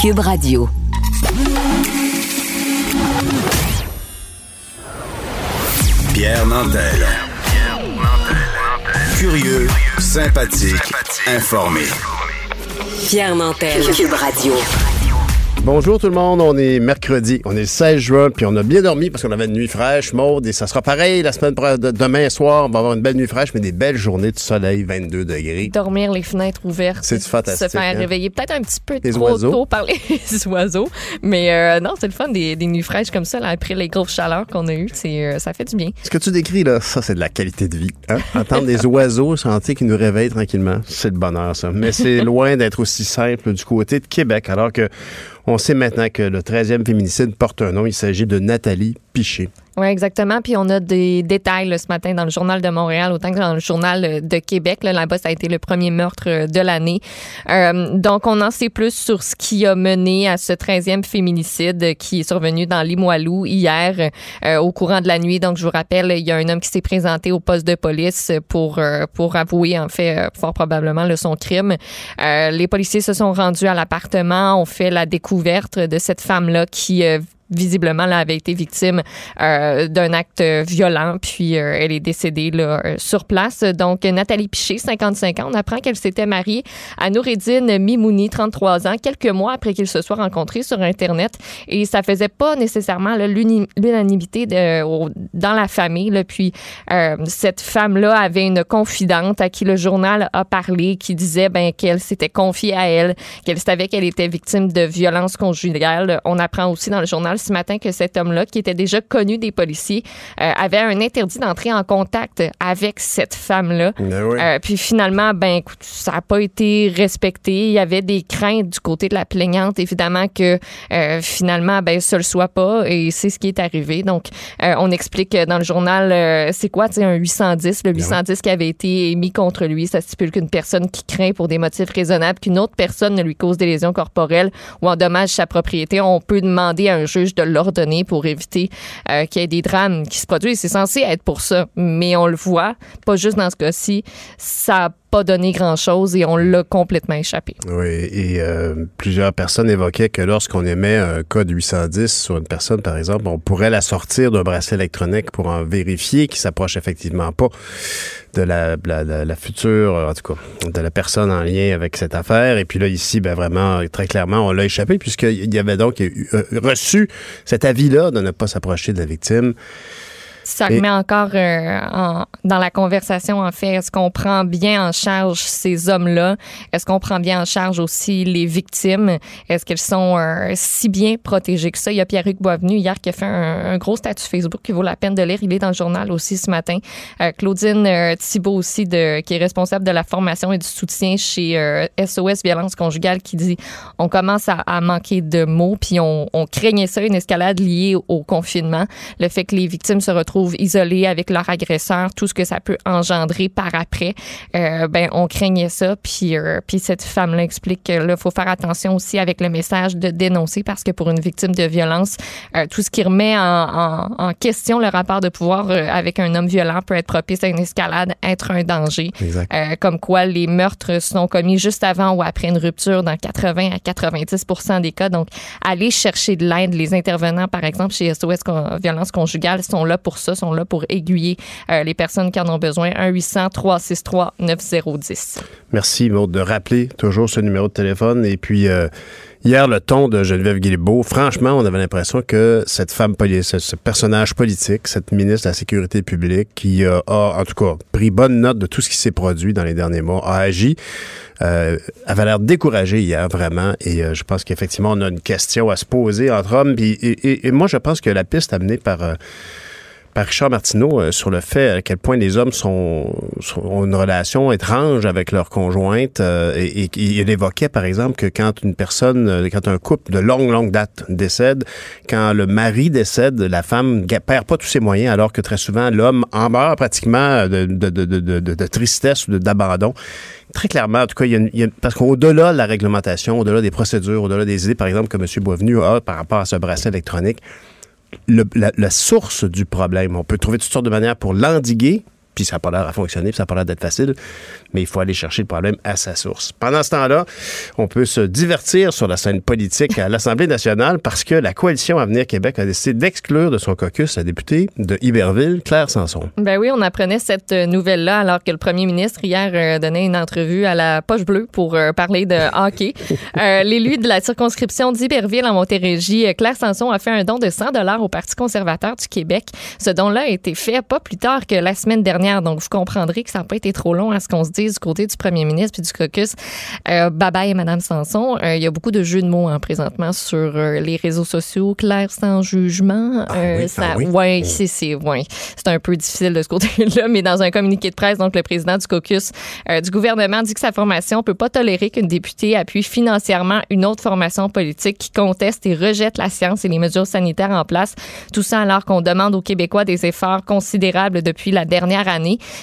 Cube Radio. Pierre Nantel. Curieux, sympathique, informé. Pierre Nantel. Cube Radio. Bonjour tout le monde, on est mercredi, on est le 16 juin, puis on a bien dormi parce qu'on avait une nuit fraîche, maude, et ça sera pareil la semaine de, demain soir, on va avoir une belle nuit fraîche, mais des belles journées de soleil, 22 degrés. Dormir les fenêtres ouvertes. C'est fantastique. Se faire hein? réveiller peut-être un petit peu Les trop oiseaux. tôt par les oiseaux, mais euh, non, c'est le fun des, des nuits fraîches comme ça, là, après les grosses chaleurs qu'on a eues, c'est, euh, ça fait du bien. Ce que tu décris là, ça c'est de la qualité de vie. Hein? Entendre des oiseaux, sentir qu'ils nous réveillent tranquillement, c'est le bonheur ça. Mais c'est loin d'être aussi simple du côté de Québec, alors que on sait maintenant que le 13e féminicide porte un nom, il s'agit de Nathalie Piché. Oui, exactement. Puis on a des détails là, ce matin dans le journal de Montréal, autant que dans le journal euh, de Québec. Là, là-bas, ça a été le premier meurtre euh, de l'année. Euh, donc, on en sait plus sur ce qui a mené à ce 13e féminicide qui est survenu dans Limoilou hier euh, au courant de la nuit. Donc, je vous rappelle, il y a un homme qui s'est présenté au poste de police pour, euh, pour avouer, en fait, euh, fort probablement, là, son crime. Les policiers se sont rendus à l'appartement, ont fait la découverte de cette femme-là qui visiblement là, avait été victime euh, d'un acte violent, puis euh, elle est décédée là, euh, sur place. Donc, Nathalie Piché, 55 ans, on apprend qu'elle s'était mariée à Noureddine Mimouni, 33 ans, quelques mois après qu'ils se soient rencontrés sur Internet. Et ça faisait pas nécessairement l'unanimité dans la famille. Là. Puis, euh, cette femme-là avait une confidente à qui le journal a parlé, qui disait ben, qu'elle s'était confiée à elle, qu'elle savait qu'elle était victime de violences conjugales. On apprend aussi dans le journal ce matin que cet homme-là, qui était déjà connu des policiers, euh, avait un interdit d'entrer en contact avec cette femme-là. Ben oui. Euh, puis finalement, ben écoute, ça n'a pas été respecté. Il y avait des craintes du côté de la plaignante, évidemment que euh, finalement, ben ça le soit pas, et c'est ce qui est arrivé. Donc, on explique dans le journal, c'est quoi, tu sais, un 810, le 810 qui avait été émis contre lui. Ça stipule qu'une personne qui craint pour des motifs raisonnables qu'une autre personne ne lui cause des lésions corporelles ou endommage sa propriété, on peut demander à un juge de l'ordonner pour éviter euh, qu'il y ait des drames qui se produisent. C'est censé être pour ça, mais on le voit, pas juste dans ce cas-ci, ça pas donné grand-chose et on l'a complètement échappé. Oui, et euh, plusieurs personnes évoquaient que lorsqu'on émet un code 810 sur une personne, par exemple, on pourrait la sortir d'un bracelet électronique pour en vérifier qu'il s'approche effectivement pas de la, la, la- future, en tout cas, de la personne en lien avec cette affaire. Et puis là, ici, ben vraiment, très clairement, on l'a échappé puisqu'il y avait donc eu- euh, reçu cet avis-là de ne pas s'approcher de la victime. Ça Et- remet encore euh, en- dans la conversation, en fait, est-ce qu'on prend bien en charge ces hommes-là? Est-ce qu'on prend bien en charge aussi les victimes? Est-ce qu'elles sont euh, si bien protégées que ça? Il y a Pierre-Hugues Boisvenu hier qui a fait un, un gros statut Facebook qui vaut la peine de lire. Il est dans le journal aussi ce matin. Euh, Claudine Thibault aussi, de, qui est responsable de la formation et du soutien chez SOS Violence Conjugale, qui dit on commence à, à manquer de mots, puis on, on craignait ça, une escalade liée au confinement, le fait que les victimes se retrouvent isolées avec leur agresseur, tout ce que ça peut engendrer par après, euh, ben on craignait ça, puis euh, puis cette femme-là explique que là faut faire attention aussi avec le message de dénoncer parce que pour une victime de violence, euh, tout ce qui remet en, en, en question le rapport de pouvoir avec un homme violent peut être propice à une escalade, être un danger. Comme quoi les meurtres sont commis juste avant ou après une rupture dans 80 à 90 des cas. Donc, aller chercher de l'aide. Les intervenants, par exemple, chez SOS Violence Conjugale, sont là pour ça, sont là pour aiguiller euh, les personnes qui en ont besoin. 1-800-363-9010. Merci, Maud, de rappeler toujours ce numéro de téléphone. Et puis, euh, hier, le ton de Geneviève Guilbeault, franchement, on avait l'impression que cette femme, ce, ce personnage politique, cette ministre de la Sécurité publique, qui euh, a, en tout cas, pris bonne note de tout ce qui s'est produit dans les derniers mois, a agi, avait l'air découragée hier, vraiment. Et je pense qu'effectivement, on a une question à se poser entre hommes. Et- et moi, je pense que la piste amenée par... euh, par Richard Martineau euh, sur le fait à quel point les hommes sont, sont- ont une relation étrange avec leur conjointe. euh, et, et il évoquait, par exemple, que quand une personne, euh, quand un couple de longue, longue date décède, quand le mari décède, la femme perd pas tous ses moyens, alors que très souvent, l'homme en meurt pratiquement de, de, de, de, tristesse ou d'abandon. Très clairement, en tout cas, il y a, une- parce qu'au-delà de la réglementation, au-delà des procédures, au-delà des idées, par exemple, que M. Boisvenu a par rapport à ce bracelet électronique, la, la source du problème. On peut trouver toutes sortes de manières pour l'endiguer. Puis ça n'a pas l'air à fonctionner, puis ça n'a pas l'air d'être facile, mais il faut aller chercher le problème à sa source. Pendant ce temps-là, on peut se divertir sur la scène politique à l'Assemblée nationale parce que la coalition Avenir Québec a décidé d'exclure de son caucus la députée de Iberville, Claire Sanson. Ben oui, on apprenait cette nouvelle-là alors que le premier ministre hier euh, donnait une entrevue à la Poche Bleue pour euh, parler de hockey. Euh, l'élu de la circonscription d'Iberville en Montérégie, Claire Sanson, a fait un don de 100 dollars au Parti conservateur du Québec. Ce don-là a été fait pas plus tard que la semaine dernière, donc vous comprendrez que ça n'a pas été trop long à ce qu'on se dise du côté du premier ministre puis du caucus. bye bye, Madame Sanson. il y a beaucoup de jeux de mots hein, présentement sur les réseaux sociaux. Claire sans jugement. Ah oui, ça, ah oui? ouais, c'est c'est ouais, c'est un peu difficile de ce côté-là, mais dans un communiqué de presse, donc le président du caucus euh, du gouvernement dit que sa formation peut pas tolérer qu'une députée appuie financièrement une autre formation politique qui conteste et rejette la science et les mesures sanitaires en place. Tout ça alors qu'on demande aux Québécois des efforts considérables depuis la dernière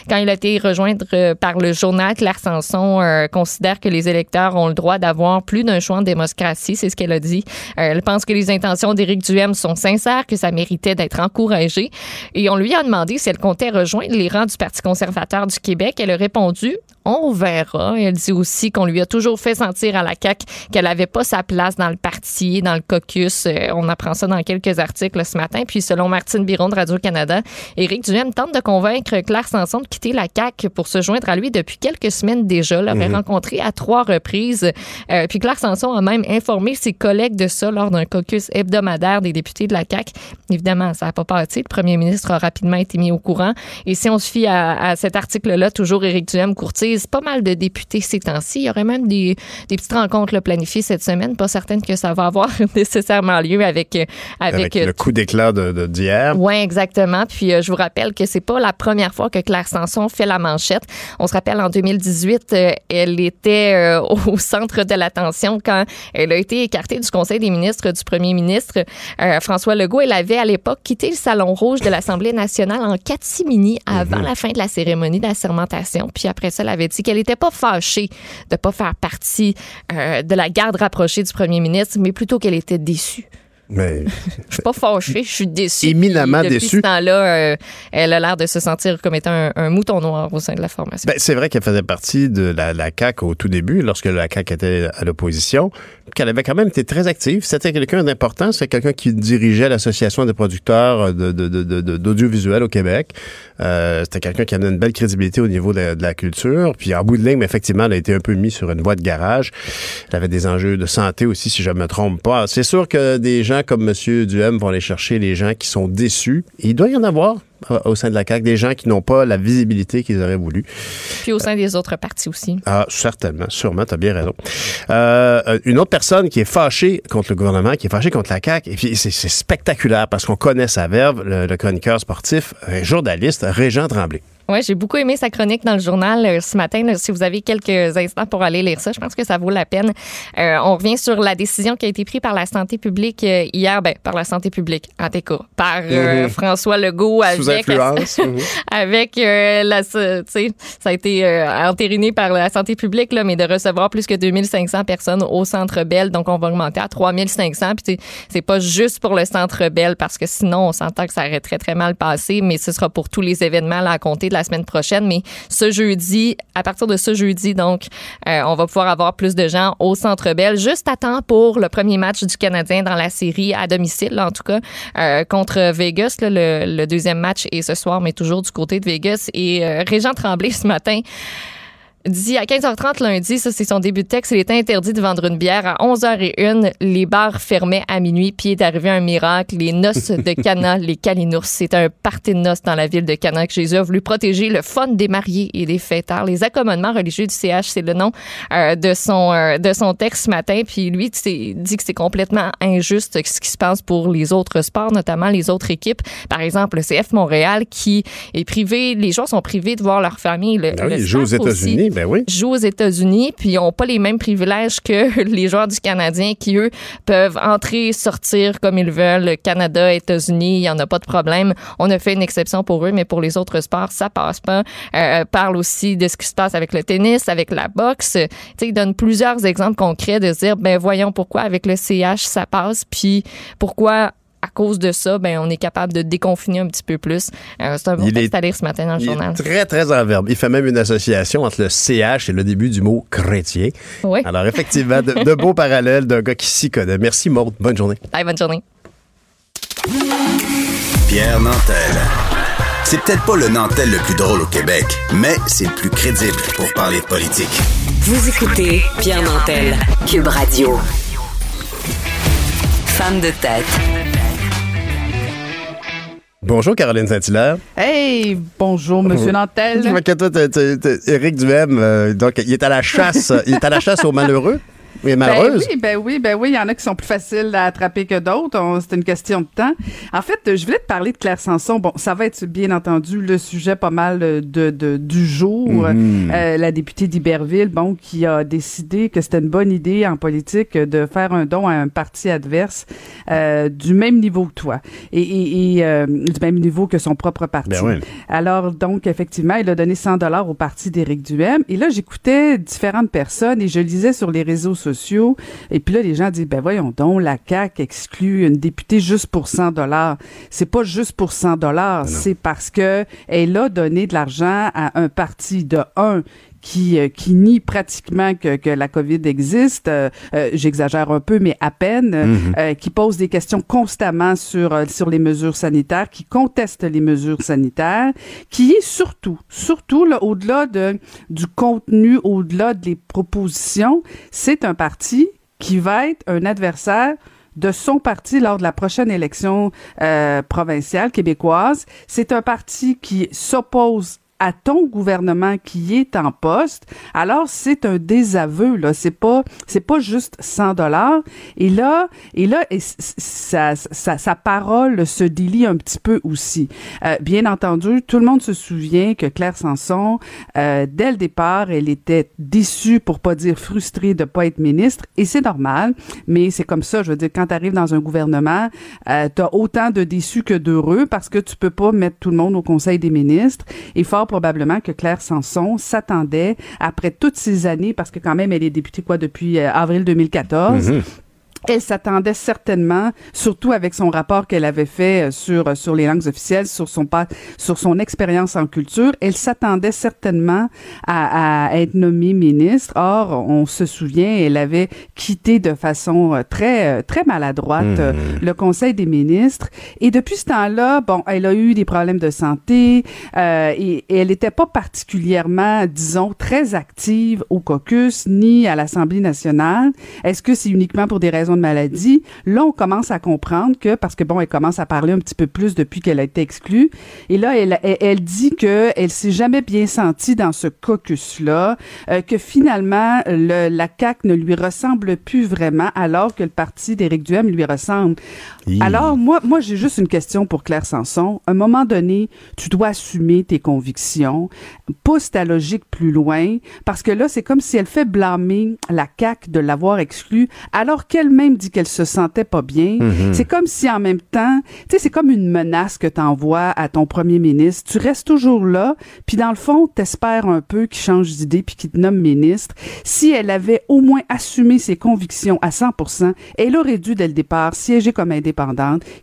Quand il a été rejoindre euh, par le journal, Claire Sanson euh, considère que les électeurs ont le droit d'avoir plus d'un choix en démocratie, c'est ce qu'elle a dit. Euh, elle pense que les intentions d'Éric Duhem sont sincères, que ça méritait d'être encouragé. Et on lui a demandé si elle comptait rejoindre les rangs du Parti conservateur du Québec. Elle a répondu on verra. Elle dit aussi qu'on lui a toujours fait sentir à la CAQ qu'elle n'avait pas sa place dans le parti, dans le caucus. Euh, on apprend ça dans quelques articles ce matin. Puis selon Martine Biron de Radio-Canada, Éric Duhem tente de convaincre Claire Sanson de quitter la CAQ pour se joindre à lui depuis quelques semaines déjà. L'avait rencontré à trois reprises. Euh, puis Claire Sanson a même informé ses collègues de ça lors d'un caucus hebdomadaire des députés de la CAQ. Évidemment, ça n'a pas parti. Le premier ministre a rapidement été mis au courant. Et si on se fie à, à cet article-là, toujours Éric Duhem courtise pas mal de députés ces temps-ci. Il y aurait même des, des petites rencontres là, planifiées cette semaine. Pas certaine que ça va avoir nécessairement lieu avec avec, Avec le coup d'éclat de- d'hier. oui, exactement. Puis euh, je vous rappelle que c'est pas la première fois que Claire Sanson fait la manchette. On se rappelle en 2018, euh, elle était euh, au centre de l'attention quand elle a été écartée du Conseil des ministres du Premier ministre euh, François Legault. Elle avait à l'époque quitté le salon rouge de l'Assemblée nationale en catimini avant la fin de la cérémonie d'assermentation. Puis après ça, elle avait dit qu'elle n'était pas fâchée de pas faire partie euh, de la garde rapprochée du Premier ministre, mais plutôt qu'elle était déçue. Mais Je suis pas fâchée, je suis déçue. Éminemment Puis depuis déçue. ce temps-là, euh, elle a l'air de se sentir comme étant un, un mouton noir au sein de la formation. Ben, c'est vrai qu'elle faisait partie de la, la CAQ au tout début, lorsque la CAQ était à l'opposition, qu'elle avait quand même été très active. C'était quelqu'un d'important. C'est quelqu'un qui dirigeait l'Association des producteurs de- d'audiovisuel au Québec. Euh, c'était quelqu'un qui avait une belle crédibilité au niveau de la, culture. Puis en bout de ligne, effectivement, elle a été un peu mise sur une voie de garage. Elle avait des enjeux de santé aussi, si je ne me trompe pas. C'est sûr que des gens comme M. Duhem vont aller chercher les gens qui sont déçus. Il doit y en avoir euh, au sein de la CAQ, des gens qui n'ont pas la visibilité qu'ils auraient voulu. Puis au sein des autres partis aussi. Ah, certainement, sûrement, tu as bien raison. Euh, une autre personne qui est fâchée contre le gouvernement, qui est fâchée contre la CAQ, et puis c'est c'est spectaculaire parce qu'on connaît sa verve, le, le chroniqueur sportif, un journaliste, Régent Tremblay. Ouais, j'ai beaucoup aimé sa chronique dans le journal euh, ce matin. là. si vous avez quelques instants pour aller lire ça, je pense que ça vaut la peine. Euh, on revient sur la décision qui a été prise par la santé publique euh, hier, ben, par la santé publique, en tout cas, par Mhm. François Legault Sous avec influence. Mhm. avec la, tu sais, ça a été entériné par la santé publique, là, mais de recevoir plus que 2500 personnes au Centre Bell, donc on va augmenter à 3500. Puis c'est pas juste pour le Centre Bell parce que sinon on s'entend que ça aurait très très mal passé, mais ce sera pour tous les événements là, à compter de la semaine prochaine. Mais ce jeudi, à partir de ce jeudi, donc, euh, on va pouvoir avoir plus de gens au Centre Bell, juste à temps pour le premier match du Canadien dans la série à domicile, en tout cas, euh, contre Vegas. le deuxième match est ce soir, mais toujours du côté de Vegas. Et euh, Régent Tremblay ce matin dit à 15h30 lundi, ça c'est son début de texte, il est interdit de vendre une bière à 11h01. Les bars fermaient à minuit, puis est arrivé un miracle. Les noces de Cana, les Calinours, c'est un party de noces dans la ville de Cana que Jésus a voulu protéger le fun des mariés et des fêtards. Les accommodements religieux du CH, c'est le nom euh, de son euh, de son texte ce matin. Puis lui, c'est- dit que c'est complètement injuste ce qui se passe pour les autres sports, notamment les autres équipes. Par exemple, le CF Montréal qui est privé, les joueurs sont privés de voir leur famille. Le, Ah oui, le il aux États-Unis, ben oui. jouent aux États-Unis, puis n'ont pas les mêmes privilèges que les joueurs du Canadien qui, eux, peuvent entrer, sortir comme ils veulent. Canada, États-Unis, il n'y en a pas de problème. On a fait une exception pour eux, mais pour les autres sports, ça passe pas. Euh, parle aussi de ce qui se passe avec le tennis, avec la boxe. Tu sais, il donne plusieurs exemples concrets de dire, ben voyons pourquoi avec le CH ça passe, puis pourquoi à cause de ça, ben on est capable de déconfiner un petit peu plus. c'est un bon texte à lire ce matin dans le il journal. Est très, très en verbe. Il fait même une association entre le CH et le début du mot chrétien. Oui. Alors, effectivement, de, de beaux parallèles d'un gars qui s'y connaît. Merci, Maude. Bonne journée. Bye, bonne journée. Pierre Nantel. C'est peut-être pas le Nantel le plus drôle au Québec, mais c'est le plus crédible pour parler de politique. Vous écoutez Pierre Nantel, Cube Radio. Femme de tête. Bonjour, Caroline Saint-Hilaire. Hey, bonjour, Monsieur Nantel. Éric Duhem, euh, donc, il est à la chasse, il est à la chasse aux malheureux. Et Ben malheureuses. oui, ben oui, ben oui, il y en a qui sont plus faciles à attraper que d'autres. C'est une question de temps. En fait, je voulais te parler de Claire Sanson. Bon, ça va être bien entendu le sujet pas mal de, de- du jour. Mhm. Euh, la députée d'Iberville, bon, qui a décidé que c'était une bonne idée en politique de faire un don à un parti adverse euh, du même niveau que toi et, et- et, euh, du même niveau que son propre parti. Ben oui. Alors, donc, effectivement, il a donné 100 dollars au parti d'Éric Duhem. Et là, j'écoutais différentes personnes et je lisais sur les réseaux sociaux. Et puis là, les gens disent, ben voyons donc, la CAQ exclut une députée juste pour 100 dollars. C'est pas juste pour 100 dollars, c'est parce que elle a donné de l'argent à un parti de un qui, euh, qui nie pratiquement que, que la COVID existe, euh, euh, j'exagère un peu, mais à peine, euh, qui pose des questions constamment sur, sur les mesures sanitaires, qui conteste les mesures sanitaires, qui est surtout, surtout, là, au-delà de, du contenu, au-delà des propositions, c'est un parti qui va être un adversaire de son parti lors de la prochaine élection euh, provinciale québécoise. C'est un parti qui s'oppose à ton gouvernement qui est en poste, alors c'est un désaveu là, c'est pas c'est pas juste 100 dollars. Et là et là et sa, sa, sa parole se délie un petit peu aussi. Euh, bien entendu, tout le monde se souvient que Claire Sanson euh, dès le départ, elle était déçue pour pas dire frustrée de pas être ministre. Et c'est normal, mais c'est comme ça, je veux dire quand tu arrives dans un gouvernement, euh, tu as autant de déçus que d'heureux parce que tu peux pas mettre tout le monde au conseil des ministres. Et fort probablement que Claire Sanson s'attendait après toutes ces années parce que quand même elle est députée quoi depuis euh, avril 2014 elle s'attendait certainement, surtout avec son rapport qu'elle avait fait euh, sur euh, sur les langues officielles, sur son pas, sur son expérience en culture, elle s'attendait certainement à, à être nommée ministre. Or, on se souvient, elle avait quitté de façon euh, très très maladroite euh, le Conseil des ministres. Et depuis ce temps-là, bon, elle a eu des problèmes de santé euh, et, et elle n'était pas particulièrement, disons, très active au caucus ni à l'Assemblée nationale. Est-ce que c'est uniquement pour des raisons de maladie? Là, on commence à comprendre que, parce que bon, elle commence à parler un petit peu plus depuis qu'elle a été exclue. Et là, elle, dit que elle s'est jamais bien sentie dans ce caucus-là, euh, que finalement, le, la CAQ ne lui ressemble plus vraiment, alors que le parti d'Éric Duhem lui ressemble. Hi. Alors, moi, moi j'ai juste une question pour Claire Sanson. À un moment donné, tu dois assumer tes convictions, pousse ta logique plus loin, parce que là, c'est comme si elle fait blâmer la CAQ de l'avoir exclue, alors qu'elle-même dit qu'elle se sentait pas bien. C'est comme si en même temps, tu sais, c'est comme une menace que tu envoies à ton premier ministre. Tu restes toujours là, puis dans le fond, t'espères un peu qu'il change d'idée puis qu'il te nomme ministre. Si elle avait au moins assumé ses convictions à 100%, elle aurait dû dès le départ siéger comme indépendante,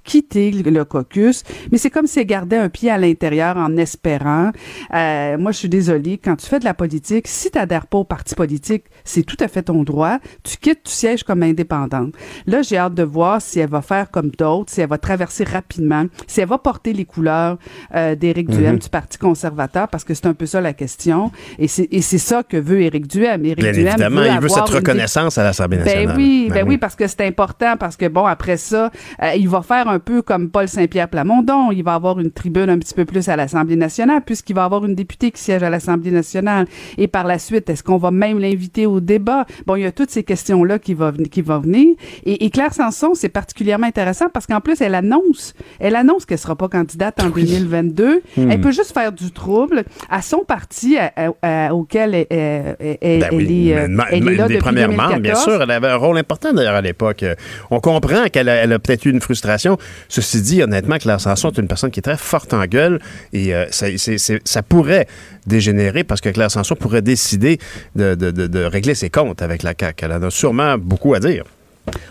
quitter le caucus, mais c'est comme si elle gardait un pied à l'intérieur en espérant. Euh, moi, je suis désolée, quand tu fais de la politique, si tu n'adhères pas au parti politique, c'est tout à fait ton droit. Tu quittes, tu sièges comme indépendante. Là, j'ai hâte de voir si elle va faire comme d'autres, si elle va traverser rapidement, si elle va porter les couleurs euh, d'Éric Duhem du Parti conservateur, parce que c'est un peu ça la question. Et c'est ça que veut Éric Duhem. Éric Bien Duhem évidemment, veut il veut cette une reconnaissance à l'Assemblée nationale. ben oui, ben, oui, parce que c'est important, parce que bon, après ça, il va faire un peu comme Paul Saint-Pierre Plamondon. Il va avoir une tribune un petit peu plus à l'Assemblée nationale, puisqu'il va avoir une députée qui siège à l'Assemblée nationale. Et par la suite, est-ce qu'on va même l'inviter au débat? Bon, il y a toutes ces questions-là qui vont qui va venir. Et, et Claire Sanson, c'est particulièrement intéressant parce qu'en plus, elle annonce, elle annonce qu'elle sera pas candidate en 2022. Hmm. Elle peut juste faire du trouble à son parti à- à- à- auquel elle, elle- elle- Ben elle oui, est, euh, une ma- elle est là des depuis premières membres, 2014. bien sûr. Elle avait un rôle important d'ailleurs à l'époque. Euh, On comprend qu'elle a, a peut-être eu une frustration. Ceci dit, honnêtement, Claire Sanson est une personne qui est très forte en gueule et euh, ça, c'est- c'est- ça pourrait dégénérer parce que Claire Sanson pourrait décider de, de- de- de régler ses comptes avec la CAQ. Elle en a sûrement beaucoup à dire.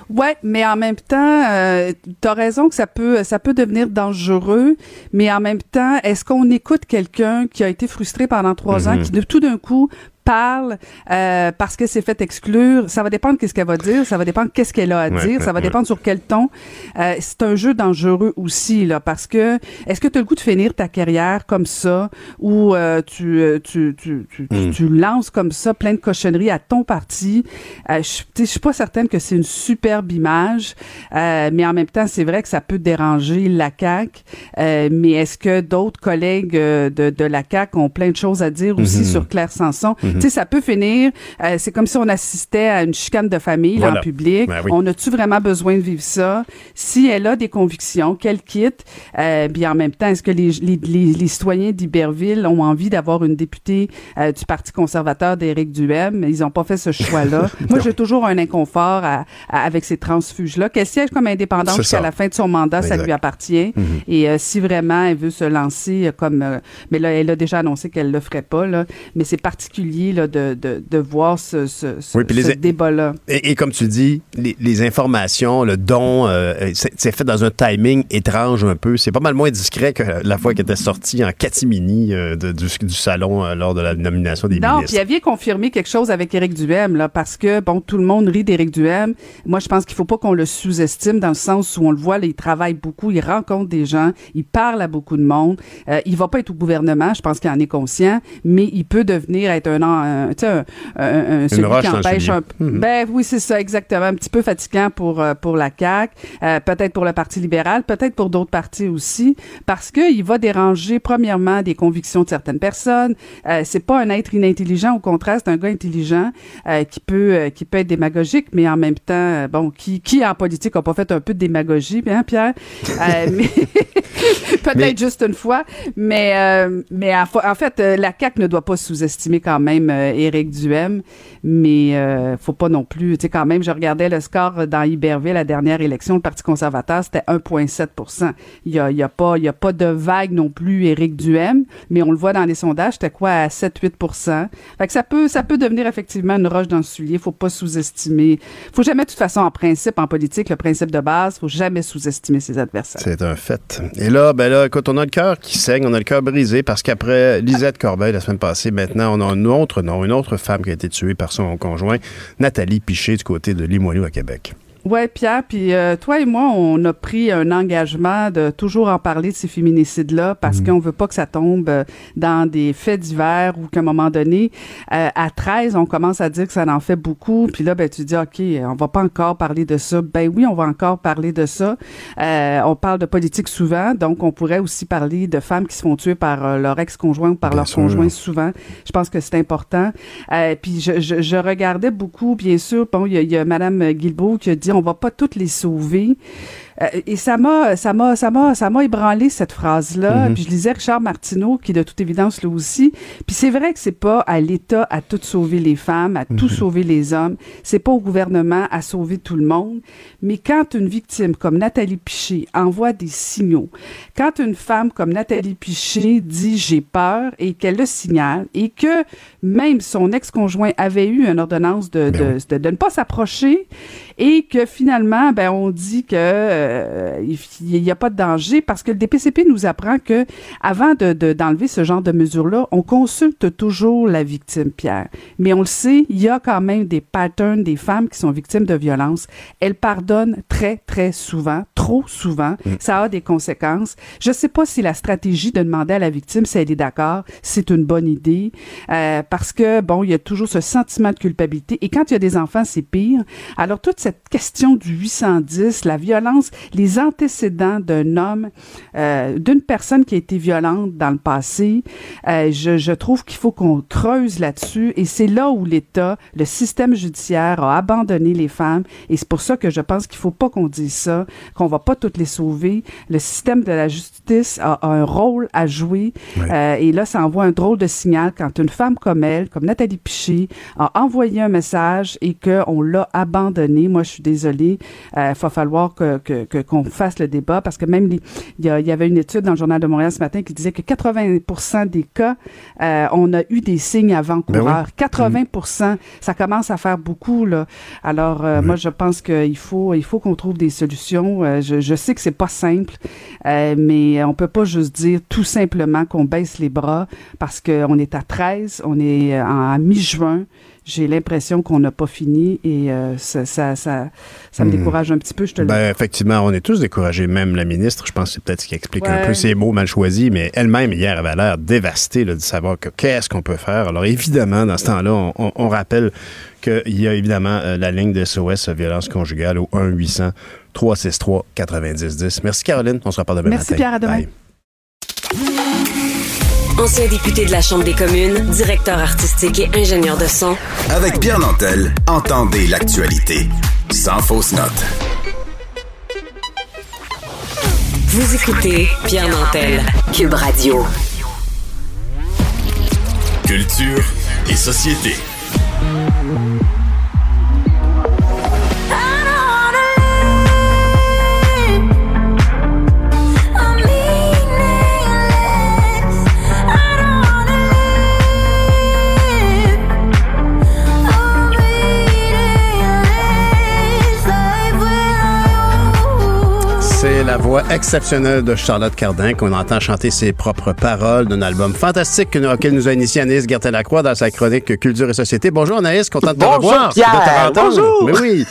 Ouais, mais en même temps, euh, tu as raison que ça peut ça peut devenir dangereux, mais en même temps, est-ce qu'on écoute quelqu'un qui a été frustré pendant trois ans, Mhm. qui de tout d'un coup parle euh, parce qu'elle s'est fait exclure, ça va dépendre qu'est-ce qu'elle va dire, ça va dépendre qu'est-ce qu'elle a à Ouais, dire, ça va ouais. dépendre sur quel ton. Euh, c'est un jeu dangereux aussi là parce que est-ce que tu as le goût de finir ta carrière comme ça ou euh, tu, euh, tu, tu, tu, tu- Mm. tu lances comme ça plein de cochonneries à ton parti? Euh, je suis pas certaine que c'est une superbe image euh, mais en même temps c'est vrai que ça peut déranger la CAQ euh, mais est-ce que d'autres collègues de, de la CAQ ont plein de choses à dire aussi Mhm. sur Claire Sanson? Mhm. tu sais ça peut finir euh, c'est comme si on assistait à une chicane de famille là, en public. Ben oui. on a-tu vraiment besoin de vivre ça? Si elle a des convictions qu'elle quitte euh, bien en même temps est-ce que les, les, les, les citoyens d'Iberville ont envie d'avoir une députée euh, du Parti conservateur d'Éric Duhem? Ils ont pas fait ce choix-là. Moi j'ai toujours un inconfort à- à- avec ces transfuges-là. Qu'elle siège comme indépendante jusqu'à la fin de son mandat ça lui appartient. Mhm. et euh, si vraiment elle veut se lancer comme, euh, mais là, elle a déjà annoncé qu'elle le ferait pas là. Mais c'est particulier là de, de, de voir ce, ce, ce, Oui, puis les- ce débat-là. Et, et comme tu dis, les, les informations, le don, euh, c'est c'est fait dans un timing étrange un peu. C'est pas mal moins discret que la fois qu'elle était sortie en catimini euh, de- du, du salon euh, lors de la nomination des Non, puis ministres. elle vient confirmer quelque chose avec Éric Duhem là, parce que bon, tout le monde rit d'Éric Duhem. Moi, je pense qu'il faut pas qu'on le sous-estime dans le sens où on le voit, là, il travaille beaucoup, il rencontre des gens, il parle à beaucoup de monde. Euh, il va pas être au gouvernement, je pense qu'il en est conscient, mais il peut devenir être un, un, tu sais, un, un- un- celui roche qui empêche un peu. Mhm. Ben oui, c'est ça, exactement. Un petit peu fatigant pour euh, pour la CAC, peut-être pour le Parti libéral, peut-être pour d'autres partis aussi, parce que il va déranger premièrement des convictions de certaines personnes. Euh, c'est pas un être inintelligent, au contraire, c'est un gars intelligent euh, qui peut euh, qui peut être démagogique, mais en même temps, euh, bon, qui qui en politique a pas fait un peu de démagogie, bien Pierre, Euh, mais peut-être Mais- juste une fois, mais euh, mais en, en fait, euh, la CAC ne doit pas sous-estimer quand même euh, Éric Duhem, mais euh, faut pas non plus, tu sais quand même, je regardais le score dans Iberville la dernière élection, le Parti conservateur, c'était 1,7 Il y a, il y a pas y a pas de vague non plus Éric Duhem, mais on le voit dans les sondages, c'était quoi à 7-8 Fait que ça peut ça peut devenir effectivement une roche dans le soulier, faut pas sous-estimer. Faut jamais de toute façon en principe en politique, le principe de base, faut jamais sous-estimer ses adversaires. C'est un fait. Et là, ben là, écoute, on a le cœur qui saigne, on a le cœur brisé parce qu'après Lisette Corbeil la semaine passée, maintenant, on a un une autre femme qui a été tuée par son conjoint, Nathalie Piché, du côté de Limoilou à Québec. Ouais, Pierre, puis euh, toi et moi, on a pris un engagement de toujours en parler de ces féminicides-là parce qu'on veut pas que ça tombe euh, dans des faits divers ou qu'à un moment donné, euh, à 13, on commence à dire que ça en fait beaucoup, puis là, ben tu dis, OK, on va pas encore parler de ça. Ben oui, on va encore parler de ça. Euh, on parle de politique souvent, donc on pourrait aussi parler de femmes qui se font tuer par leur ex-conjoint ou par Bien leur sûr. conjoint souvent. Je pense que c'est important. Euh, puis je, je, je regardais beaucoup, bien sûr, bon, il y a, il y a Madame Guilbeault qui a dit on va pas toutes les sauver. Euh, et ça m'a, ça m'a, ça m'a, ça m'a ébranlé cette phrase-là. Mhm. Puis je lisais Richard Martineau, qui de toute évidence là aussi. Puis c'est vrai que c'est pas à l'État à tout sauver les femmes, à tout sauver les hommes. C'est pas au gouvernement à sauver tout le monde. Mais quand une victime comme Nathalie Piché envoie des signaux, quand une femme comme Nathalie Piché dit j'ai peur et qu'elle le signale et que même son ex-conjoint avait eu une ordonnance de, Ben de, de, de ne pas s'approcher et que finalement, ben, on dit que euh, il n'y a pas de danger parce que le DPCP nous apprend que avant de, de- d'enlever ce genre de mesures-là, on consulte toujours la victime, Pierre. Mais on le sait, il y a quand même des patterns des femmes qui sont victimes de violences. Elles pardonnent très, très souvent, trop souvent. Ça a des conséquences. Je sais pas si la stratégie de demander à la victime si elle est d'accord, c'est une bonne idée, euh, parce que, bon, il y a toujours ce sentiment de culpabilité. Et quand il y a des enfants, c'est pire. Alors, toute cette question du 810, la violence, les antécédents d'un homme, euh, d'une personne qui a été violente dans le passé, euh, je, je trouve qu'il faut qu'on creuse là-dessus. Et c'est là où l'État, le système judiciaire a abandonné les femmes. Et c'est pour ça que je pense qu'il faut pas qu'on dise ça, qu'on va pas toutes les sauver. Le système de la justice a, a un rôle à jouer. Euh, et là, ça envoie un drôle de signal quand une femme comme comme Nathalie Piché, a envoyé un message et qu'on l'a abandonné. Moi, je suis désolée. Il va falloir que, que, que qu'on fasse le débat parce que même il y, y, avait une étude dans le journal de Montréal ce matin qui disait que 80% des cas, euh, on a eu des signes avant-coureurs. 80%, ben ça commence à faire beaucoup là. Alors euh, moi je pense qu'il faut il faut qu'on trouve des solutions. Euh, je, je, sais que c'est pas simple, mais on peut pas juste dire tout simplement qu'on baisse les bras parce qu'on est à 13, on est en mi-juin j'ai l'impression qu'on n'a pas fini et euh, ça, ça, ça, ça, me hmm. décourage un petit peu, je te le ben, Effectivement, on est tous découragés, même la ministre, je pense que c'est peut-être ce qui explique un peu ses mots mal choisis, mais elle-même, hier, avait l'air dévastée de savoir que qu'est-ce qu'on peut faire. Alors évidemment, dans ce temps-là, on, on, rappelle qu'il y a évidemment euh, la ligne de SOS violence conjugale au 1-800-363-9010. Merci Caroline, on se reparle demain Merci Pierre, à demain. Ancien député de la Chambre des communes, directeur artistique et ingénieur de son. Avec Pierre Nantel, entendez l'actualité. Sans fausse note. Vous écoutez Pierre Nantel, Cube Radio. Culture et société. La voix exceptionnelle de Charlotte Cardin, qu'on entend chanter ses propres paroles d'un album fantastique auquel nous a initié Anaïs Gertin-Lacroix dans sa chronique Culture et Société. Bonjour Anaïs, content de te revoir. Pierre, bonjour. Mais oui.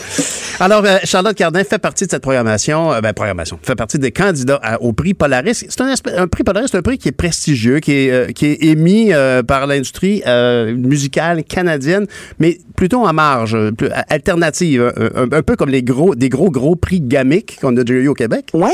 Alors, euh, Charlotte Cardin fait partie de cette programmation, euh, ben, programmation, fait partie des candidats au prix Polaris. C'est un, prix Polaris, c'est un prix qui est prestigieux, qui est, euh, émis par l'industrie musicale canadienne, mais plutôt en marge, alternative, un, peu comme les gros, des gros, gros prix gamiques qu'on a déjà eu au Québec. Oui.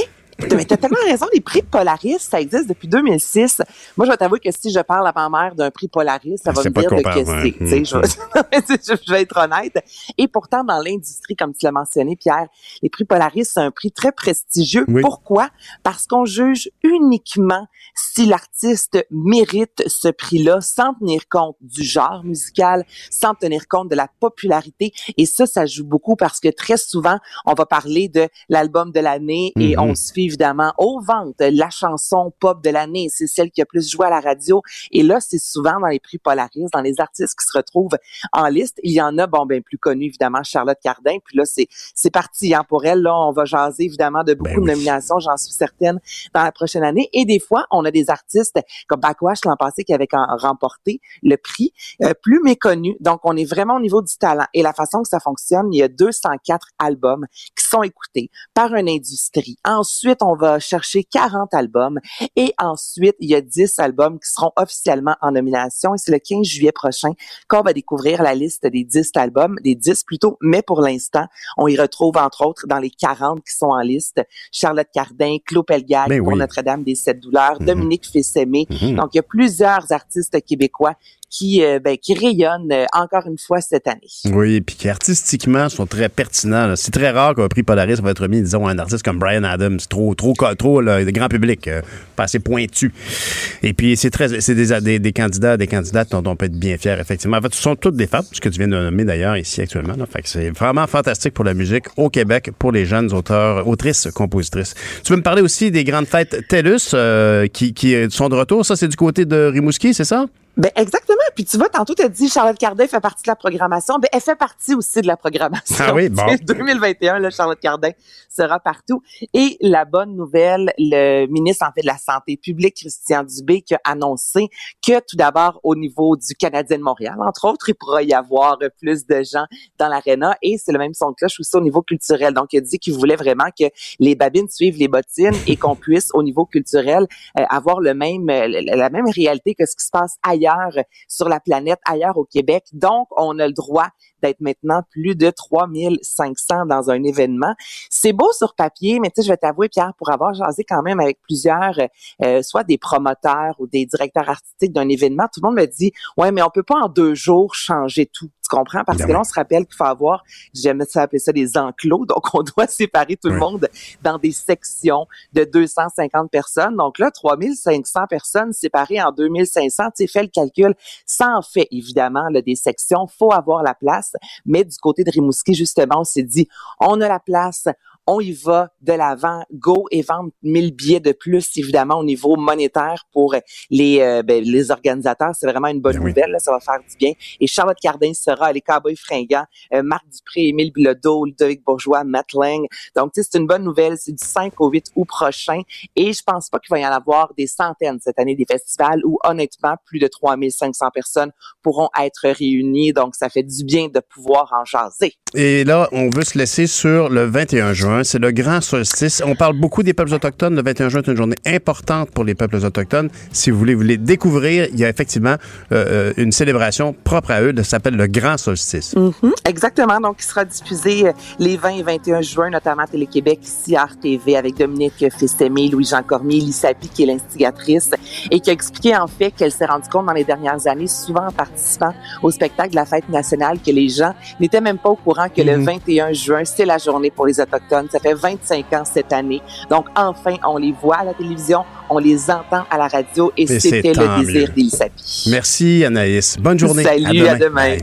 Mais t'as tellement raison, les prix Polaris, ça existe depuis 2006. Moi, je vais t'avouer que si je parle à ma mère d'un prix Polaris, ça va me dire de que c'est. Je, vais être honnête. Et pourtant, dans l'industrie, comme tu l'as mentionné, Pierre, les prix Polaris, c'est un prix très prestigieux. Pourquoi? Parce qu'on juge uniquement si l'artiste mérite ce prix-là sans tenir compte du genre musical, sans tenir compte de la popularité. Et ça, ça joue beaucoup parce que très souvent, on va parler de l'album de l'année et mm-hmm. on se fait évidemment aux ventes la chanson pop de l'année. C'est celle qui a plus joué à la radio. Et là, c'est souvent dans les prix Polaris, dans les artistes qui se retrouvent en liste. Il y en a, bon, ben plus connu évidemment, Charlotte Cardin. Puis là, c'est c'est parti hein, pour elle. Là, on va jaser évidemment de beaucoup ben de nominations, j'en suis certaine, dans la prochaine année. Et des fois, on a des artistes comme Backwash l'an passé qui avaient remporté le prix, euh, plus méconnu. Donc, on est vraiment au niveau du talent. Et la façon que ça fonctionne, il y a 204 albums qui sont écoutés par une industrie. Ensuite, on va chercher 40 albums et ensuite, il y a 10 albums qui seront officiellement en nomination et c'est le 15 juillet prochain qu'on va découvrir la liste des 10 albums, des 10 plutôt, mais pour l'instant, on y retrouve entre autres dans les 40 qui sont en liste Charlotte Cardin, Claude Pelgag ben pour Notre-Dame des Sept Douleurs, mm-hmm. Dominique Fils-Aimé. Mm-hmm. Donc, il y a plusieurs artistes québécois qui, euh, ben, qui rayonnent euh, encore une fois cette année. Oui, puis qui artistiquement sont très pertinents. C'est très rare qu'un prix Polaris va être remis, disons, à un artiste comme Brian Adams, trop, trop, trop, le grand public, euh, pas assez pointu. Et puis c'est très, c'est des, des, candidats, des candidates dont on peut être bien fier, effectivement. En fait, ce sont toutes des femmes, ce que tu viens de nommer d'ailleurs ici actuellement. Là. Fait que c'est vraiment fantastique pour la musique au Québec, pour les jeunes auteurs, autrices, compositrices. Tu veux me parler aussi des grandes fêtes TELUS qui, qui sont de retour? Ça, c'est du côté de Rimouski, c'est ça? Ben exactement. Puis tu vois, tantôt tu as dit Charlotte Cardin fait partie de la programmation. Ben elle fait partie aussi de la programmation. Ah oui, bon. 2021, là, Charlotte Cardin sera partout. Et la bonne nouvelle, le ministre en fait de la santé publique, Christian Dubé, qui a annoncé que tout d'abord au niveau du Canadien de Montréal, entre autres, il pourra y avoir plus de gens dans l'aréna. Et c'est le même son de cloche aussi au niveau culturel. Donc il a dit qu'il voulait vraiment que les babines suivent les bottines et qu'on puisse au niveau culturel euh, avoir le même la même réalité que ce qui se passe ailleurs sur la planète, ailleurs au Québec. Donc, on a le droit d'être maintenant plus de 3500 dans un événement. C'est beau sur papier, mais tu sais, je vais t'avouer, Pierre, pour avoir jasé quand même avec plusieurs, euh, soit des promoteurs ou des directeurs artistiques d'un événement, tout le monde me dit, ouais, mais on peut pas en deux jours changer tout. Tu comprends? Parce que là, on se rappelle qu'il faut avoir, j'aime ça appeler ça des enclos, donc on doit séparer tout le monde dans des sections de 250 personnes. Donc là, 3500 personnes séparées en 2500, tu sais, fais le calcul. Ça en fait, évidemment, là, des sections. Faut avoir la place. Mais du côté de Rimouski, justement, on s'est dit, on a la place, on y va de l'avant, go et vendre 1000 billets de plus, évidemment, au niveau monétaire pour les, euh, ben, les organisateurs. C'est vraiment une bonne ben nouvelle, ça va faire du bien. Et Charlotte Cardin sera, les Cowboys fringants, euh, Marc Dupré, Émile Bilodeau, Ludovic Bourgeois, Matt Lang. Donc, c'est une bonne nouvelle. C'est du 5 au 8 août prochain. Et je pense pas qu'il va y en avoir des centaines cette année des festivals où, honnêtement, plus de 3500 personnes pourront être réunies. Donc, ça fait du bien de pouvoir en jaser. Et là, on veut se laisser sur le 21 juin. C'est le grand solstice. On parle beaucoup des peuples autochtones. Le 21 juin est une journée importante pour les peuples autochtones. Si vous voulez vous les découvrir, il y a effectivement euh, euh, une célébration propre à eux. Ça s'appelle le grand solstice. Mm-hmm. Exactement. Donc, il sera diffusé euh, les 20 et 21 juin, notamment à Télé-Québec, ici à RTV, avec Dominique Festemé, Louis-Jean Cormier, Lisa qui est l'instigatrice, et qui a expliqué en fait qu'elle s'est rendue compte dans les dernières années, souvent en participant au spectacle de la fête nationale, que les gens n'étaient même pas au courant que le 21 mhm. juin, c'est la journée pour les Autochtones. Ça fait 25 ans cette année. Donc, enfin, on les voit à la télévision, on les entend à la radio et, c'était le désir d'Elisabeth. Merci, Anaïs. Bonne journée. Salut, à demain.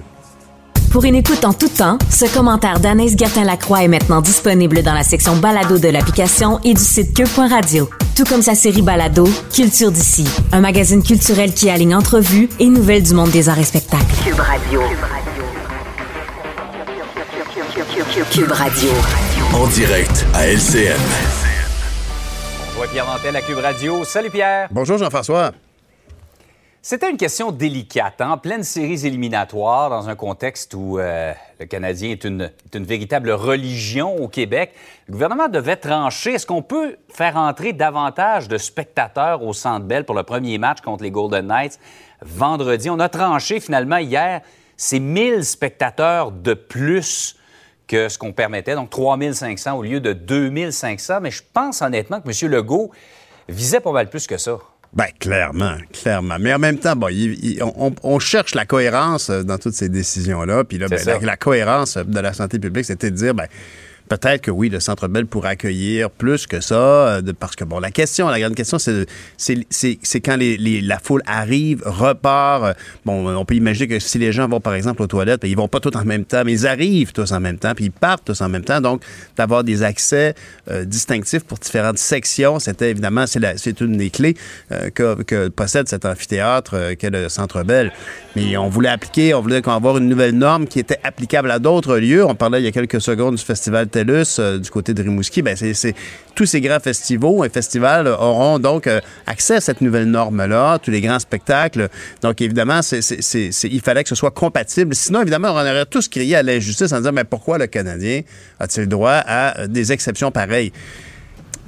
Pour une écoute en tout temps, ce commentaire d'Anaïs Gertin-Lacroix est maintenant disponible dans la section balado de l'application et du site cube.radio. Tout comme sa série balado, Culture d'ici, un magazine culturel qui aligne entrevues et nouvelles du monde des arts et spectacles. Cube Radio. Cube Radio. En direct à LCM. On voit Pierre Mantel à Cube Radio. Salut Pierre. Bonjour Jean-François. C'était une question délicate, en hein? pleine séries éliminatoires, dans un contexte où euh, le Canadien est une, est une, véritable religion au Québec. Le gouvernement devait trancher. Est-ce qu'on peut faire entrer davantage de spectateurs au Centre Bell pour le premier match contre les Golden Knights vendredi? On a tranché finalement hier. C'est 1000 spectateurs de plus que ce qu'on permettait, donc 3500 au lieu de 2500. Mais je pense honnêtement que M. Legault visait pas mal plus que ça. Ben, clairement, clairement. Mais en même temps, bon, on, cherche la cohérence euh, dans toutes ces décisions-là. Puis là, ben, la, la, cohérence de la santé publique, c'était de dire, ben, peut-être que oui, le Centre Bell pourrait accueillir plus que ça, euh, parce que, bon, la question, la grande question, c'est, quand les, la foule arrive, repart. Euh, bon, on peut imaginer que si les gens vont, par exemple, aux toilettes, ben, ils vont pas tous en même temps, mais ils arrivent tous en même temps, puis ils partent tous en même temps. Donc, d'avoir des accès euh, distinctifs pour différentes sections, c'était évidemment, c'est, une des clés que, que, possède cet amphithéâtre qu'est le Centre Bell. Mais on voulait appliquer, on voulait avoir une nouvelle norme qui était applicable à d'autres lieux. On parlait il y a quelques secondes du Festival euh, du côté de Rimouski, ben tous ces grands festivals et festivals auront donc euh, accès à cette nouvelle norme-là, tous les grands spectacles. Donc, évidemment, il fallait que ce soit compatible. Sinon, évidemment, on aurait tous crié à l'injustice en disant, mais pourquoi le Canadien a-t-il droit à des exceptions pareilles?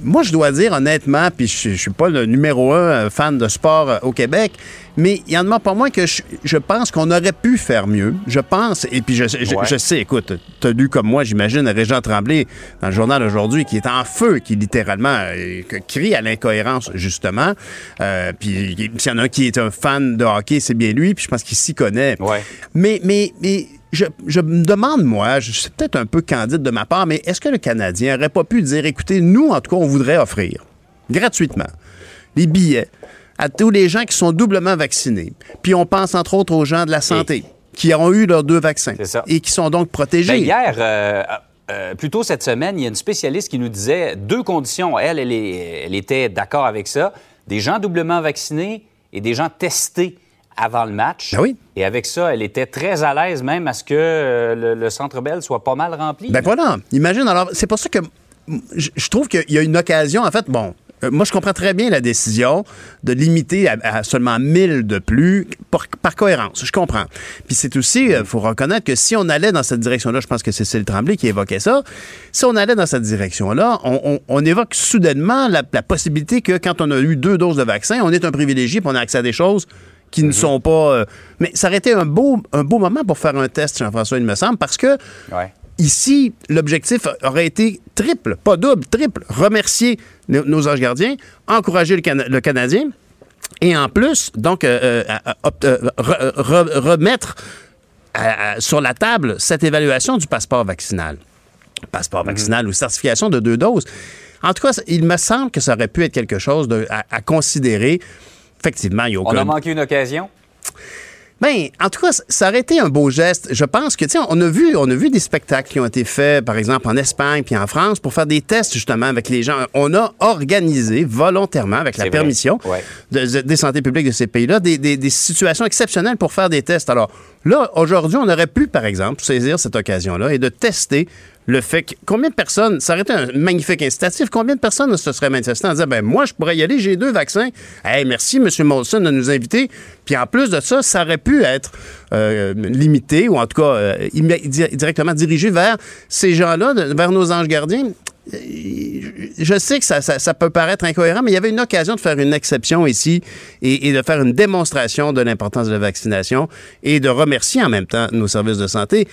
Moi, je dois dire honnêtement, puis je, je suis pas le numéro un euh, fan de sport euh, au Québec, mais il y en a pas moins que je, pense qu'on aurait pu faire mieux. Je pense, et puis je, je, sais, écoute, tu as lu comme moi, j'imagine, Régent Tremblay dans le journal aujourd'hui, qui est en feu, qui littéralement euh, crie à l'incohérence, justement. puis s'il y en a un qui est un fan de hockey, c'est bien lui, puis je pense qu'il s'y connaît. Ouais. Mais, mais, mais je, me demande, moi, c'est peut-être un peu candide de ma part, mais est-ce que le Canadien n'aurait pas pu dire, écoutez, nous, en tout cas, on voudrait offrir gratuitement les billets à tous les gens qui sont doublement vaccinés. Puis on pense entre autres aux gens de la santé qui ont eu leurs deux vaccins et qui sont donc protégés. Ben, hier, euh, euh, plus tôt cette semaine, il y a une spécialiste qui nous disait deux conditions. Elle, elle, elle était d'accord avec ça. Des gens doublement vaccinés et des gens testés avant le match. Ben oui. Et avec ça, elle était très à l'aise même à ce que euh, le, Centre Bell soit pas mal rempli. Ben voilà. Imagine, alors, c'est pour ça que je trouve qu'il y a une occasion, en fait, bon, euh, moi, je comprends très bien la décision de limiter à, seulement 1000 de plus par, cohérence. Je comprends. Puis c'est aussi, il euh, faut reconnaître que si on allait dans cette direction-là, je pense que c'est Cécile Tremblay qui évoquait ça, si on allait dans cette direction-là, on, évoque soudainement la, la, possibilité que quand on a eu deux doses de vaccin, on est un privilégié et on a accès à des choses qui ne mhm. sont pas. Euh, mais ça aurait été un beau, un beau moment pour faire un test, Jean-François, il me semble, parce que. Ici, l'objectif aurait été triple, pas double, triple. Remercier nos, anges gardiens, encourager le, Canadien et en plus, donc, euh, euh, remettre sur la table cette évaluation du passeport vaccinal. Passeport mhm. vaccinal ou certification de deux doses. En tout cas, il me semble que ça aurait pu être quelque chose à considérer effectivement, il y a aucun... On a manqué une occasion? Ben, en tout cas, ça aurait été un beau geste. Je pense que, tu sais, on a vu, on a vu des spectacles qui ont été faits, par exemple, en Espagne puis en France, pour faire des tests, justement, avec les gens. On a organisé volontairement, avec la permission des santé publiques de ces pays-là, des, des, situations exceptionnelles pour faire des tests. Alors, là, aujourd'hui, on aurait pu, par exemple, saisir cette occasion-là et de tester le fait que combien de personnes, ça aurait été un magnifique incitatif, combien de personnes se seraient manifestées en disant ben moi je pourrais y aller, j'ai deux vaccins. Hey, merci M. Molson de nous inviter. Puis en plus de ça, ça aurait pu être euh, limité ou en tout cas euh, directement dirigé vers ces gens-là, vers nos anges gardiens je sais que ça, peut paraître incohérent, mais il y avait une occasion de faire une exception ici et, de faire une démonstration de l'importance de la vaccination et de remercier en même temps nos services de santé.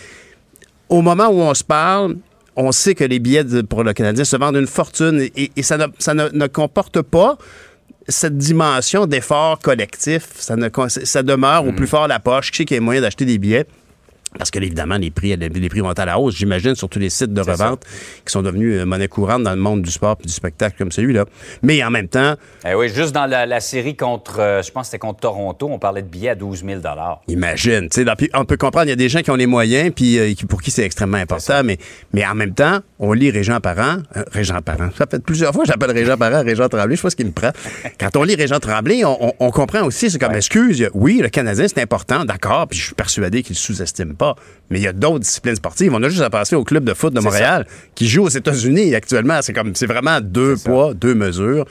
Au moment où on se parle, on sait que les billets pour le Canadien se vendent une fortune et, ça, ne, comporte pas cette dimension d'effort collectif. Ça, ça demeure au mm. plus fort la poche. Qui sait qu'il y a moyen d'acheter des billets? Parce que, évidemment, les prix, les prix vont à la hausse, j'imagine, sur tous les sites de revente qui sont devenus euh, monnaie courante dans le monde du sport et du spectacle comme celui-là. Mais en même temps. Eh oui, juste dans la, série contre, euh, je pense que c'était contre Toronto, on parlait de billets à 12 000 Imagine. on peut comprendre, il y a des gens qui ont les moyens, puis euh, pour qui c'est extrêmement important, mais, mais en même temps, on lit Régent Parent. Régent Parent. Ça fait plusieurs fois que j'appelle Régent Parent, Régent Tremblay. Je sais pas ce qu'il me prend. Quand on lit Régent Tremblay, on, comprend aussi, c'est comme excuse. Oui, le Canadien, c'est important, d'accord, puis je suis persuadé qu'il sous-estime pas. Mais il y a d'autres disciplines sportives. On a juste à passer au club de foot de Montréal qui joue aux États-Unis actuellement. C'est comme, c'est vraiment deux poids, deux mesures.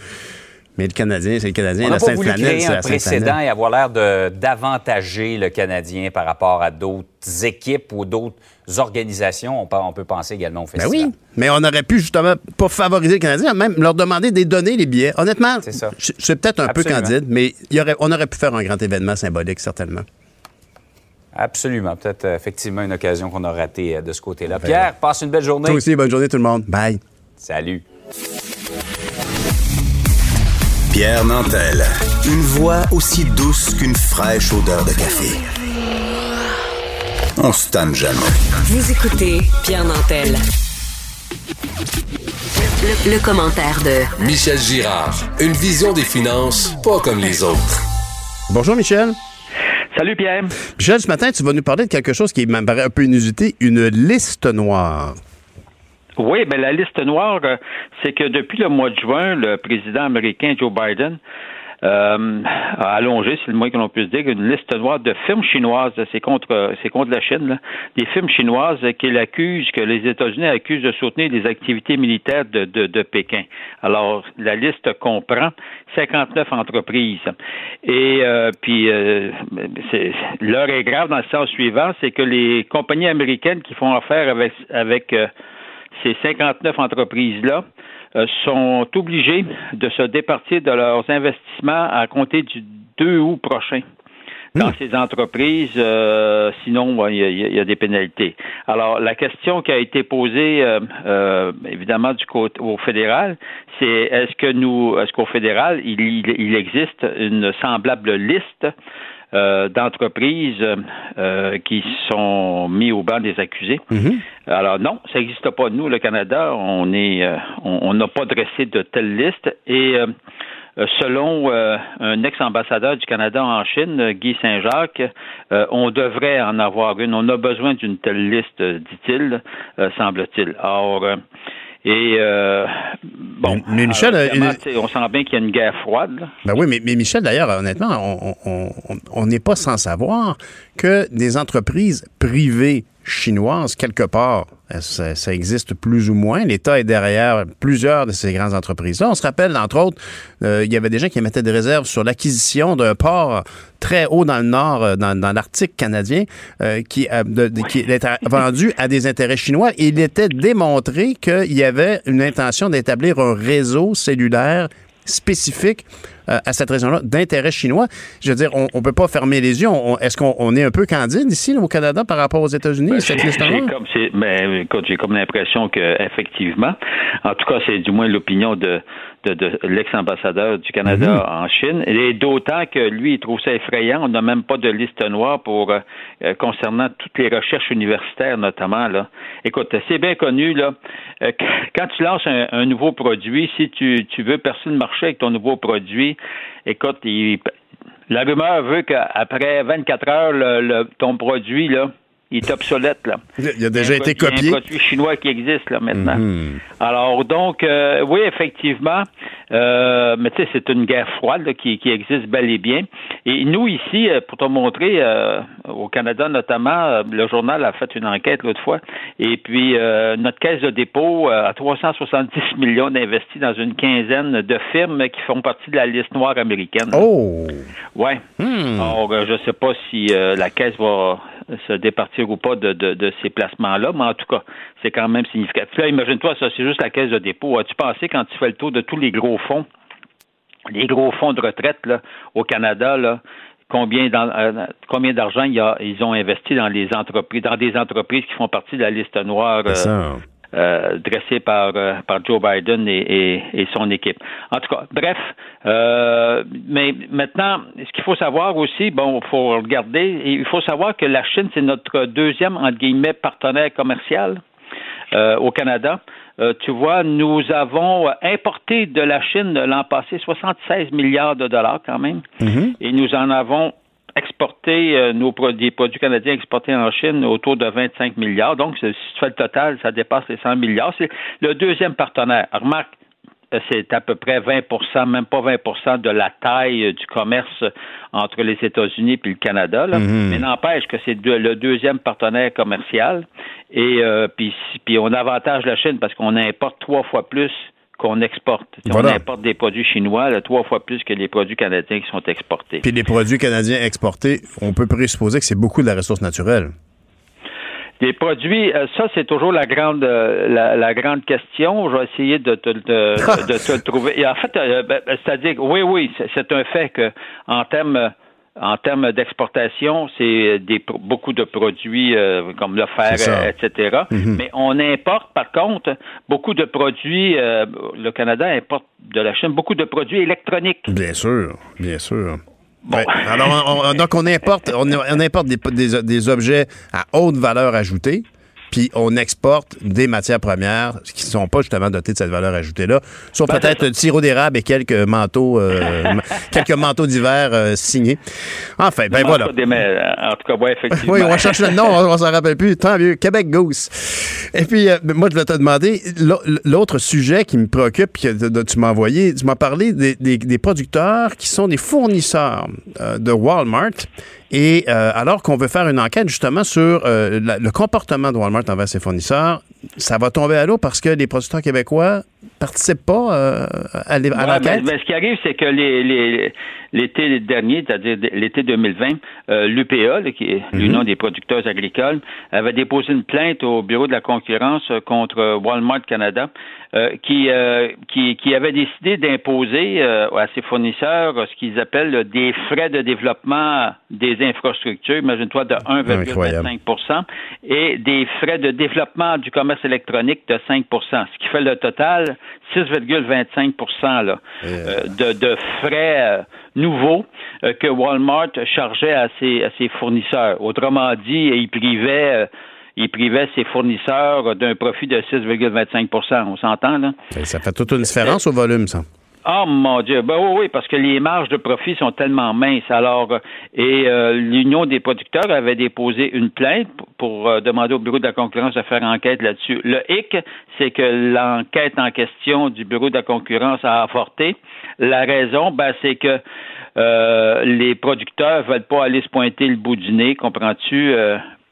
Mais le Canadien, c'est le Canadien. On la Sainte Planète, c'est un précédent et avoir l'air d'avantager le Canadien par rapport à d'autres équipes ou d'autres organisations. On peut, on peut penser également au festival. Ben oui, mais on aurait pu justement pas favoriser le Canadien, même leur demander des donner les billets. Honnêtement, c'est peut-être un peu candide, mais il y aurait, on aurait pu faire un grand événement symbolique, certainement. Absolument. Peut-être euh, effectivement une occasion qu'on a ratée euh, de ce côté-là. Pierre, passe une belle journée. Toi aussi, bonne journée tout le monde. Bye. Salut. Pierre Nantel. Une voix aussi douce qu'une fraîche odeur de café. On se tanne jamais. Vous écoutez Pierre Nantel. Le, commentaire de Michel Girard. Une vision des finances pas comme les autres. Bonjour Michel. Salut Pierre. Michel, ce matin, tu vas nous parler de quelque chose qui me paraît un peu inusité, une liste noire. Oui, mais ben, la liste noire, euh, c'est que depuis le mois de juin, le président américain Joe Biden euh, a allongé, c'est le moins que l'on puisse dire, une liste noire de firmes chinoises. C'est contre, c'est contre la Chine, là, des firmes chinoises qu'il accuse, que les États-Unis accusent de soutenir les activités militaires de, de, de Pékin. Alors, la liste comprend 59 entreprises. Et euh, puis, euh, l'heure est grave dans le sens suivant, c'est que les compagnies américaines qui font affaire avec, avec euh, ces 59 entreprises-là sont obligés de se départir de leurs investissements à compter du 2 août prochain dans hmm. ces entreprises, euh, sinon il y, a des pénalités. Alors la question qui a été posée euh, évidemment du côté au fédéral, c'est est-ce que nous, est-ce qu'au fédéral il, il, existe une semblable liste euh, d'entreprises euh, qui sont mis au banc des accusés. Mhm. Alors non, ça n'existe pas. Nous, le Canada, on est, euh, on n'a pas dressé de telle liste et selon un ex-ambassadeur du Canada en Chine, Guy Saint-Jacques, on devrait en avoir une. On a besoin d'une telle liste, dit-il, semble-t-il. Or, et euh, bon, mais, Michel, on sent bien qu'il y a une guerre froide. Ben oui, mais, mais Michel, d'ailleurs, honnêtement, on n'est pas sans savoir que des entreprises privées chinoises, quelque part, ça, existe plus ou moins. L'État est derrière plusieurs de ces grandes entreprises-là. On se rappelle, entre autres, euh, il y avait des gens qui mettaient des réserves sur l'acquisition d'un port très haut dans le nord, euh, dans, l'Arctique canadien, euh, qui, qui était vendu à des intérêts chinois. Il était démontré qu'il y avait une intention d'établir un réseau cellulaire spécifique euh, à cette région-là d'intérêt chinois. Je veux dire, on ne peut pas fermer les yeux. Est-ce qu'on est un peu candide ici au Canada par rapport aux États-Unis, ben, cette liste-là? Ben, écoute, j'ai comme l'impression qu'effectivement, en tout cas, c'est du moins l'opinion de, de, l'ex-ambassadeur du Canada mhm. en Chine. Et d'autant que lui, il trouve ça effrayant. On n'a même pas de liste noire pour euh, concernant toutes les recherches universitaires, notamment. Là. Écoute, c'est bien connu, là. Euh, quand tu lances un, nouveau produit, si tu, tu veux percer le marché avec ton nouveau produit, écoute, La rumeur veut qu'après 24 heures, le, ton produit, là, il est obsolète. Là. Il a déjà été copié. Il y a un produit chinois qui existe là maintenant. Mhm. Alors donc, euh, oui, effectivement, euh, mais tu sais, c'est une guerre froide qui, qui, existe bel et bien. Et nous ici, euh, pour te montrer, au Canada notamment, le journal a fait une enquête l'autre fois, et puis notre caisse de dépôt a 370 millions d'investis dans une quinzaine de firmes qui font partie de la liste noire américaine. Oh, ouais. Hmm. Alors, je sais pas si la caisse va se départir ou pas de, de, ces placements-là, mais en tout cas, c'est quand même significatif. Là, imagine-toi, ça, c'est juste la caisse de dépôt. As-tu pensé quand tu fais le tour de tous les gros fonds, les gros fonds de retraite là, au Canada, là, combien euh, combien d'argent ils ont investi dans les entreprises, dans des entreprises qui font partie de la liste noire euh, euh, dressé par, euh, par Joe Biden et, et, son équipe. En tout cas, bref, euh, mais maintenant, ce qu'il faut savoir aussi, bon, il faut regarder, il faut savoir que la Chine, c'est notre deuxième, entre guillemets, partenaire commercial au Canada. tu vois, nous avons importé de la Chine l'an passé 76 milliards de dollars quand même, mm-hmm. et nous en avons exporter euh, nos produits, produits canadiens exportés en Chine autour de 25 milliards. Donc, si tu fais le total, ça dépasse les 100 milliards. C'est le deuxième partenaire. Remarque, euh, c'est à peu près 20% même pas 20% de la taille du commerce entre les États-Unis et le Canada. Mm-hmm. Mais n'empêche que c'est le deuxième partenaire commercial. Et euh, puis, puis on avantage la Chine parce qu'on importe trois fois plus qu'on exporte. On importe des produits chinois là, trois fois plus que les produits canadiens qui sont exportés. Puis les produits canadiens exportés, on peut présupposer que c'est beaucoup de la ressource naturelle. Les produits, euh, ça c'est toujours la grande euh, la, grande question. Je vais essayer de te, le trouver. Et en fait, euh, ben, c'est-à-dire, oui, oui, c'est un fait que en termes en termes d'exportation, c'est des beaucoup de produits euh, comme le fer, etc. Mhm. Mais on importe, par contre, beaucoup de produits. Euh, le Canada importe de la Chine beaucoup de produits électroniques. Bien sûr, bien sûr. Bon. alors, donc, on importe, on, importe des, des, objets à haute valeur ajoutée puis on exporte des matières premières qui ne sont pas justement dotées de cette valeur ajoutée-là, sauf ben, peut-être du sirop d'érable et quelques manteaux, euh, quelques manteaux d'hiver euh, signés. Enfin, ben voilà. en tout cas, oui, effectivement. oui, on va chercher le nom, on, s'en rappelle plus. Tant mieux. Québec Goose. Et puis, euh, moi, je vais te demander, l'autre sujet qui me préoccupe, que tu m'as envoyé, tu m'as parlé des, des, producteurs qui sont des fournisseurs de Walmart et euh, alors qu'on veut faire une enquête justement sur euh, le comportement de Walmart envers ses fournisseurs, ça va tomber à l'eau parce que les producteurs québécois participent pas euh, à, l'enquête? Mais, ce qui arrive, c'est que l'été dernier, c'est-à-dire l'été 2020, l'UPA, qui est mhm. l'Union des producteurs agricoles, avait déposé une plainte au Bureau de la concurrence contre Walmart Canada euh, qui, euh, qui, qui, avait décidé d'imposer euh, à ses fournisseurs ce qu'ils appellent des frais de développement des infrastructures, imagine-toi, de 1,25% et des frais de développement du commerce électronique de 5% ce qui fait le total 6,25 de, de, frais nouveaux que Walmart chargeait à ses, à ses fournisseurs. Autrement dit, il privait il privait ses fournisseurs d'un profit de 6,25% On s'entend, là? Ça fait toute une différence au volume, ça. Oh mon Dieu, ben oui, oui, parce que les marges de profit sont tellement minces. Alors, et euh, l'Union des producteurs avait déposé une plainte pour, euh, demander au Bureau de la concurrence de faire enquête là-dessus. Le hic, c'est que l'enquête en question du Bureau de la concurrence a avorté. La raison, ben, c'est que euh, les producteurs veulent pas aller se pointer le bout du nez, comprends-tu?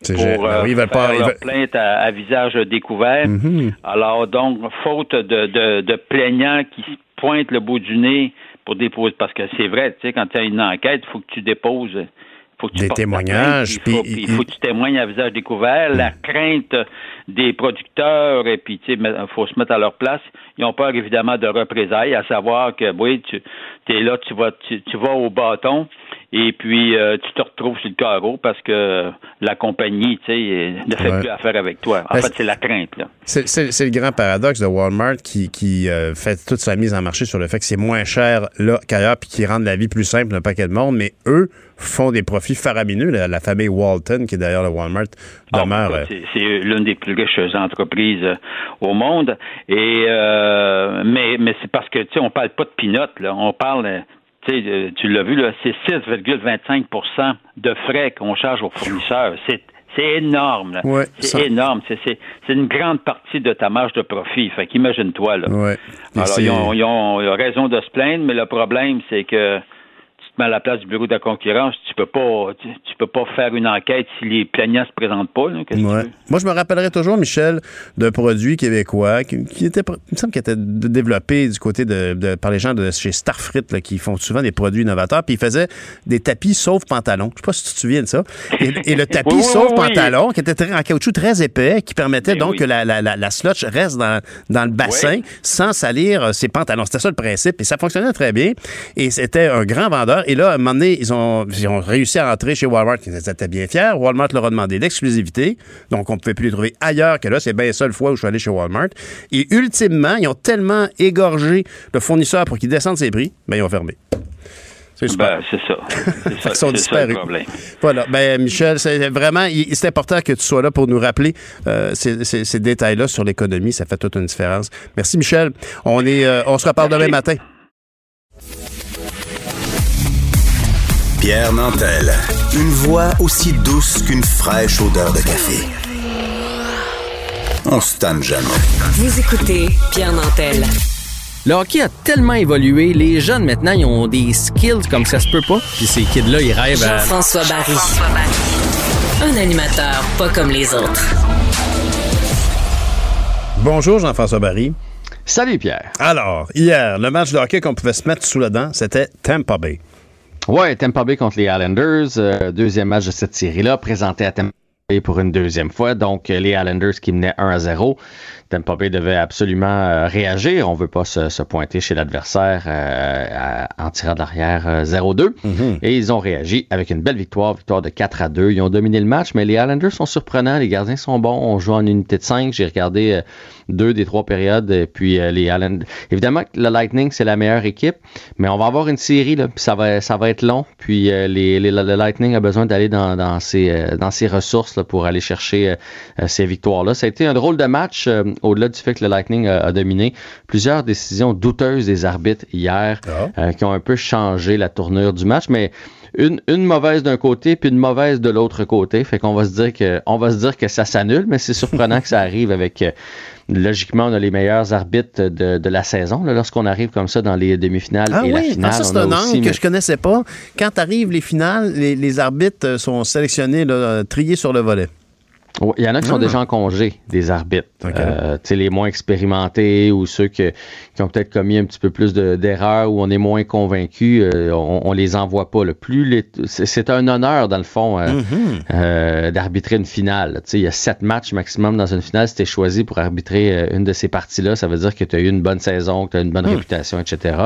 Pour euh, ben faire leur plainte à, visage découvert. Mm-hmm. Alors donc, faute de, de, de plaignants qui pointent le bout du nez pour déposer, parce que c'est vrai, tu sais, quand tu as une enquête, il faut que tu déposes faut que tu des témoignages. Il faut, que tu témoignes à visage découvert. La mm. crainte des producteurs, et puis, tu sais, il faut se mettre à leur place. Ils ont peur, évidemment, de représailles, à savoir que, oui, tu es là, tu vas, tu vas au bâton, et puis euh, tu te retrouves sur le carreau parce que la compagnie, tu sais, ne fait plus affaire avec toi. En ben, fait, c'est la crainte. C'est le grand paradoxe de Walmart qui, qui euh, fait toute sa mise en marché sur le fait que c'est moins cher là qu'ailleurs puis qui rendent la vie plus simple d'un paquet de monde, mais eux font des profits faramineux. La, famille Walton, qui est d'ailleurs le Walmart, ah, demeure. Euh, c'est l'une des plus riches entreprises au monde. Et mais mais c'est parce que tu sais, on parle pas de pinottes, là. On parle euh, tu l'as vu, là, c'est 6,25% de frais qu'on charge aux fournisseurs. C'est c'est énorme. c'est énorme. C'est une grande partie de ta marge de profit. Fait qu'imagine-toi. Là. Alors, ils ont, ils ont raison de se plaindre, mais le problème, c'est que mais à la place du bureau de la concurrence, tu peux pas, tu, peux pas faire une enquête si les plaignants se présentent pas. Moi, je me rappellerai toujours, Michel, d'un produit québécois qui, était, il me semble qu'il était développé du côté de, par les gens de chez Starfrit, qui font souvent des produits innovateurs, puis ils faisaient des tapis sauf pantalon. Je sais pas si tu te souviens de ça. Et, le tapis sauf pantalon, qui était en caoutchouc très épais, qui permettait donc que la, la, la, slotch reste dans, dans le bassin sans salir euh, ses pantalons. C'était ça le principe, et ça fonctionnait très bien. Et c'était un grand vendeur. Et là, à un moment donné, ils ont, ont réussi à entrer chez Walmart. Ils étaient bien fiers. Walmart leur a demandé l'exclusivité. Donc, on ne pouvait plus les trouver ailleurs que là. C'est bien la seule fois où je suis allé chez Walmart. Et ultimement, ils ont tellement égorgé le fournisseur pour qu'il descende ses prix, ben, ils ont fermé. C'est ben, c'est ça. Ils sont disparus. Voilà. Ben, Michel, c'est vraiment, c'est important que tu sois là pour nous rappeler euh, ces, détails-là sur l'économie. Ça fait toute une différence. Merci, Michel. On, est, euh, on se reparle demain matin. Pierre Nantel. Une voix aussi douce qu'une fraîche odeur de café. On se tanne jamais. Vous écoutez Pierre Nantel. Le hockey a tellement évolué, les jeunes maintenant, ils ont des skills comme ça se peut pas. Puis ces kids-là, ils rêvent à... François Barry. Un animateur pas comme les autres. Bonjour Jean-François Barry. Salut Pierre. Alors, hier, le match de hockey qu'on pouvait se mettre sous le dent, c'était Tampa Bay. Ouais, Tampa Bay contre les Islanders, euh, deuxième match de cette série-là, présenté à Tampa Bay pour une deuxième fois. Donc, les Islanders qui menaient 1 à 0. Tampa Bay devait absolument euh, réagir. On veut pas se, pointer chez l'adversaire euh, en tirant de l'arrière 0-2. Mm-hmm. Et ils ont réagi avec une belle victoire, victoire de 4 à 2. Ils ont dominé le match, mais les Islanders sont surprenants. Les gardiens sont bons. On joue en unité de 5. J'ai regardé deux des trois périodes. Et puis euh, les Allen. Évidemment, le Lightning, c'est la meilleure équipe, mais on va avoir une série, là, puis ça va, ça va être long. Puis euh, les, les, le Lightning a besoin d'aller dans, dans, ses, euh, dans ses ressources là, pour aller chercher ces victoires-là. Ça a été un drôle de match, au-delà du fait que le Lightning a, dominé. Plusieurs décisions douteuses des arbitres hier ah. qui ont un peu changé la tournure du match, mais une, une mauvaise d'un côté puis une mauvaise de l'autre côté. Fait qu'on va se dire que on va se dire que ça s'annule, mais c'est surprenant que ça arrive avec logiquement, on a les meilleurs arbitres de, la saison lorsqu'on arrive comme ça dans les demi-finales ah et la finale. Ah, ça, c'est un angle que je connaissais pas. Quand arrivent les finales, les, arbitres sont sélectionnés, triés sur le volet. Il y en a qui sont ah. déjà en congé, des arbitres. Euh, les moins expérimentés ou ceux qui ont peut-être commis un petit peu plus d'erreurs ou on est moins convaincu, euh, on, on, les envoie pas. Le plus c'est un honneur, dans le fond, euh, mm-hmm. d'arbitrer une finale. il y a sept matchs maximum dans une finale. Si tu es choisi pour arbitrer une de ces parties-là, ça veut dire que tu as eu une bonne saison, que tu as une bonne mm. réputation, etc.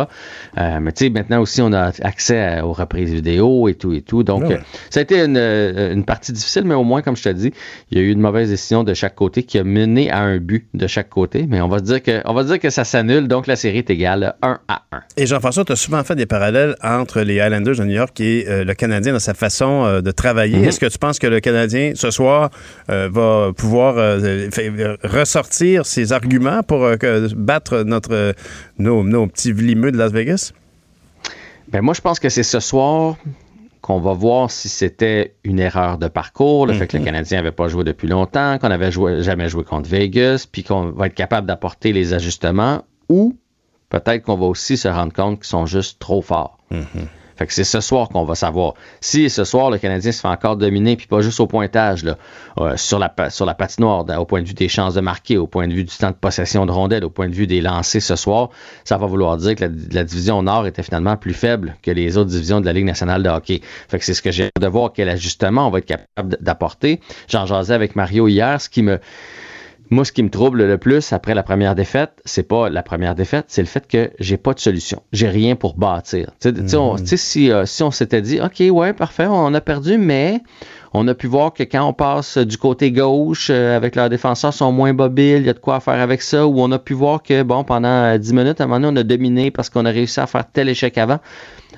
mais tu sais, maintenant aussi, on a accès aux reprises vidéo et tout et tout. Donc, ça a été une, une, partie difficile, mais au moins, comme je te dis, il y a eu une mauvaise décision de chaque côté qui a mené à un but de chaque côté, mais on va dire que, on va dire que ça s'annule, donc la série est égale 1 à 1. Et Jean-François, tu as souvent fait des parallèles entre les Highlanders de New York et euh, le Canadien dans sa façon euh, de travailler. Mhm. Est-ce que tu penses que le Canadien, ce soir, euh, va pouvoir ressortir ses arguments pour battre notre, nos, nos petits vlimeux de Las Vegas? Ben moi, je pense que c'est ce soir qu'on va voir si c'était une erreur de parcours, le fait que le mhm. Canadien n'avait pas joué depuis longtemps, qu'on n'avait jamais joué contre Vegas, puis qu'on va être capable d'apporter les ajustements, ou peut-être qu'on va aussi se rendre compte qu'ils sont juste trop forts. Mhm. Fait que c'est ce soir qu'on va savoir. Si ce soir, le Canadien se fait encore dominer, puis pas juste au pointage, là, euh, sur, la, sur la patinoire, au point de vue des chances de marquer, au point de vue du temps de possession de rondelles, au point de vue des lancers ce soir, ça va vouloir dire que la, division Nord était finalement plus faible que les autres divisions de la Ligue nationale de hockey. Fait que c'est ce que j'ai de voir quel ajustement on va être capable d'apporter. J'en jasais avec Mario hier, ce qui me moi, ce qui me trouble le plus après la première défaite, c'est pas la première défaite, c'est le fait que j'ai pas de solution. J'ai rien pour bâtir. Tu sais, mhm. si, euh, si on s'était dit, OK, ouais, parfait, on a perdu, mais On a pu voir que quand on passe du côté gauche, avec leurs défenseurs sont moins mobiles, il y a de quoi faire avec ça, ou on a pu voir que, bon, pendant 10 minutes, à un moment donné, on a dominé parce qu'on a réussi à faire tel échec avant.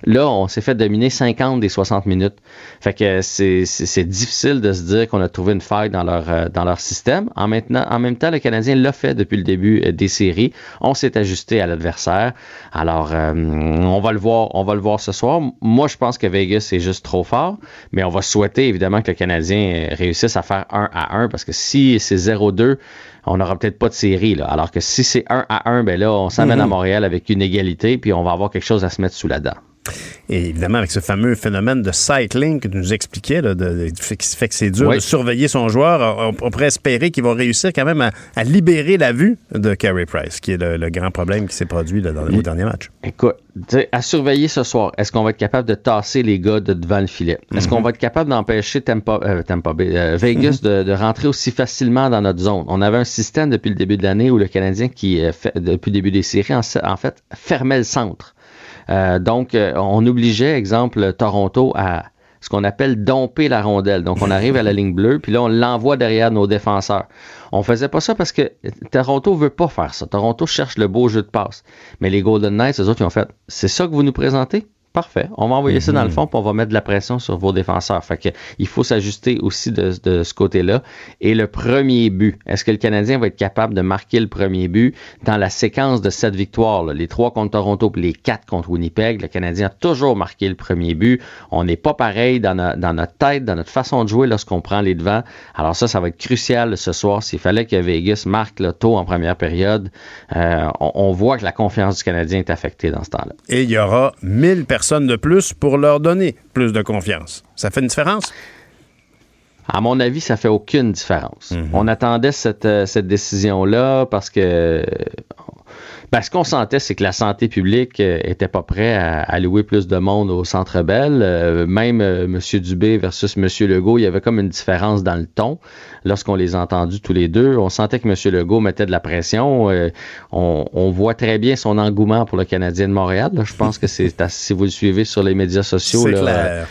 Là, on s'est fait dominer 50 des 60 minutes. Fait que c'est difficile de se dire qu'on a trouvé une faille dans leur, euh, système. En, même temps, le Canadien l'a fait depuis le début euh, des séries. On s'est ajusté à l'adversaire. Alors, euh, on va le voir, on va le voir ce soir. Moi, je pense que Vegas est juste trop fort, mais on va souhaiter évidemment que le Canadien réussisse à faire 1 à 1 parce que si c'est 0-2, on n'aura peut-être pas de série. Là. Alors que si c'est 1 à 1, ben là, on s'amène à mm-hmm. Montréal avec une égalité, puis on va avoir quelque chose à se mettre sous la dent. Et évidemment, avec ce fameux phénomène de cycling que tu nous expliquais, là, qui fait que c'est dur de surveiller son joueur, on, pourrait espérer qu'il va réussir quand même à, libérer la vue de Carey Price, qui est le, grand problème qui s'est produit dans le dernier match. Écoute, à surveiller ce soir, est-ce qu'on va être capable de tasser les gars de devant le filet? Est-ce qu'on mhm. va être capable d'empêcher Tampa, euh, euh, Vegas mhm. de, rentrer aussi facilement dans notre zone? On avait un système depuis le début de l'année où le Canadien, qui, euh, fait, depuis le début des séries, en fait, fermait le centre. Euh, donc, euh, on obligeait, exemple, Toronto à ce qu'on appelle domper la rondelle. Donc, on arrive à la ligne bleue, puis là, on l'envoie derrière nos défenseurs. On faisait pas ça parce que Toronto veut pas faire ça. Toronto cherche le beau jeu de passe. Mais les Golden Knights, eux autres, ils ont fait, c'est ça que vous nous présentez? Parfait. On va envoyer ça dans le mhm. fond, puis on va mettre de la pression sur vos défenseurs. Fait que, il faut s'ajuster aussi de, ce côté-là. Et le premier but, est-ce que le Canadien va être capable de marquer le premier but dans la séquence de cette victoire? Les trois contre Toronto et les quatre contre Winnipeg. Le Canadien a toujours marqué le premier but. On n'est pas pareil dans, notre tête, dans notre façon de jouer lorsqu'on prend les devants. Alors ça, ça va être crucial ce soir. S'il fallait que Vegas marque le taux en première période, euh, on, on voit que la confiance du Canadien est affectée dans ce temps-là. Et il y aura 1000 personnes personne de plus pour leur donner plus de confiance. Ça fait une différence? À mon avis, ça fait aucune différence. Mhm. On attendait cette, euh, cette décision-là parce que ben, ce qu'on sentait, c'est que la santé publique euh, était pas prêt à, à, louer plus de monde au Centre Bell. Euh, même euh, M. Dubé versus M. Legault, il y avait comme une différence dans le ton. Lorsqu'on les a entendus tous les deux, on sentait que M. Legault mettait de la pression. On, voit très bien son engouement pour le Canadien de Montréal. Je pense que c'est si vous le suivez sur les médias sociaux. C'est clair.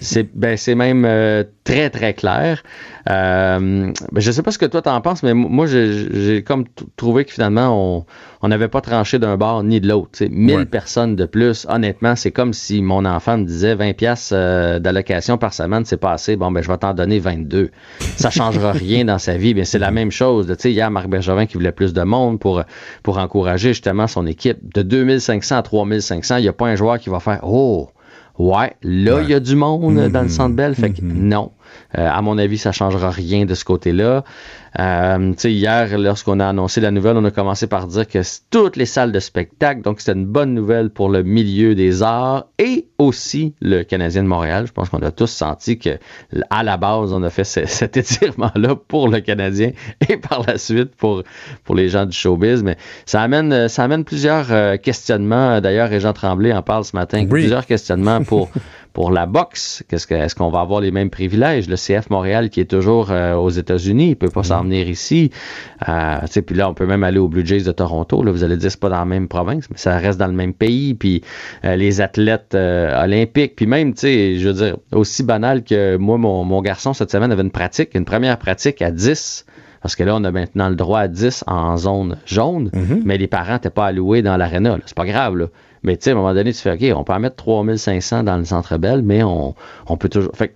C'est ben, même très, très clair. Euh, ben, je sais pas ce que toi t'en penses, mais moi, j'ai comme trouvé que finalement, on n'avait pas tranché d'un bord ni de l'autre. 1000 personnes de plus, honnêtement, c'est comme si mon enfant me disait 20 pièces euh, d'allocation par semaine, c'est pas assez. Bon, ben, je vais t'en donner 22. Ça changera rien dans sa vie. mais c'est la même chose. sais, hier, Marc Bergevin qui voulait plus de monde pour, pour encourager justement son équipe. De 2500 à 3500, il n'y a pas un joueur qui va faire Oh, ouais, là, il y a du monde dans le mm-hmm. centre belle. Fait que mm-hmm. non. Euh, à mon avis, ça changera rien de ce côté-là. Euh, hier, lorsqu'on a annoncé la nouvelle, on a commencé par dire que toutes les salles de spectacle, donc c'était une bonne nouvelle pour le milieu des arts et aussi le Canadien de Montréal. Je pense qu'on a tous senti que à la base, on a fait cet étirement-là pour le Canadien et par la suite pour, pour les gens du showbiz. Mais ça amène, ça amène plusieurs euh, questionnements. D'ailleurs, Régent Tremblay en parle ce matin. Plusieurs questionnements pour pour la boxe, qu'est-ce que, est-ce qu'on va avoir les mêmes privilèges? Le CF Montréal qui est toujours euh, aux États-Unis, il peut pas s'en mm. venir ici. Euh, puis là, on peut même aller aux Blue Jays de Toronto. Là, vous allez dire c'est pas dans la même province, mais ça reste dans le même pays. Puis euh, les athlètes olympiques, puis même, tu sais, je veux dire, aussi banal que moi, mon, mon garçon cette semaine avait une pratique, une première pratique à 10 parce que là, on a maintenant le droit à 10 en zone jaune, mm-hmm. mais les parents n'étaient pas alloués dans l'aréna. C'est pas grave. Là. Mais tu sais, à un moment donné, tu fais, OK, on peut en mettre 3500 dans le centre belle, mais on, on peut toujours. Fait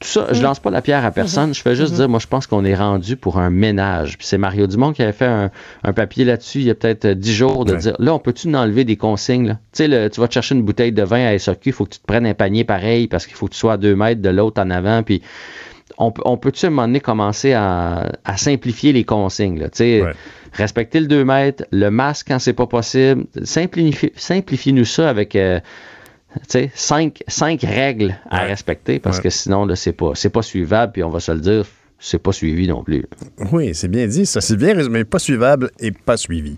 tout ça, je lance pas la pierre à personne. Je fais juste dire, moi, je pense qu'on est rendu pour un ménage. Puis c'est Mario Dumont qui avait fait un, un papier là-dessus il y a peut-être 10 jours de dire, là, on peut-tu enlever des consignes? Tu sais, tu vas te chercher une bouteille de vin à SOQ, il faut que tu te prennes un panier pareil parce qu'il faut que tu sois à 2 mètres de l'autre en avant. Puis on, on peut-tu à un moment donné commencer à, à simplifier les consignes? Là, sais respecter le 2 mètres, le masque quand c'est pas possible. Simplifie-nous ça avec euh, cinq, cinq règles à respecter parce que sinon, là, c'est pas, c'est pas suivable, puis on va se le dire, c'est pas suivi non plus. Oui, c'est bien dit, ça c'est bien résumé, pas suivable et pas suivi.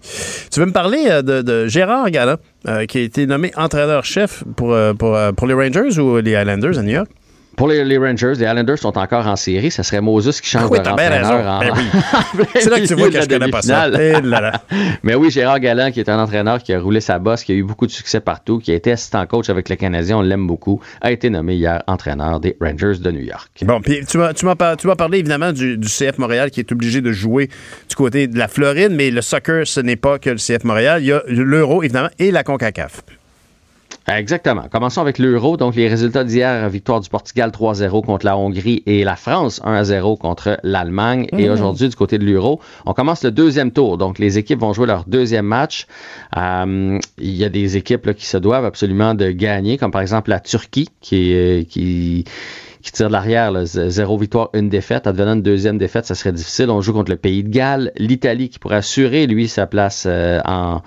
Tu veux me parler euh, de, Gérard Gala, euh, qui a été nommé entraîneur-chef pour, pour, pour les Rangers ou les Highlanders à New York? Pour les, Rangers, les Islanders sont encore en série. Ça serait Moses qui change ah de entraîneur. En... Ben oui. C'est là que tu vois que je connais pas ça. Eh Mais oui, Gérard Galland, qui est un entraîneur qui a roulé sa bosse, qui a eu beaucoup de succès partout, qui a été assistant coach avec le Canadien, on l'aime beaucoup, a été nommé hier entraîneur des Rangers de New York. Bon, puis tu m'as, tu m'as, parlé évidemment du, du, CF Montréal qui est obligé de jouer du côté de la Floride, mais le soccer, ce n'est pas que le CF Montréal. Il y a l'Euro, évidemment, et la CONCACAF. Exactement. Commençons avec l'Euro. Donc, les résultats d'hier, victoire du Portugal 3-0 contre la Hongrie et la France 1-0 contre l'Allemagne. Et mmh. aujourd'hui, du côté de l'Euro, on commence le deuxième tour. Donc, les équipes vont jouer leur deuxième match. Euh, il y a des équipes qui se doivent absolument de gagner, comme par exemple la Turquie, qui, est, qui qui tire de l'arrière, zéro victoire, une défaite. Advenant une deuxième défaite, ça serait difficile. On joue contre le pays de Galles, l'Italie qui pourrait assurer, lui, sa place euh, en,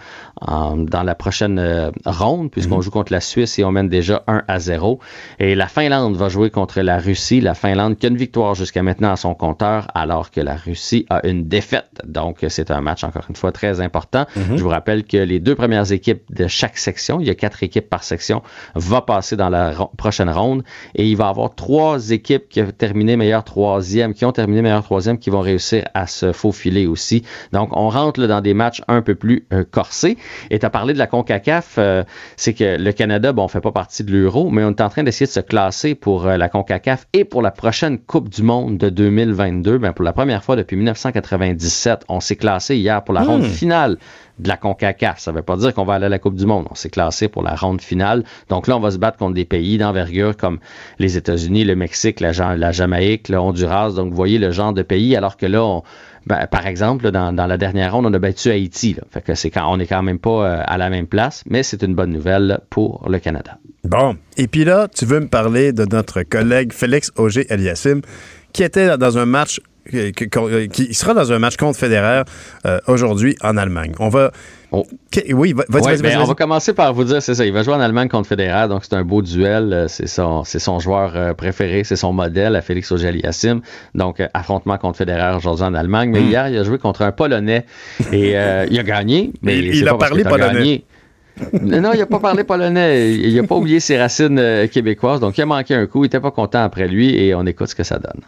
dans la prochaine euh, ronde, puisqu'on mhm. joue contre la Suisse et on mène déjà 1 à 0. Et la Finlande va jouer contre la Russie. La Finlande qui a une victoire jusqu'à maintenant à son compteur, alors que la Russie a une défaite. Donc, c'est un match, encore une fois, très important. Mhm. Je vous rappelle que les deux premières équipes de chaque section, il y a quatre équipes par section, va passer dans la prochaine ronde et il va y avoir trois équipes qui ont terminé meilleur troisième, qui ont terminé meilleur troisième, qui vont réussir à se faufiler aussi. Donc, on rentre dans des matchs un peu plus euh, corsés. Et tu as parlé de la CONCACAF, euh, c'est que le Canada, bon, on fait pas partie de l'euro, mais on est en train d'essayer de se classer pour euh, la CONCACAF et pour la prochaine Coupe du Monde de 2022. Ben, pour la première fois depuis 1997, on s'est classé hier pour la ronde hmm. finale de la CONCACAF. Ça ne veut pas dire qu'on va aller à la Coupe du Monde. On s'est classé pour la ronde finale. Donc là, on va se battre contre des pays d'envergure comme les États-Unis, le Mexique, la, la, Jamaïque, le Honduras. Donc, vous voyez le genre de pays, alors que là, on, ben, par exemple, dans, la dernière ronde, on a battu Haïti. Fait que c'est quand on n'est quand même pas euh, à la même place, mais c'est une bonne nouvelle pour le Canada. Bon. Et puis là, tu veux me parler de notre collègue Félix Auger-Aliassime, qui était dans un match qui, sera dans un match contre Federer euh, aujourd'hui en Allemagne. On va. Oh. Oui, va, ben, on va commencer par vous dire, c'est ça, il va jouer en Allemagne contre Federer, donc c'est un beau duel, euh, c'est son, c'est son joueur euh, préféré, c'est son modèle, à Félix Auger-Aliassime, donc affrontement contre Federer aujourd'hui en Allemagne, mais hmm. hier, il a joué contre un Polonais et il a gagné, mais il, a parlé polonais. non, il n'a pas parlé polonais. Il n'a pas oublié ses racines québécoises. Donc, il a manqué un coup. Il n'était pas content après lui et on écoute ce que ça donne.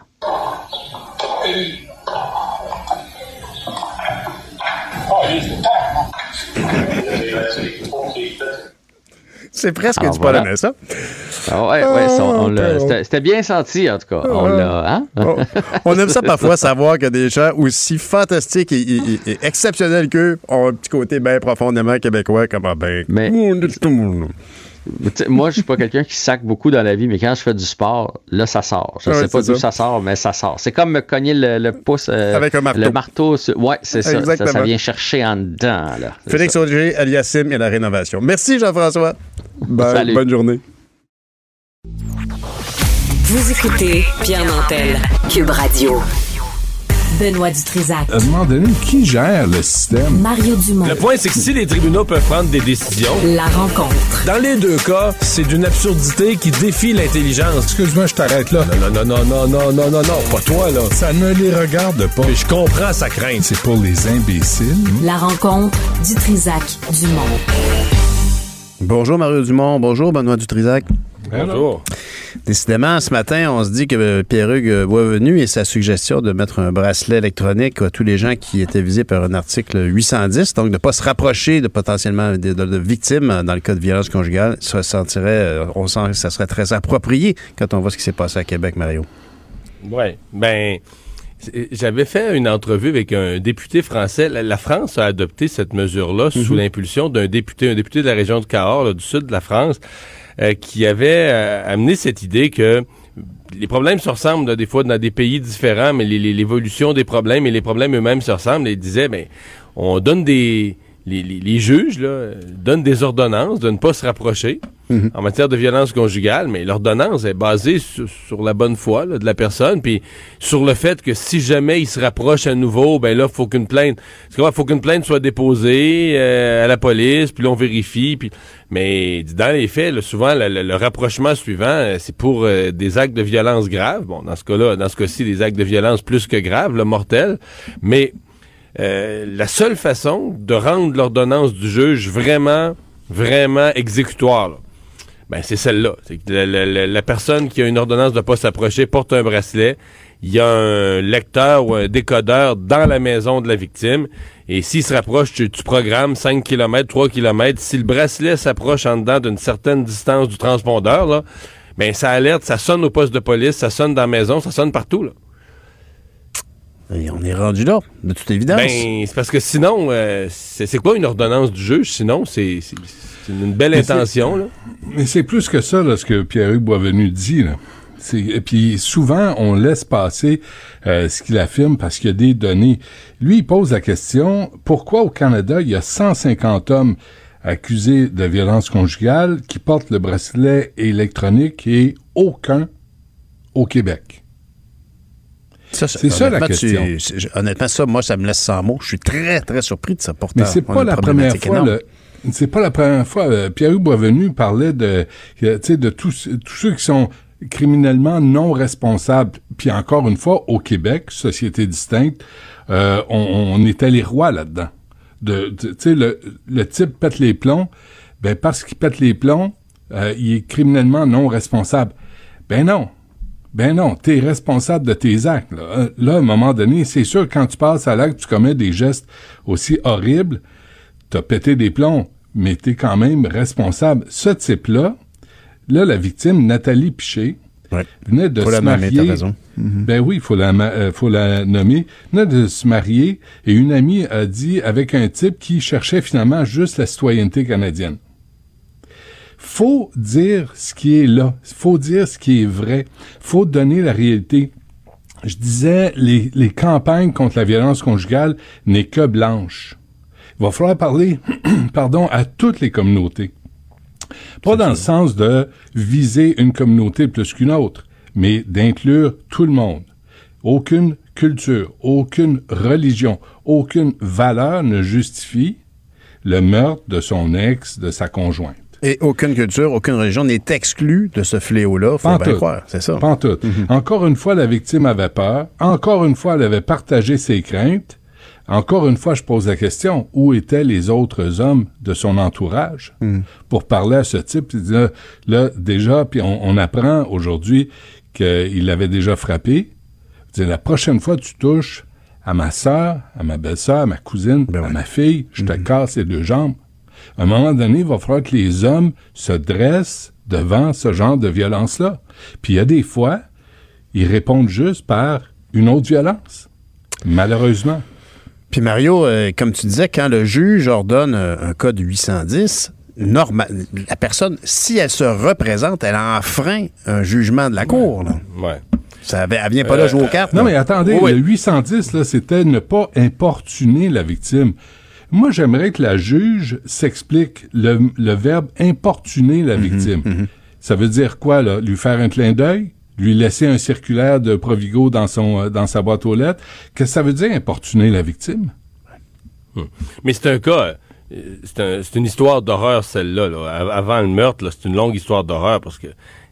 C'est presque du polonais, ça. Ah ouais, ouais, ah, c'était bien senti, en tout cas. On, hein? oh. on aime ça parfois, savoir que des gens aussi fantastiques et, exceptionnels qu'eux ont un petit côté bien profondément québécois, comme ah ben. Mais, moi, je suis pas quelqu'un qui sac beaucoup dans la vie, mais quand je fais du sport, là, ça sort. Je ne sais pas d'où ça. sort, mais ça sort. C'est comme me cogner le, pouce. Euh, Avec un marteau. Le marteau. Ouais, c'est ça, ça, vient chercher en dedans. Là. Félix Auger, Aliassim et la rénovation. Merci, Jean-François. Bonne journée. Vous écoutez Pierre Nantel, Cube Radio. Benoît Dutrisac. À un moment donné, qui gère le système? Mario Dumont. Le point, c'est que si les tribunaux peuvent prendre des décisions... La rencontre. Dans les deux cas, c'est d'une absurdité qui défie l'intelligence. Excuse-moi, je t'arrête là. Non, non, non, non, non, non, non, non, pas toi, là. Ça ne les regarde pas. Mais je comprends sa crainte. C'est pour les imbéciles. La rencontre Dutrisac Dumont. Bonjour Mario Dumont. Bonjour Benoît Dutrisac. Bonjour. Décidément, ce matin, on se dit que euh, Pierre-Hugues Boisvenu et sa suggestion de mettre un bracelet électronique à tous les gens qui étaient visés par un article 810, donc de ne pas se rapprocher de potentiellement de, victimes dans le cas de violence conjugale, ça sentirait, euh, on sent que ça serait très approprié quand on voit ce qui s'est passé à Québec, Mario. Oui, ben j'avais fait une entrevue avec un député français. La, France a adopté cette mesure-là sous mhm. l'impulsion d'un député, un député de la région de Cahors, du sud de la France, euh, qui avait euh, amené cette idée que les problèmes se ressemblent des fois dans des pays différents, mais l'évolution des problèmes et les problèmes eux-mêmes se ressemblent. Et il disait, ben, on donne des les, juges là, donnent des ordonnances de ne pas se rapprocher mhm. en matière de violence conjugale, mais l'ordonnance est basée sur, la bonne foi de la personne, puis sur le fait que si jamais il se rapproche à nouveau, ben là, faut qu'une plainte, faut qu'une plainte soit déposée euh, à la police, puis on vérifie, puis mais dans les faits, souvent le, rapprochement suivant, euh, c'est pour euh, des actes de violence graves. Bon, dans ce cas-ci, des actes de violence plus que graves, le mortel, mais euh, la seule façon de rendre l'ordonnance du juge vraiment, vraiment exécutoire, ben c'est celle-là. La, la, la, personne qui a une ordonnance de pas s'approcher porte un bracelet. Il y a un lecteur ou un décodeur dans la maison de la victime. Et s'il se rapproche, tu, programmes 5 km, 3 km. Si le bracelet s'approche en dedans d'une certaine distance du transpondeur, là, ben ça alerte, ça sonne au poste de police, ça sonne dans la maison, ça sonne partout. Là. Et on est rendu là, de toute évidence. Ben, c'est parce que sinon, euh, c'est quoi une ordonnance du juge? Sinon, c'est une belle intention. Là. Mais c'est plus que ça, là, ce que Pierre-Hugues Boisvenu dit. Là. Et puis souvent, on laisse passer euh, ce qu'il affirme parce qu'il y a des données. Lui, il pose la question, pourquoi au Canada, il y a 150 hommes accusés de violence conjugale qui portent le bracelet électronique et aucun au Québec? C'est ça la question. honnêtement, ça, moi, ça me laisse sans mots. Je suis très, très surpris de ça. Pourtant, Mais c'est pas, la première fois. C'est pas la première fois. Pierre-Hugues Boisvenu parlait de, de tous, tous ceux qui sont criminellement non responsables. Puis encore une fois, au Québec, société distincte, euh, on, on, était les rois là-dedans. De, tu sais, le, le type pète les plombs, ben parce qu'il pète les plombs, euh, il est criminellement non responsable. Ben non. Ben non, t'es responsable de tes actes. Là. Euh, là, à un moment donné, c'est sûr, quand tu passes à l'acte, tu commets des gestes aussi horribles, t'as pété des plombs, mais t'es quand même responsable. Ce type-là, là, la victime, Nathalie Piché, venait de se marier. Mhm. Ben oui, faut la, euh, faut la nommer. Venait de se marier et une amie a dit avec un type qui cherchait finalement juste la citoyenneté canadienne faut dire ce qui est là, faut dire ce qui est vrai, faut donner la réalité. Je disais, les, les campagnes contre la violence conjugale n'est que blanche. Il va falloir parler, pardon, à toutes les communautés. Pas dans le sens de viser une communauté plus qu'une autre, mais d'inclure tout le monde. Aucune culture, aucune religion, aucune valeur ne justifie le meurtre de son ex, de sa conjointe. Et aucune culture, aucune religion n'est exclue de ce fléau-là. Faut bien croire, c'est ça? Mhm. Encore une fois, la victime avait peur. Encore une fois, elle avait partagé ses craintes. Encore une fois, je pose la question, où étaient les autres hommes de son entourage mhm. pour parler à ce type? Là, là déjà, puis on, apprend aujourd'hui qu'il l'avait déjà frappé. la prochaine fois tu touches à ma soeur, à ma belle-sœur, à ma cousine, ben à ma fille, je te mhm. casse les deux jambes à un moment donné, il va falloir que les hommes se dressent devant ce genre de violence-là. Puis il y a des fois, ils répondent juste par une autre violence, malheureusement. Puis Mario, euh, comme tu disais, quand le juge ordonne euh, un code 810, normal, la personne, si elle se représente, elle enfreint un jugement de la Cour. Là. Ouais. Ça, elle vient pas là jouer aux cartes. Non, mais attendez, le 810, là, c'était ne pas importuner la victime. Moi, j'aimerais que la juge s'explique le, verbe importuner la mhm, victime. Mhm. Ça veut dire quoi, là? Lui faire un clin d'œil? Lui laisser un circulaire de Provigo dans, son, euh, dans sa boîte aux lettres? Qu'est-ce que ça veut dire importuner la victime? Hmm. Mais c'est un cas, euh, c'est une histoire d'horreur, celle-là. Avant le meurtre, c'est une longue histoire d'horreur parce que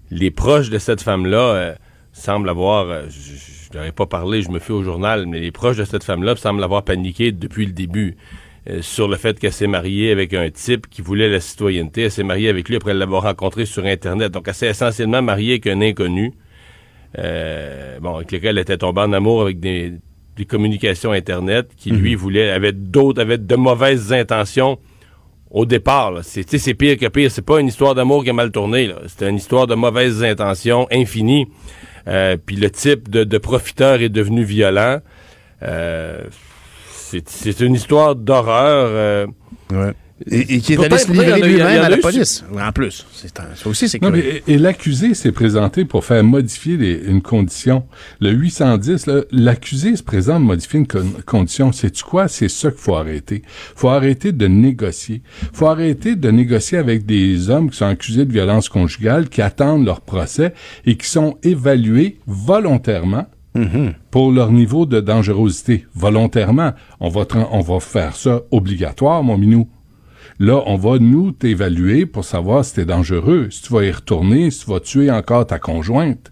les proches de cette femme-là euh, semblent avoir, je n'aurais pas parlé, je me fais au journal, mais les proches de cette femme-là semblent avoir paniqué depuis le début. Sur le fait qu'elle s'est mariée avec un type qui voulait la citoyenneté. Elle s'est mariée avec lui après l'avoir rencontré sur Internet. Donc, elle s'est essentiellement mariée avec un inconnu. Euh, bon, avec lequel elle était tombée en amour avec des, communications Internet qui, lui, mhm. voulait, avait d'autres, avait de mauvaises intentions au départ. C'est, c'est pire que pire. C'est pas une histoire d'amour qui a mal tourné. C'était une histoire de mauvaises intentions infinies. Euh, puis le type de, de, profiteur est devenu violent. Euh, c'est une histoire d'horreur. Euh, et, qui est allé se livrer lui-même à la police. En plus, ça aussi, c'est Et, l'accusé s'est présenté pour faire modifier une condition. Le 810, l'accusé se présente pour modifier une condition. C'est-tu quoi? C'est ça qu'il faut arrêter. faut arrêter de négocier. faut arrêter de négocier avec des hommes qui sont accusés de violence conjugale, qui attendent leur procès et qui sont évalués volontairement Mm-hmm. pour leur niveau de dangerosité. Volontairement, on va, on va faire ça obligatoire, mon minou. Là, on va nous t'évaluer pour savoir si t'es dangereux, si tu vas y retourner, si tu vas tuer encore ta conjointe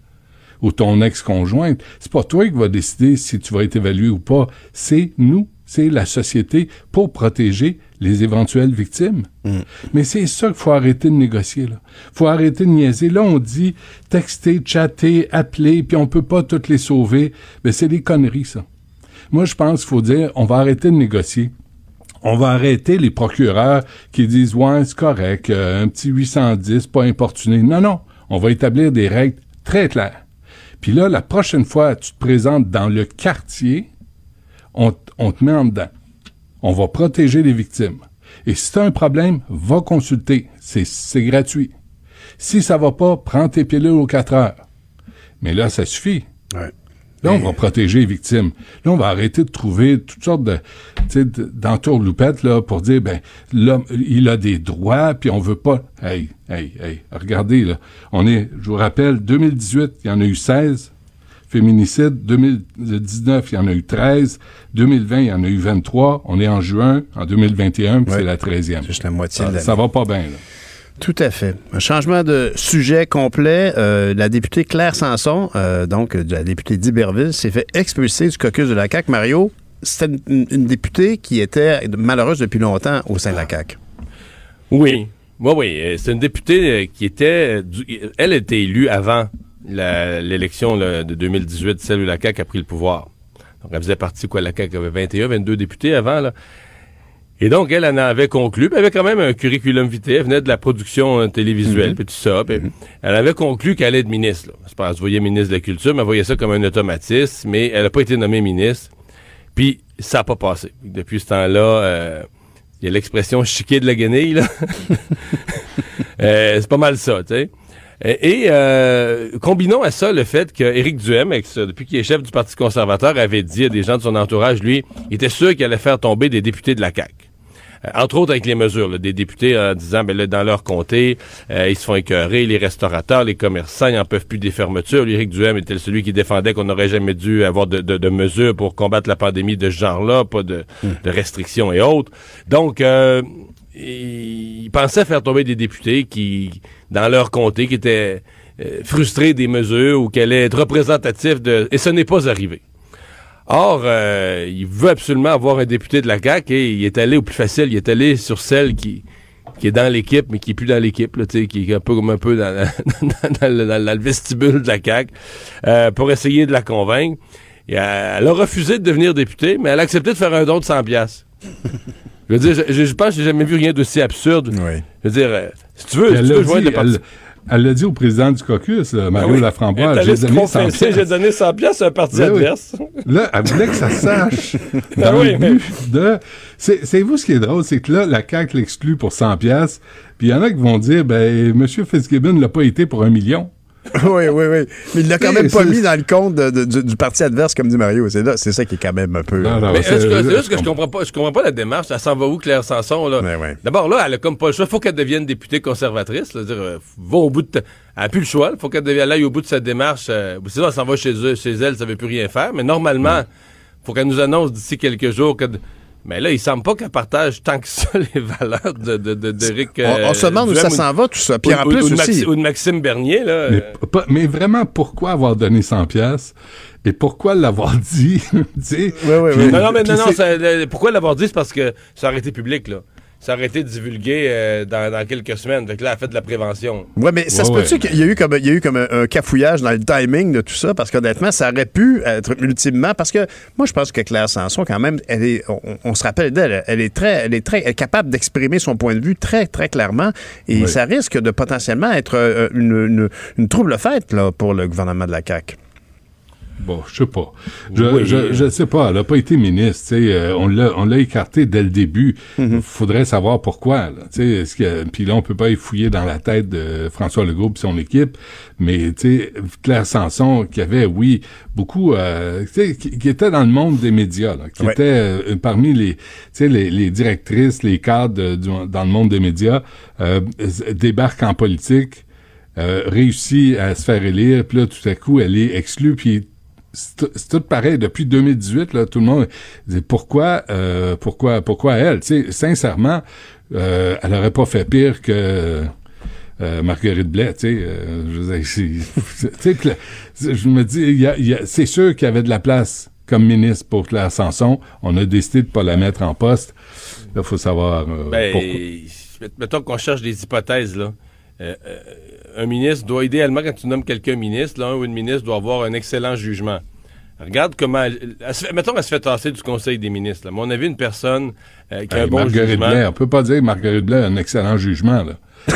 ou ton ex-conjointe. C'est pas toi qui va décider si tu vas être évalué ou pas. C'est nous. c'est la société pour protéger les éventuelles victimes. Mm. Mais c'est ça qu'il faut arrêter de négocier. Là. faut arrêter de niaiser. Là, on dit texter, chatter, appeler, puis on peut pas toutes les sauver. Mais c'est des conneries, ça. Moi, je pense qu'il faut dire, on va arrêter de négocier. On va arrêter les procureurs qui disent, ouais, c'est correct, euh, un petit 810, pas importuné. Non, non. On va établir des règles très claires. Puis là, la prochaine fois, tu te présentes dans le quartier, on, on te met en dedans. On va protéger les victimes. Et si tu un problème, va consulter. C'est gratuit. Si ça va pas, prends tes pilules aux quatre heures. Mais là, ça suffit. Là, on va protéger les victimes. Là, on va arrêter de trouver toutes sortes de, sais, là, pour dire, ben, l'homme, il a des droits, puis on veut pas. Hey, hey, hey, regardez, là. On est, je vous rappelle, 2018, il y en a eu 16 féminicides. 2019, il y en a eu 13. 2020, il y en a eu 23. On est en juin. En 2021, c'est la 13e. C'est juste la moitié ça, de Ça va pas bien, là. Tout à fait. Un changement de sujet complet. Euh, la députée Claire Sanson, euh, donc de la députée d'Iberville, s'est fait expulser du caucus de la CAQ. Mario, c'était une, députée qui était malheureuse depuis longtemps au sein de la CAQ. Oui. Oui, oui. Euh, c'est une députée qui était... Elle était élue avant l'élection de 2018, celle où la CAQ a pris le pouvoir. Donc, elle faisait partie, quoi, la CAQ avait 21, 22 députés avant. Et donc, elle en avait conclu, elle avait quand même un curriculum vitae, elle venait de la production euh, télévisuelle, mhm. puis tout ça. Mhm. Elle avait conclu qu'elle allait être ministre. Là. Je pense, voyait ministre de la Culture, mais elle voyait ça comme un automatisme, mais elle n'a pas été nommée ministre. Puis, ça n'a pas passé. Depuis ce temps-là, euh, il y a l'expression chiquer de la guenille, là. euh, c'est pas mal ça, tu sais. Et, euh, combinons à ça le fait qu'Éric Duhem, depuis qu'il est chef du Parti conservateur, avait dit à des gens de son entourage, lui, il était sûr qu'il allait faire tomber des députés de la CAQ. Euh, entre autres avec les mesures, des députés en disant, ben là, dans leur comté, euh, ils se font écœurer, les restaurateurs, les commerçants, ils n'en peuvent plus des fermetures. Éric Duhem était celui qui défendait qu'on n'aurait jamais dû avoir de, mesures pour combattre la pandémie de ce genre-là, pas de, hmm. de, restrictions et autres. Donc, euh, il pensait faire tomber des députés qui, dans leur comté, qui étaient frustrés des mesures ou qui allaient être représentatifs de... Et ce n'est pas arrivé. Or, euh, il veut absolument avoir un député de la CAQ et il est allé au plus facile, il est allé sur celle qui, qui est dans l'équipe, mais qui est plus dans l'équipe, qui est un peu comme un peu dans, le vestibule de la CAQ, euh, pour essayer de la convaincre. Et elle, a refusé de devenir députée, mais elle a accepté de faire un don de 100 piastres. je veux dire, je, pense que j'ai jamais vu rien d'aussi absurde. Je veux dire, euh, si tu veux, si tu veux joindre le parti... Elle l'a dit au président du caucus, Mario ben Laframboise. J'ai donné 100 pièces. J'ai donné 100 pièces à un parti ben adverse. Là, elle voulait que ça sache. Ben oui, mais... de... C'est vous ce qui est drôle, c'est que là, la CAQ l'exclut pour 100 pièces. Puis il y en a qui vont dire, ben, M. Fitzgibbon l'a pas été pour un million. oui, oui, oui. Mais il l'a quand même pas mis dans le compte du, parti adverse, comme dit Mario. C'est là, c'est ça qui est quand même un peu. mais c'est juste que je comprends pas. Je comprends pas la démarche? Ça s'en va où, Claire Sanson là? D'abord là, elle a comme pas le choix. Faut qu'elle devienne députée conservatrice. Là, dire, euh, va au bout de. Elle a plus le choix. Faut qu'elle devienne aille au bout de sa démarche. Euh, sinon, elle s'en va chez eux, chez elle, ça veut plus rien faire. Mais normalement, faut qu'elle nous annonce d'ici quelques jours que mais là, il semble pas qu'elle partage tant que ça les valeurs de, de, de, on, se demande où ça s'en va, tout ça. Puis en plus aussi... ou de Maxime Bernier, là. Mais, mais, vraiment, pourquoi avoir donné 100 pièces et pourquoi l'avoir dit? oui, oui, oui. Non, non, mais non, non, pourquoi l'avoir dit? C'est parce que ça aurait été public, là ça aurait été divulgué euh, dans, quelques semaines. Donc là, elle a fait de la prévention. Oui, mais ça se peut-tu qu'il y a eu comme, il y a eu comme un, cafouillage dans le timing de tout ça? Parce qu'honnêtement, ça aurait pu être ultimement. Parce que moi, je pense que Claire Sanson, quand même, elle est, on, se rappelle d'elle, elle est très, elle est très capable d'exprimer son point de vue très, très clairement. Et ça risque de potentiellement être euh, une, une, une trouble fête là, pour le gouvernement de la CAQ. Bon, je sais pas. Je, je, je, sais pas. Elle a pas été ministre. sais. Euh, on l'a, on l'a écarté dès le début. Il mm-hmm. Faudrait savoir pourquoi. Là, est-ce que, puis là, on peut pas y fouiller dans la tête de François Legault et son équipe. Mais tu sais, Claire Sanson, qui avait, oui, beaucoup, euh, qui, qui, était dans le monde des médias, là, qui était euh, parmi les, les, les directrices, les cadres dans le monde des médias, euh, débarque en politique. Euh, réussit à se faire élire, puis là, tout à coup, elle est exclue, puis c'est tout pareil depuis 2018 là tout le monde dit pourquoi euh, pourquoi pourquoi elle? Tu sais sincèrement euh, elle aurait pas fait pire que euh, Marguerite Blais tu sais euh, je, je me dis y a, c'est sûr qu'il y avait de la place comme ministre pour Claire Sanson. On a décidé de pas la mettre en poste. Là, faut savoir euh, ben, Mettons qu'on cherche des hypothèses, là. Euh, euh, un ministre doit, idéalement, quand tu nommes quelqu'un ministre, là, un ou une ministre doit avoir un excellent jugement. Regarde comment. Elle, mettons qu'elle se fait tasser du Conseil des ministres. Là. Mais on a vu une personne qui a un bon Marguerite jugement. Blais, on peut pas dire que Marguerite Blais a un excellent jugement. Là. Ben,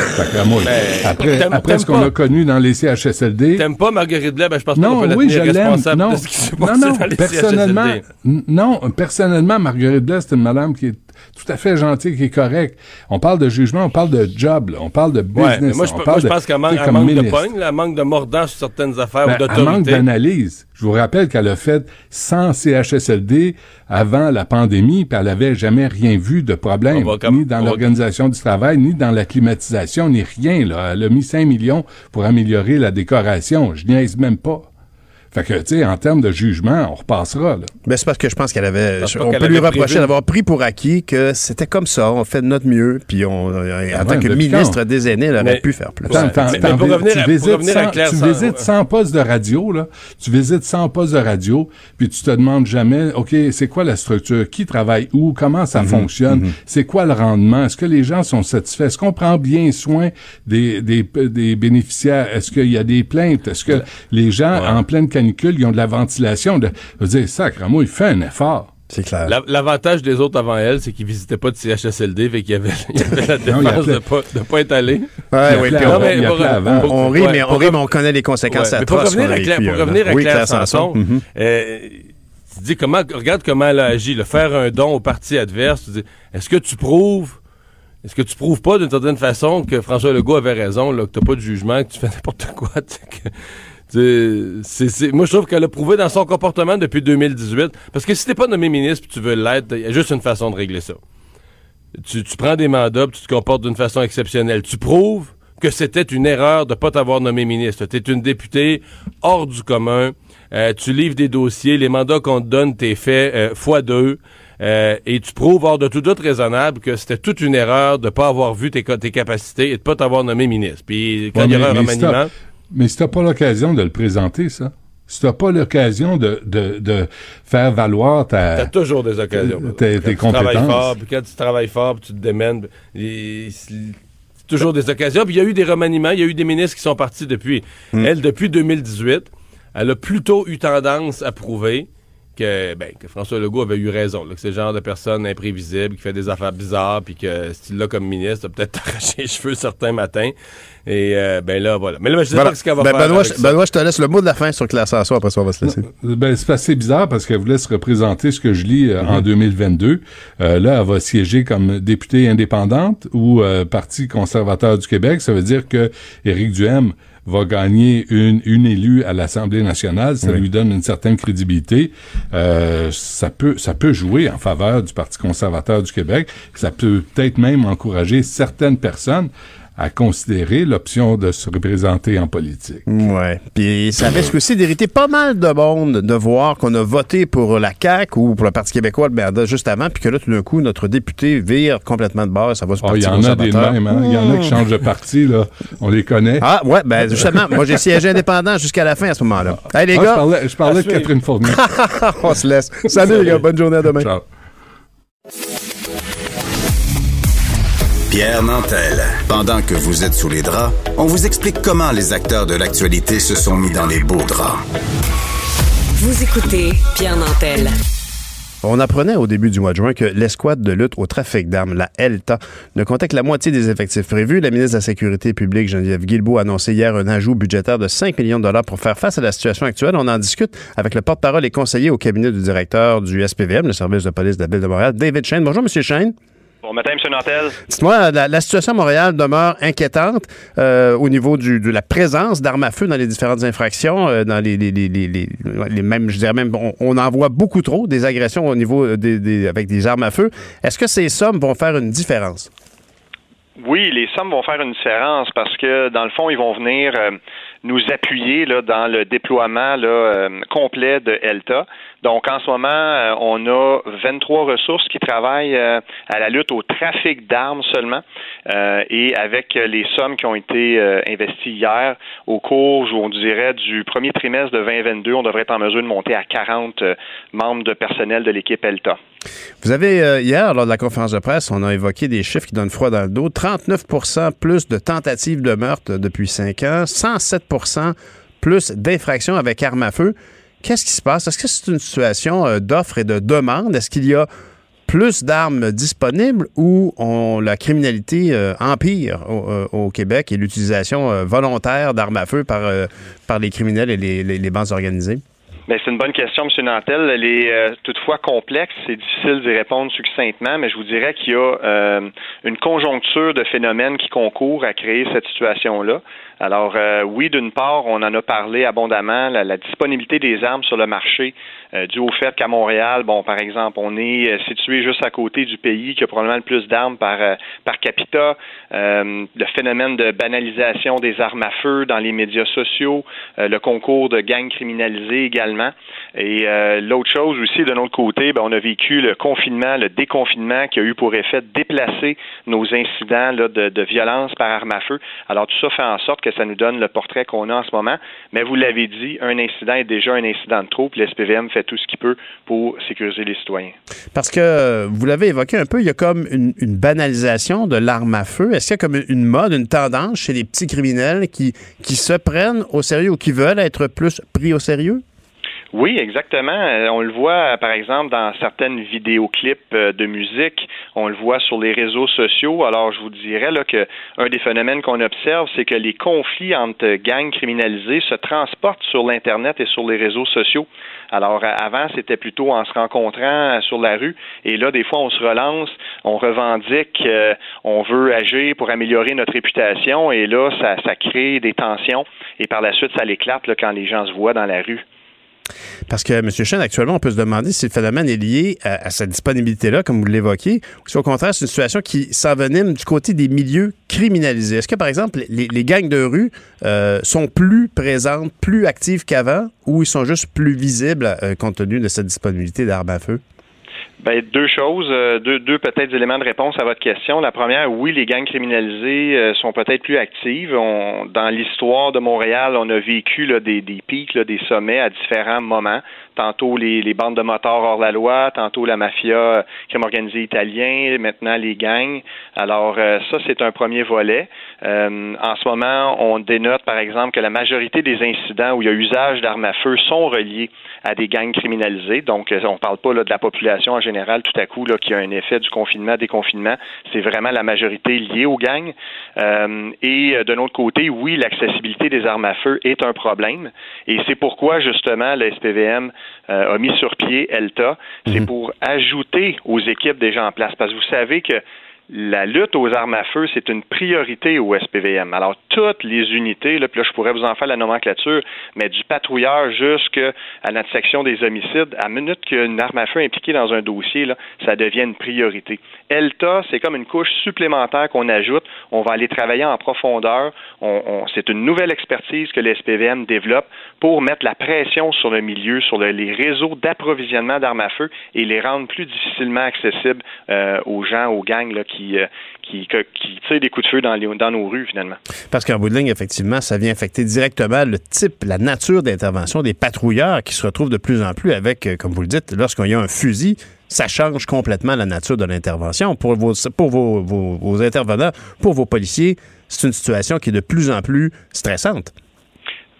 après, après ce qu'on a connu dans les CHSLD. T'aimes pas Marguerite Blais? Ben, je pense non, pas qu'on peut oui, la tenir responsable non, de ce qui s'est passé non, non, dans les personnellement, CHSLD. Non, personnellement, Marguerite Blais, c'est une madame qui est tout à fait gentille, qui est correcte. On parle de jugement, on parle de job, là, on parle de business. Ouais, moi, je, on moi, parle je pense qu'elle manque, elle manque de pogne, elle manque de mordant sur certaines affaires ben, ou d'autorité. Elle manque d'analyse. Je vous rappelle qu'elle a fait 100 CHSLD avant la pandémie, puis elle avait jamais rien vu de problème, ni dans l'organisation du travail, ni dans la climatisation, ni rien. Là. Elle a mis 5 millions pour améliorer la décoration. Je niaise même pas. Fait que, tu sais, en termes de jugement, on repassera. Là. Ben, c'est parce que je pense qu'elle avait. on peut lui reprocher d'avoir pris pour acquis que c'était comme ça, on fait de notre mieux, puis on, en tant que ministre des aînés, elle aurait Mais- pu faire plus. Attends, attends, Mais attends, pour tu pour visites revenir à 100 Claire tu San- visites 100 postes de radio, là. Tu visites 100 postes de radio, puis tu te demandes jamais, OK, c'est quoi la structure? Qui travaille où? Comment ça Mhm, fonctionne? C'est quoi le rendement? Est-ce que les gens sont satisfaits? Est-ce qu'on prend bien soin des, des, des bénéficiaires? Est-ce qu'il y a des plaintes? Est-ce que les gens, en pleine canicule, ils ont de la ventilation? De, je veux dire, il fait un effort. C'est clair. La- L'avantage des autres avant elle, c'est qu'ils visitaient pas de CHSLD, fait qu'il y avait, il y avait la Non, il défense de pas, de pas être allé. Ouais, oui, puis on, pour- avant. pour- rit, ouais, mais on rit, mais on connaît les conséquences Ouais, mais pour atroces revenir à Claire, pour revenir à Oui, Claire Sanson, Mhm. euh, tu dis comment, regarde comment elle a agi, le faire un don au parti adverse. Tu dis, est-ce que tu prouves, est-ce que tu prouves pas d'une certaine façon que François Legault avait raison, là, que t'as pas de jugement, que tu fais n'importe quoi, tu sais, que- c'est- moi, je trouve qu'elle a prouvé dans son comportement depuis 2018. Parce que si t'es pas nommé ministre tu veux l'être, il y a juste une façon de régler ça. Tu, tu prends des mandats tu te comportes d'une façon exceptionnelle. Tu prouves que c'était une erreur de pas t'avoir nommé ministre. Tu es une députée hors du commun. Euh, tu livres des dossiers. Les mandats qu'on te donne, t'es fait euh, fois deux. Euh, et tu prouves hors de tout doute raisonnable que c'était toute une erreur de pas avoir vu tes, ca- tes capacités et de pas t'avoir nommé ministre. Puis quand Ouais, il y aura un remaniement... Mais si t'as pas l'occasion de le présenter, ça, si t'as pas l'occasion de, de, de faire valoir ta... T'as toujours des occasions. tes- tes tu travailles compétences. fort, puis quand tu travailles fort, puis tu te démènes, et toujours des occasions. Puis il y a eu des remaniements, il y a eu des ministres qui sont partis depuis. Elle, depuis 2018, elle a plutôt eu tendance à prouver que, ben, que François Legault avait eu raison, là, que c'est le genre de personne imprévisible qui fait des affaires bizarres, puis que si tu l'as comme ministre, t'as peut-être arraché les cheveux certains matins. Et euh, ben là, voilà. Mais là, je sais Voilà. pas ce qu'elle va Ben, faire. Benoît, avec je- ça. Benoît, je te laisse le mot de la fin sur Claire Sanson, après ça, on va se laisser. Ben, c'est assez bizarre parce qu'elle voulait se représenter ce que je lis euh, en 2022. Euh, là, elle va siéger comme députée indépendante ou euh, Parti conservateur du Québec. Ça veut dire que Éric Duhem va gagner une, une élue à l'Assemblée nationale. Ça lui donne une certaine crédibilité. Euh, ça peut ça peut jouer en faveur du Parti conservateur du Québec. Ça peut peut-être même encourager certaines personnes à considérer l'option de se représenter en politique. Ouais. Puis ça risque aussi d'irriter pas mal de monde de voir qu'on a voté pour la CAQ ou pour le Parti québécois, Alberta, juste avant, puis que là, tout d'un coup, notre député vire complètement de bord, ça va se Ah, il y en a des mêmes, hein? Il y en a qui changent de parti, là. On les connaît. Ah, ouais, ben justement, moi j'ai siégé indépendant jusqu'à la fin à ce moment-là. Hey les Ah, gars, je parlais, je parlais de Catherine Fournier. on se laisse. Salut les gars, bonne journée à demain. Ciao. Pierre Nantel. Pendant que vous êtes sous les draps, on vous explique comment les acteurs de l'actualité se sont mis dans les beaux draps. Vous écoutez Pierre Nantel. On apprenait au début du mois de juin que l'escouade de lutte au trafic d'armes, la ELTA, ne comptait que la moitié des effectifs prévus. La ministre de la Sécurité publique, Geneviève Guilbeault, a annoncé hier un ajout budgétaire de 5 millions de dollars pour faire face à la situation actuelle. On en discute avec le porte-parole et conseiller au cabinet du directeur du SPVM, le service de police de la Ville de Montréal, David Shane. Bonjour, Monsieur Shane. Bon matin, M. Nantel. Dites-moi, la, la situation à Montréal demeure inquiétante euh, au niveau du- de la présence d'armes à feu dans les différentes infractions, euh, dans les, les, les, les, les- les mêmes, je dirais même, on, on en voit beaucoup trop des agressions au niveau des, des- avec des armes à feu. Est-ce que ces sommes vont faire une différence? Oui, les sommes vont faire une différence parce que, dans le fond, ils vont venir euh, nous appuyer là, dans le déploiement là, euh, complet de ELTA. Donc, en ce moment, euh, on a 23 ressources qui travaillent euh, à la lutte au trafic d'armes seulement. Euh, et avec les sommes qui ont été investies hier, au cours, on dirait, du premier trimestre de 2022, on devrait être en mesure de monter à 40 membres de personnel de l'équipe ELTA. Vous avez, hier, lors de la conférence de presse, on a évoqué des chiffres qui donnent froid dans le dos. 39% plus de tentatives de meurtre depuis cinq ans, 107% plus d'infractions avec armes à feu. Qu'est-ce qui se passe? Est-ce que c'est une situation euh, d'offre et de demande? Est-ce qu'il y a plus d'armes disponibles ou la criminalité euh, empire euh, au, Québec et l'utilisation volontaire d'armes à feu par, par les criminels et les, les, bandes organisées? Ben, c'est une bonne question, M. Nantel. Elle est toutefois complexe. C'est difficile d'y répondre succinctement, mais je vous dirais qu'il y a une conjoncture de phénomènes qui concourent à créer cette situation-là. Alors euh, oui, d'une part, on en a parlé abondamment, la, disponibilité des armes sur le marché, euh, dû au fait qu'à Montréal, bon, par exemple, on est euh, situé juste à côté du pays qui a probablement le plus d'armes par, par capita, le phénomène de banalisation des armes à feu dans les médias sociaux, le concours de gangs criminalisés également. Et l'autre chose aussi, de notre côté, ben, on a vécu le confinement, le déconfinement qui a eu pour effet de déplacer nos incidents de, violence par arme à feu. Alors tout ça fait en sorte que ça nous donne le portrait qu'on a en ce moment. Mais vous l'avez dit, un incident est déjà un incident de trop, puis l'SPVM fait tout ce qu'il peut pour sécuriser les citoyens. Parce que vous l'avez évoqué un peu, il y a comme une, banalisation de l'arme à feu. Est-ce qu'il y a comme une mode, une tendance chez les petits criminels qui, qui se prennent au sérieux ou qui veulent être plus pris au sérieux? Oui, exactement. Euh, on le voit, par exemple, dans certaines vidéoclips euh, de musique. On le voit sur les réseaux sociaux. Alors, je vous dirais là, que un des phénomènes qu'on observe, c'est que les conflits entre gangs criminalisés se transportent sur l'Internet et sur les réseaux sociaux. Alors, avant, c'était plutôt en se rencontrant sur la rue. Et là, des fois, on se relance, on revendique, euh, on veut agir pour améliorer notre réputation. Et là, ça, ça crée des tensions. Et par la suite, ça l'éclate quand les gens se voient dans la rue. Parce que, M. Chen, actuellement, on peut se demander si le phénomène est lié à, cette disponibilité-là, comme vous l'évoquez, ou si au contraire, c'est une situation qui s'envenime du côté des milieux criminalisés. Est-ce que, par exemple, les, gangs de rue euh, sont plus présentes, plus actives qu'avant, ou ils sont juste plus visibles euh, compte tenu de cette disponibilité d'armes à feu? Ben, deux choses, euh, deux, deux peut-être éléments de réponse à votre question. La première, oui, les gangs criminalisés euh, sont peut-être plus actives. dans l'histoire de Montréal, on a vécu là, des, des pics, des sommets à différents moments. Tantôt les, les bandes de motards hors la loi, tantôt la mafia euh, crime organisé italien, maintenant les gangs. Alors ça, c'est un premier volet. en ce moment, on dénote par exemple que la majorité des incidents où il y a usage d'armes à feu sont reliés à des gangs criminalisés. Donc, on ne parle pas là, de la population en général, tout à coup, là, qui a un effet du confinement, déconfinement, c'est vraiment la majorité liée aux gangs. Euh, et euh, de notre côté, oui, l'accessibilité des armes à feu est un problème. Et c'est pourquoi, justement, le SPVM euh, a mis sur pied ELTA. C'est mhm. pour ajouter aux équipes déjà en place. Parce que vous savez que la lutte aux armes à feu, c'est une priorité au SPVM. Alors, toutes les unités, là, puis je pourrais vous en faire la nomenclature, mais du patrouilleur jusqu'à notre section des homicides, à minute qu'une arme à feu est impliquée dans un dossier, là, ça devient une priorité. ELTA, c'est comme une couche supplémentaire qu'on ajoute. On va aller travailler en profondeur. On, c'est une nouvelle expertise que le SPVM développe pour mettre la pression sur le milieu, sur les réseaux d'approvisionnement d'armes à feu et les rendre plus difficilement accessibles euh, aux gens, aux gangs là, euh, qui, qui tirent des coups de feu dans, nos rues, finalement. Parce qu'en bout de ligne, effectivement, ça vient affecter directement le type, la nature d'intervention des patrouilleurs qui se retrouvent de plus en plus avec, euh, comme vous le dites, lorsqu'il y a un fusil, ça change complètement la nature de l'intervention. Pour, vos intervenants, pour vos policiers, c'est une situation qui est de plus en plus stressante.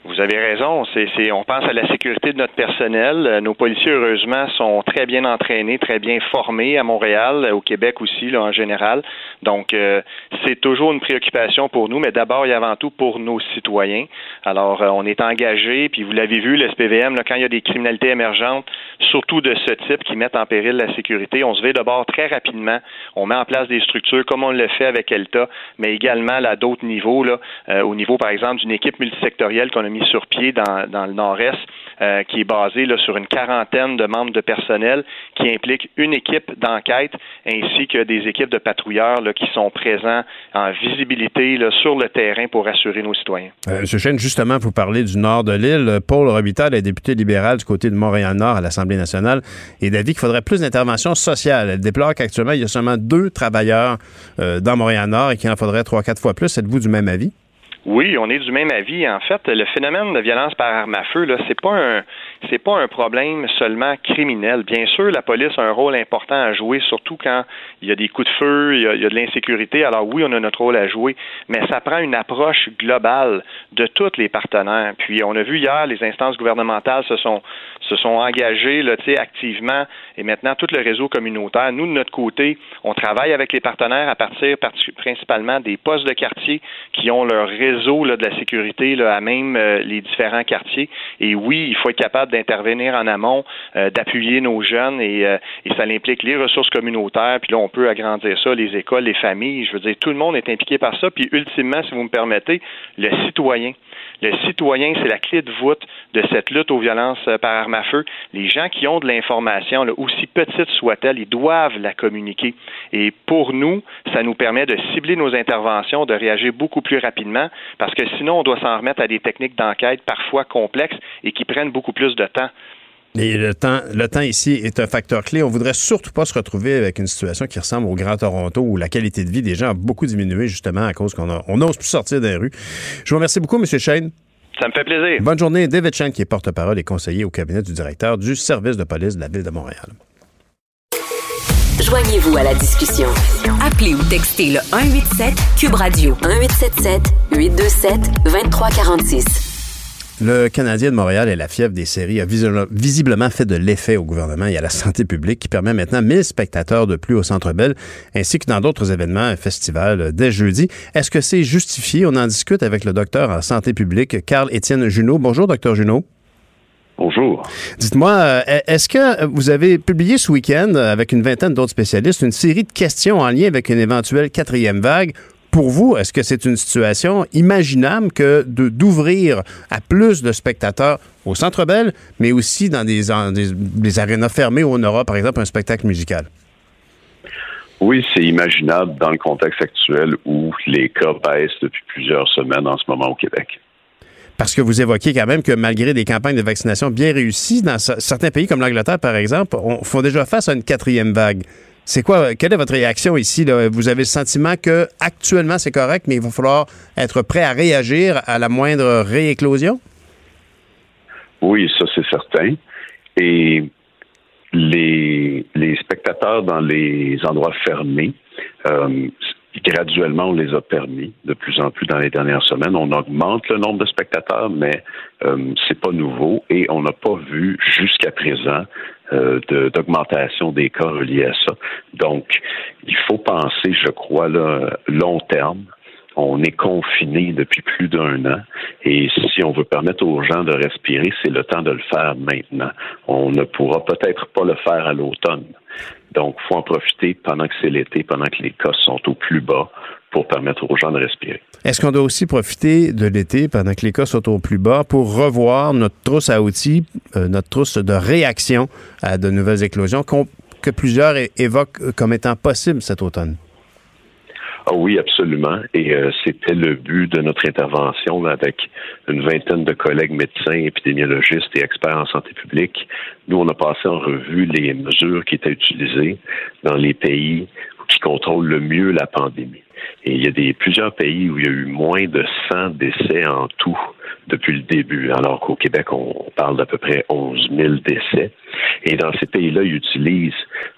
Vous avez raison. C'est, on pense à la sécurité de notre personnel. Euh, nos policiers, heureusement, sont très bien entraînés, très bien formés à Montréal, au Québec aussi, en général. Donc, euh, c'est toujours une préoccupation pour nous, mais d'abord et avant tout pour nos citoyens. Alors, euh, on est engagé, puis vous l'avez vu, le SPVM, quand il y a des criminalités émergentes, surtout de ce type qui mettent en péril la sécurité, on se met d'abord très rapidement. On met en place des structures comme on le fait avec ELTA, mais également à d'autres niveaux, au niveau, par exemple, d'une équipe multisectorielle qu'on a mis sur pied dans, le nord-est, euh, qui est basé sur une quarantaine de membres de personnel qui implique une équipe d'enquête ainsi que des équipes de patrouilleurs qui sont présents en visibilité sur le terrain pour rassurer nos citoyens. Euh, M. Chêne, justement, vous parlez du nord de l'île. Paul Robitaille est député libéral du côté de Montréal-Nord à l'Assemblée nationale et d'avis qu'il faudrait plus d'intervention sociale. Elle déplore qu'actuellement, il y a seulement deux travailleurs euh, dans Montréal-Nord et qu'il en faudrait trois, quatre fois plus. Êtes-vous du même avis? Oui, on est du même avis. En fait, le phénomène de violence par arme à feu, là, c'est pas un, c'est pas un problème seulement criminel. Bien sûr, la police a un rôle important à jouer, surtout quand il y a des coups de feu, il y a, il y a de l'insécurité. Alors oui, on a notre rôle à jouer, mais ça prend une approche globale de tous les partenaires. Puis on a vu hier, les instances gouvernementales se sont se sont engagées là, activement et maintenant tout le réseau communautaire. Nous, de notre côté, on travaille avec les partenaires à partir principalement des postes de quartier qui ont leur réseau de la sécurité là, à même euh, les différents quartiers. Et oui, il faut être capable d'intervenir en amont, euh, d'appuyer nos jeunes et, euh, et ça implique les ressources communautaires. Puis là, on peut agrandir ça, les écoles, les familles. Je veux dire, tout le monde est impliqué par ça. Puis ultimement, si vous me permettez, le citoyen. Le citoyen, c'est la clé de voûte de cette lutte aux violences par arme à feu. Les gens qui ont de l'information, aussi petite soit-elle, ils doivent la communiquer. Et pour nous, ça nous permet de cibler nos interventions, de réagir beaucoup plus rapidement, parce que sinon, on doit s'en remettre à des techniques d'enquête parfois complexes et qui prennent beaucoup plus de temps. Et le temps, le temps ici est un facteur clé. On voudrait surtout pas se retrouver avec une situation qui ressemble au Grand Toronto où la qualité de vie des gens a beaucoup diminué justement à cause qu'on n'ose plus sortir des rues. Je vous remercie beaucoup, M. Shane. Ça me fait plaisir. Bonne journée. David Shane, qui est porte-parole et conseiller au cabinet du directeur du service de police de la Ville de Montréal. Joignez-vous à la discussion. Appelez ou textez le 187 Cube Radio 1877 827 2346. Le Canadien de Montréal et la fièvre des séries a visiblement fait de l'effet au gouvernement et à la santé publique qui permet maintenant 1000 spectateurs de plus au Centre Bell ainsi que dans d'autres événements, un festival dès jeudi. Est-ce que c'est justifié? On en discute avec le docteur en santé publique, Carl-Étienne Junot. Bonjour, docteur Junot. Bonjour. Dites-moi, euh, est-ce que vous avez publié ce week-end, euh, avec une vingtaine d'autres spécialistes, une série de questions en lien avec une éventuelle quatrième vague? Pour vous, est-ce que c'est une situation imaginable que d'ouvrir à plus de spectateurs au Centre Bell, mais aussi dans des, des, des arénas fermées où on aura, par exemple, un spectacle musical? Oui, c'est imaginable dans le contexte actuel où les cas baissent depuis plusieurs semaines en ce moment au Québec. Parce que vous évoquez quand même que malgré des campagnes de vaccination bien réussies, dans certains pays comme l'Angleterre, par exemple, on font déjà face à une quatrième vague. C'est quoi, quelle est votre réaction ici? Vous avez le sentiment que actuellement c'est correct, mais il va falloir être prêt à réagir à la moindre rééclosion? Oui, ça c'est certain. Et les, spectateurs dans les endroits fermés, euh, graduellement, on les a permis de plus en plus dans les dernières semaines. On augmente le nombre de spectateurs, mais euh, c'est pas nouveau et on n'a pas vu jusqu'à présent euh, d'augmentation des cas reliés à ça. Donc, il faut penser, je crois, là, long terme. On est confiné depuis plus d'un an et si on veut permettre aux gens de respirer, c'est le temps de le faire maintenant. On ne pourra peut-être pas le faire à l'automne. Donc, faut en profiter pendant que c'est l'été, pendant que les cas sont au plus bas pour permettre aux gens de respirer. Est-ce qu'on doit aussi profiter de l'été pendant que les cas sont au plus bas pour revoir notre trousse à outils, euh, notre trousse de réaction à de nouvelles éclosions que plusieurs évoquent comme étant possibles cet automne? Ah oui, absolument. Et euh, c'était le but de notre intervention avec une vingtaine de collègues médecins, épidémiologistes et experts en santé publique. Nous, on a passé en revue les mesures qui étaient utilisées dans les pays qui contrôlent le mieux la pandémie. Et il y a des, plusieurs pays où il y a eu moins de 100 décès en tout depuis le début, alors qu'au Québec, on parle d'à peu près 11 000 décès. Et dans ces pays-là, ils utilisent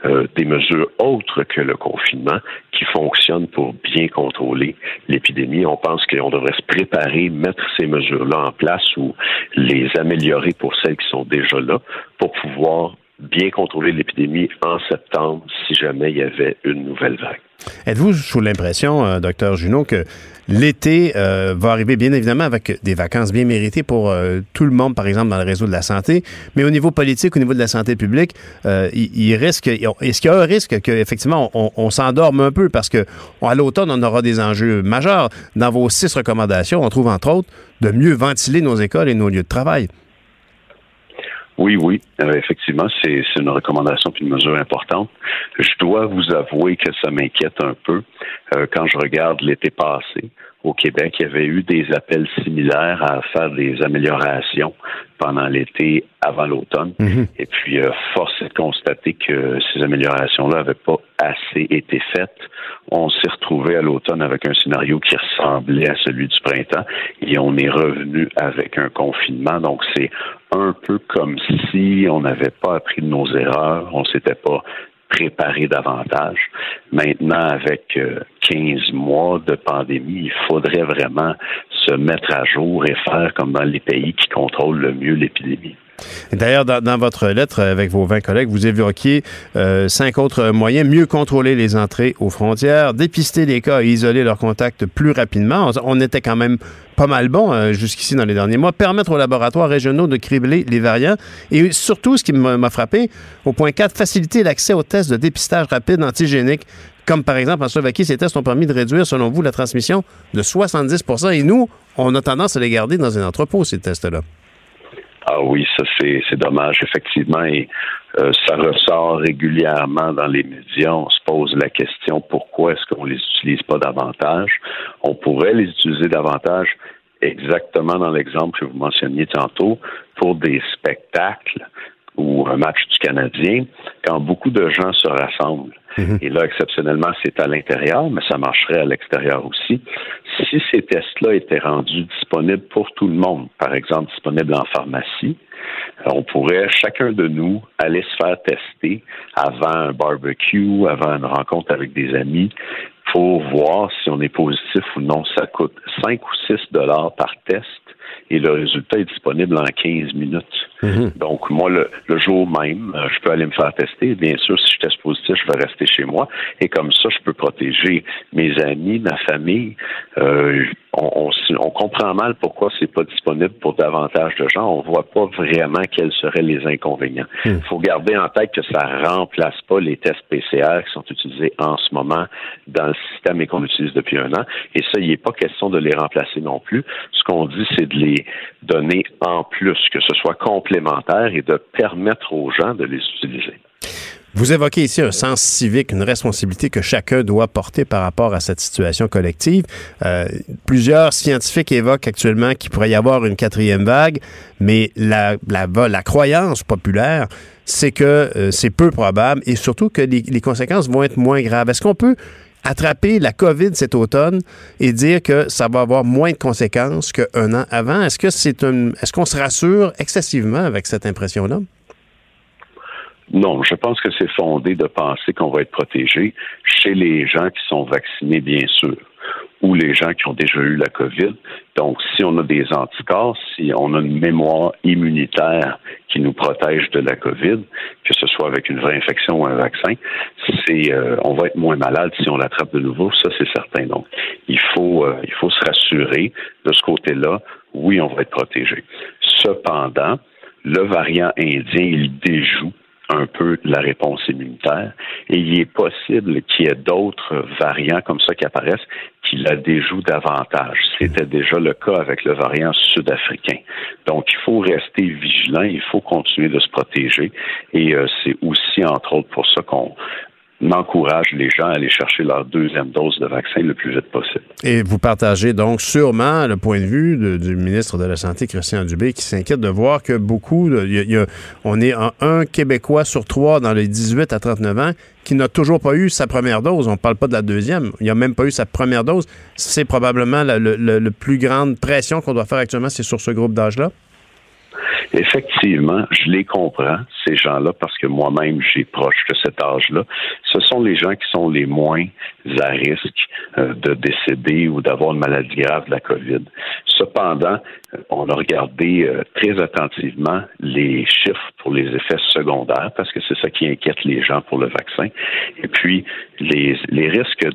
euh, des mesures autres que le confinement qui fonctionnent pour bien contrôler l'épidémie. On pense qu'on devrait se préparer, mettre ces mesures-là en place ou les améliorer pour celles qui sont déjà là pour pouvoir bien contrôler l'épidémie en septembre si jamais il y avait une nouvelle vague. Êtes-vous sous l'impression, euh, docteur Junot, que l'été euh, va arriver bien évidemment avec des vacances bien méritées pour euh, tout le monde, par exemple dans le réseau de la santé, mais au niveau politique, au niveau de la santé publique, il, risque, est-ce qu'il y a un risque qu'effectivement on, on s'endorme un peu parce que à l'automne on aura des enjeux majeurs? Dans vos six recommandations, on trouve entre autres de mieux ventiler nos écoles et nos lieux de travail. Oui, oui, euh, effectivement, c'est une recommandation puis une mesure importante. Je dois vous avouer que ça m'inquiète un peu euh, quand je regarde l'été passé au Québec, il y avait eu des appels similaires à faire des améliorations pendant l'été, avant l'automne. Mhm. Et puis, euh, force est de constater que ces améliorations-là n'avaient pas assez été faites. On s'est retrouvé à l'automne avec un scénario qui ressemblait à celui du printemps et on est revenu avec un confinement. Donc, c'est un peu comme si on n'avait pas appris de nos erreurs, on s'était pas préparer davantage. Maintenant, avec 15 euh, mois de pandémie, il faudrait vraiment se mettre à jour et faire comme dans les pays qui contrôlent le mieux l'épidémie. D'ailleurs, dans, votre lettre avec vos 20 collègues, vous évoquiez euh, cinq autres moyens. Mieux contrôler les entrées aux frontières, dépister les cas et isoler leurs contacts plus rapidement. On, était quand même pas mal bon euh, jusqu'ici dans les derniers mois. Permettre aux laboratoires régionaux de cribler les variants. Et surtout, ce qui m'a frappé, au point 4, faciliter l'accès aux tests de dépistage rapide antigénique comme par exemple en Slovaquie, ces tests ont permis de réduire, selon vous, la transmission de 70% Et nous, on a tendance à les garder dans un entrepôt, ces tests-là. Ah oui, ça c'est, dommage, effectivement, et euh, ça ressort régulièrement dans les médias. On se pose la question pourquoi est-ce qu'on les utilise pas davantage? On pourrait les utiliser davantage exactement dans l'exemple que vous mentionniez tantôt pour des spectacles ou un match du Canadien, quand beaucoup de gens se rassemblent. Mhm. Et là, exceptionnellement, c'est à l'intérieur, mais ça marcherait à l'extérieur aussi. Si ces tests-là étaient rendus disponibles pour tout le monde, par exemple disponibles en pharmacie, euh, on pourrait chacun de nous aller se faire tester avant un barbecue, avant une rencontre avec des amis, pour voir si on est positif ou non. Ça coûte 5 ou 6 dollars par test et le résultat est disponible en 15 minutes. Mhm. Donc, moi, le, jour même, euh, je peux aller me faire tester. Bien sûr, si je teste positif, je vais rester chez moi. Et comme ça, je peux protéger mes amis, ma famille. Euh, on, on, comprend mal pourquoi c'est pas disponible pour davantage de gens. On voit pas vraiment quels seraient les inconvénients. Il mhm. faut garder en tête que ça remplace pas les tests PCR qui sont utilisés en ce moment dans le système et qu'on utilise depuis un an. Et ça, il n'est pas question de les remplacer non plus. Ce qu'on dit, c'est de les donner en plus, que ce soit complémentaire et de permettre aux gens de les utiliser. Vous évoquez ici un sens civique, une responsabilité que chacun doit porter par rapport à cette situation collective. Euh, plusieurs scientifiques évoquent actuellement qu'il pourrait y avoir une quatrième vague, mais la, la, croyance populaire, c'est que euh, c'est peu probable et surtout que les, les conséquences vont être moins graves. Est-ce qu'on peut attraper la COVID cet automne et dire que ça va avoir moins de conséquences qu'un an avant? Est-ce que c'est est-ce qu'on se rassure excessivement avec cette impression-là? Non, je pense que c'est fondé de penser qu'on va être protégé chez les gens qui sont vaccinés, bien sûr ou les gens qui ont déjà eu la COVID. Donc, si on a des anticorps, si on a une mémoire immunitaire qui nous protège de la COVID, que ce soit avec une vraie infection ou un vaccin, c'est euh, on va être moins malade si on l'attrape de nouveau, ça c'est certain. Donc, il faut euh, il faut se rassurer de ce côté-là. Oui, on va être protégé. Cependant, le variant indien, il déjoue un peu la réponse immunitaire. Et il est possible qu'il y ait d'autres variants comme ça qui apparaissent qui la déjouent davantage. C'était déjà le cas avec le variant sud-africain. Donc, il faut rester vigilant, il faut continuer de se protéger. Et euh, c'est aussi, entre autres, pour ça qu'on encourage les gens à aller chercher leur deuxième dose de vaccin le plus vite possible. Et vous partagez donc sûrement le point de vue du ministre de la Santé, Christian Dubé, qui s'inquiète de voir que beaucoup, on est un Québécois sur trois dans les 18 à 39 ans qui n'a toujours pas eu sa première dose. On ne parle pas de la deuxième. Il n'a même pas eu sa première dose. C'est probablement la, le, plus grande pression qu'on doit faire actuellement, c'est sur ce groupe d'âge-là? Effectivement, je les comprends, ces gens-là, parce que moi-même, j'ai proche de cet âge-là. Ce sont les gens qui sont les moins à risque euh, de décéder ou d'avoir une maladie grave de la COVID. Cependant, on a regardé euh, très attentivement les chiffres pour les effets secondaires, parce que c'est ça qui inquiète les gens pour le vaccin. Et puis, les, les risques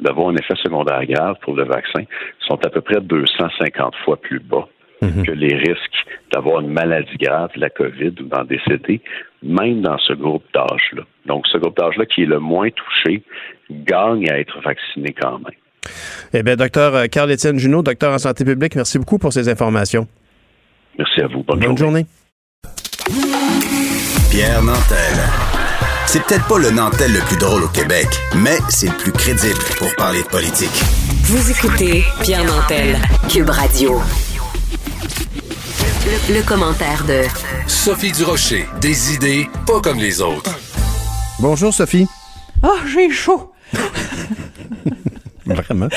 d'avoir un effet secondaire grave pour le vaccin sont à peu près 250 fois plus bas Mhm. que les risques d'avoir une maladie grave, la COVID ou d'en décéder, même dans ce groupe d'âge-là. Donc, ce groupe d'âge-là qui est le moins touché gagne à être vacciné quand même. Eh bien, docteur euh, Carl-Étienne Junot, docteur en santé publique, merci beaucoup pour ces informations. Merci à vous. Bonne, journée. Pierre Nantel. C'est peut-être pas le Nantel le plus drôle au Québec, mais c'est le plus crédible pour parler de politique. Vous écoutez Pierre Nantel, Cube Radio. Le, le commentaire de Sophie Durocher. Des idées pas comme les autres. Bonjour, Sophie. Oh, j'ai chaud. Vraiment?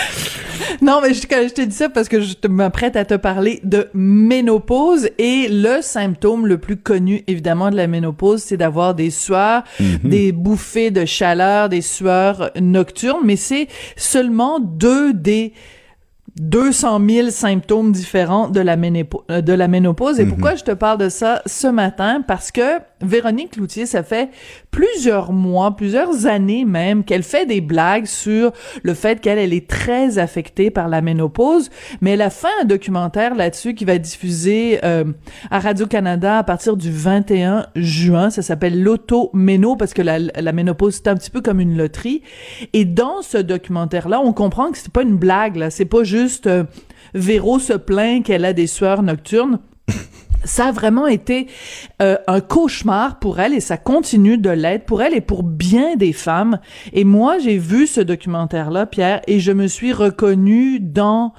Non, mais je, je te dis ça parce que je m'apprête à te parler de ménopause et le symptôme le plus connu, évidemment, de la ménopause, c'est d'avoir des sueurs, Mhm. des bouffées de chaleur, des sueurs nocturnes, mais c'est seulement deux des 200 000 symptômes différents de la, ménépo- euh, de la ménopause. Et Mhm. pourquoi je te parle de ça ce matin? Parce que Véronique Cloutier, ça fait plusieurs mois, plusieurs années même, qu'elle fait des blagues sur le fait qu'elle elle est très affectée par la ménopause. Mais elle a fait un documentaire là-dessus qui va diffusé euh, à Radio-Canada à partir du 21 juin. Ça s'appelle l'auto-méno parce que la, la ménopause, c'est un petit peu comme une loterie. Et dans ce documentaire-là, on comprend que c'est pas une blague, là. C'est pas juste euh, Véro se plaint qu'elle a des sueurs nocturnes. Ça a vraiment été euh, un cauchemar pour elle et ça continue de l'être pour elle et pour bien des femmes. Et moi, j'ai vu ce documentaire-là, Pierre, et je me suis reconnue dans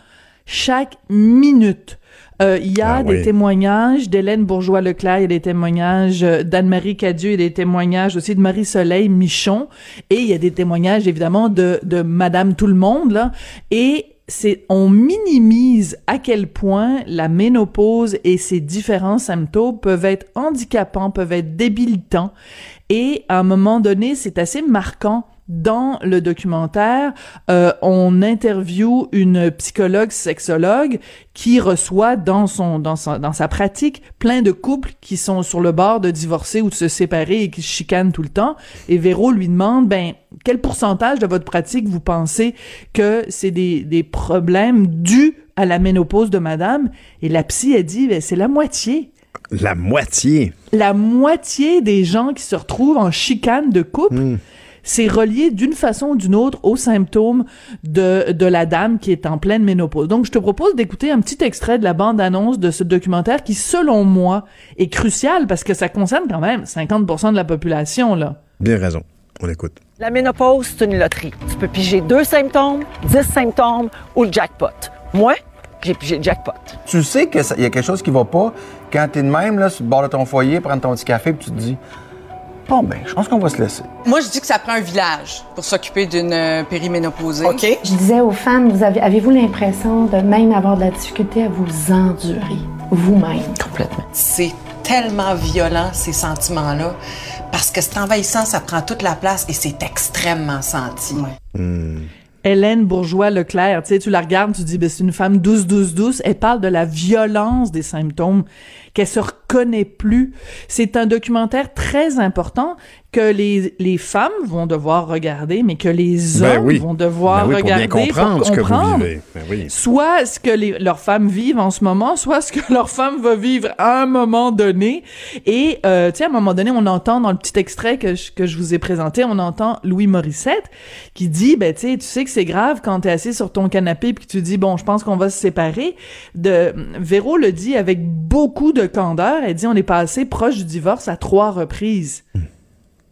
chaque minute. Euh, Il y a Ah des oui. témoignages d'Hélène Bourgeois-Leclerc, il y a des témoignages euh, d'Anne-Marie Cadieux, il y a des témoignages aussi de Marie-Soleil Michon, et il y a des témoignages évidemment de, de Madame Tout-le-Monde, là. Et c'est, on minimise à quel point la ménopause et ses différents symptômes peuvent être handicapants, peuvent être débilitants. Et à un moment donné, c'est assez marquant dans le documentaire, euh, on interviewe une psychologue sexologue qui reçoit dans son dans sa, dans sa pratique plein de couples qui sont sur le bord de divorcer ou de se séparer et qui se chicanent tout le temps. Et Véro lui demande ben quel pourcentage de votre pratique vous pensez que c'est des, des problèmes dus à la ménopause de madame? Et la psy a dit ben, c'est la moitié La moitié. la moitié des gens qui se retrouvent en chicane de couple, Hmm. C'est relié d'une façon ou d'une autre aux symptômes de, de la dame qui est en pleine ménopause. Donc, je te propose d'écouter un petit extrait de la bande-annonce de ce documentaire qui, selon moi, est crucial parce que ça concerne quand même 50% de la population, là. Bien raison. On écoute. La ménopause, c'est une loterie. Tu peux piger deux symptômes, dix symptômes ou le jackpot. Moi, j'ai pigé le jackpot. Tu sais qu'il y a quelque chose qui va pas quand t'es de même, là, sur le bord de ton foyer, prendre ton petit café, puis tu te dis Bon, ben, je pense qu'on va se laisser. Moi, je dis que ça prend un village pour s'occuper d'une euh, périménopausée. OK. Je disais aux femmes, vous avez, avez-vous l'impression de même avoir de la difficulté à vous endurer vous-même? Complètement. C'est tellement violent, ces sentiments-là, parce que c'est envahissant, ça prend toute la place et c'est extrêmement senti. Hélène Bourgeois-Leclerc, tu sais, tu la regardes, tu dis, ben, c'est une femme douce, douce, douce. Elle parle de la violence des symptômes, qu'elle se reconnaît plus. C'est un documentaire très important que les, les femmes vont devoir regarder, mais que les hommes Ben oui. vont devoir Ben oui, pour bien regarder comprendre ce que vous comprendre vivez. Ben oui. soit ce que les, leurs femmes vivent en ce moment, soit ce que leur femme va vivre à un moment donné. Et, euh, tu sais, à un moment donné, on entend dans le petit extrait que je, que je vous ai présenté, on entend Louis Morissette qui dit, ben, tu sais, tu sais que c'est grave quand t'es assis sur ton canapé puis que tu dis, bon, je pense qu'on va se séparer. De, Véro le dit avec beaucoup de candeur. Elle dit, on est passé proche du divorce à trois reprises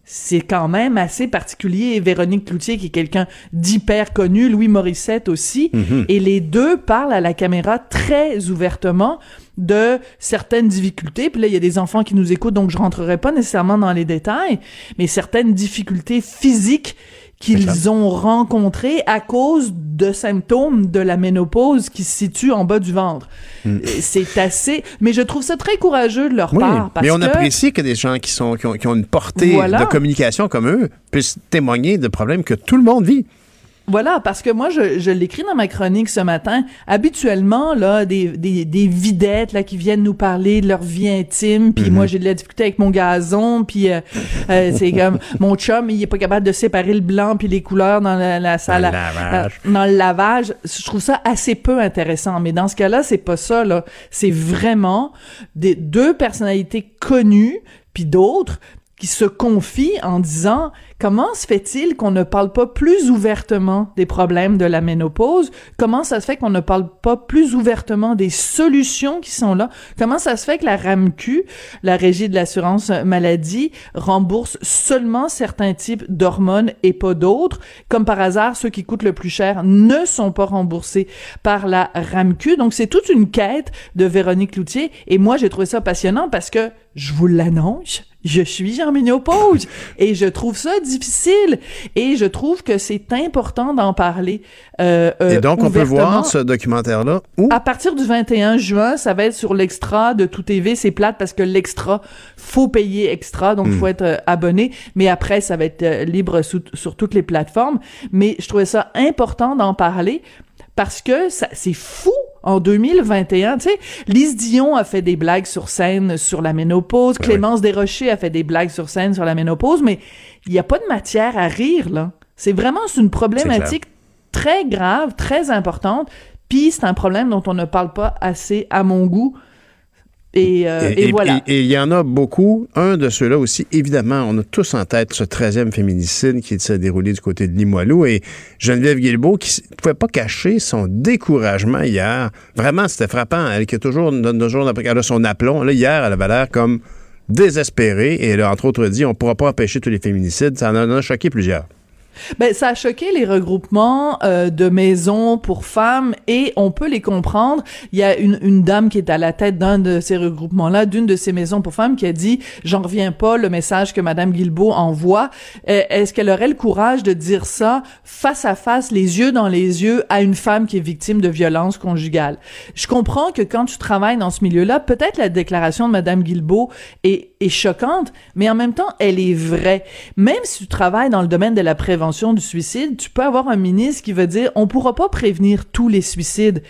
c'est quand même assez particulier. Et Véronique Cloutier, qui est quelqu'un d'hyper connu, Louis Morissette aussi, Mhm. et les deux parlent à la caméra très ouvertement de certaines difficultés. Puis là, il y a des enfants qui nous écoutent, donc je rentrerai pas nécessairement dans les détails, mais certaines difficultés physiques qu'ils ont rencontrées à cause de symptômes de la ménopause qui se situent en bas du ventre. Hmm. Et C'est assez... Mais je trouve ça très courageux de leur Oui, part. Parce mais on que... apprécie que des gens qui, sont, qui, ont, qui ont une portée Voilà. de communication comme eux puissent témoigner de problèmes que tout le monde vit. Voilà, parce que moi, je, je l'écris dans ma chronique ce matin. Habituellement, là, des, des, des videttes là qui viennent nous parler de leur vie intime, puis Mhm. moi, j'ai de la difficulté avec mon gazon, puis euh, euh, c'est comme mon chum, il est pas capable de séparer le blanc puis les couleurs dans la, la salle, le à- lavage. euh, dans le lavage. Je trouve ça assez peu intéressant. Mais dans ce cas-là, c'est pas ça là. C'est vraiment des deux personnalités connues puis d'autres qui se confie en disant comment se fait-il qu'on ne parle pas plus ouvertement des problèmes de la ménopause? Comment ça se fait qu'on ne parle pas plus ouvertement des solutions qui sont là? Comment ça se fait que la RAMQ, la Régie de l'assurance maladie, rembourse seulement certains types d'hormones et pas d'autres? Comme par hasard, ceux qui coûtent le plus cher ne sont pas remboursés par la RAMQ. Donc c'est toute une quête de Véronique Loutier et moi j'ai trouvé ça passionnant parce que je vous l'annonce, je suis en ménopause et je trouve ça difficile et je trouve que c'est important d'en parler. Euh, euh, et donc on peut voir ce documentaire-là où? À partir du 21 juin, ça va être sur l'extra de Tout TV. C'est plate parce que l'extra faut payer extra, donc il faut être euh, abonné. Mais après, ça va être libre sur toutes les plateformes. Mais je trouvais ça important d'en parler parce que c'est fou en 2021. Tu sais, Lise Dion a fait des blagues sur scène sur la ménopause, ben Clémence Desrochers a fait des blagues sur scène sur la ménopause, mais il n'y a pas de matière à rire, là. C'est vraiment une problématique très grave, très importante, puis c'est un problème dont on ne parle pas assez, à mon goût, euh, et, voilà. Et il y en a beaucoup. Un de ceux-là aussi, évidemment, on a tous en tête ce 13e féminicide qui s'est déroulé du côté de Limoilou et Geneviève Guilbeault qui ne pouvait pas cacher son découragement hier. Vraiment, c'était frappant. Elle qui a toujours, elle a son aplomb. Là, hier, elle avait l'air comme désespérée et elle a entre autres dit on ne pourra pas empêcher tous les féminicides. Ça en a choqué plusieurs. Ben, ça a choqué les regroupements euh, de maisons pour femmes et on peut les comprendre. Il y a une, une dame qui est à la tête d'un de ces regroupements-là, d'une de ces maisons pour femmes, qui a dit « J'en reviens pas, le message que Madame Guilbeault envoie. Euh, est-ce qu'elle aurait le courage de dire ça face à face, les yeux dans les yeux, à une femme qui est victime de violence conjugale? Je comprends que quand tu travailles dans ce milieu-là, peut-être la déclaration de Madame Guilbeault est, est choquante, mais en même temps, elle est vraie. Même si tu travailles dans le domaine de la prévention, du suicide, tu peux avoir un ministre qui va dire on pourra pas prévenir tous les suicides.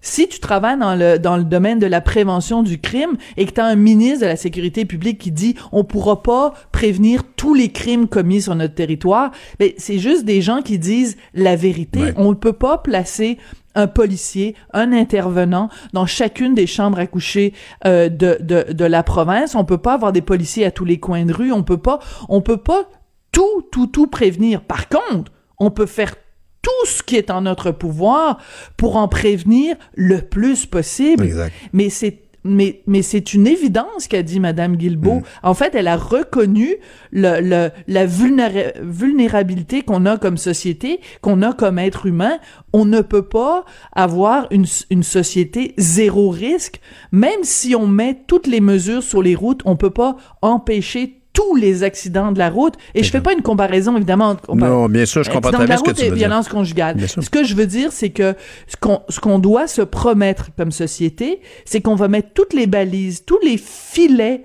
Si tu travailles dans le, dans le domaine de la prévention du crime et que tu as un ministre de la sécurité publique qui dit on pourra pas prévenir tous les crimes commis sur notre territoire, ben c'est juste des gens qui disent la vérité. On ne peut pas placer un policier, un intervenant dans chacune des chambres à coucher euh, de, de, de la province. On peut pas avoir des policiers à tous les coins de rue. On peut pas, on peut pas tout, tout, tout prévenir. Par contre, on peut faire tout ce qui est en notre pouvoir pour en prévenir le plus possible. Exact. Mais c'est mais, mais c'est une évidence qu'a dit Madame Guilbeault. Mm. En fait, elle a reconnu le, le la vulnérabilité qu'on a comme société, qu'on a comme être humain. On ne peut pas avoir une, une société zéro risque. Même si on met toutes les mesures sur les routes, on peut pas empêcher tous les accidents de la route. Et je fais pas une comparaison, évidemment. Non, bien sûr, je comprends très bien ce que tu veux et violence conjugale. Ce que je veux dire, c'est que ce qu'on, ce qu'on doit se promettre comme société, c'est qu'on va mettre toutes les balises, tous les filets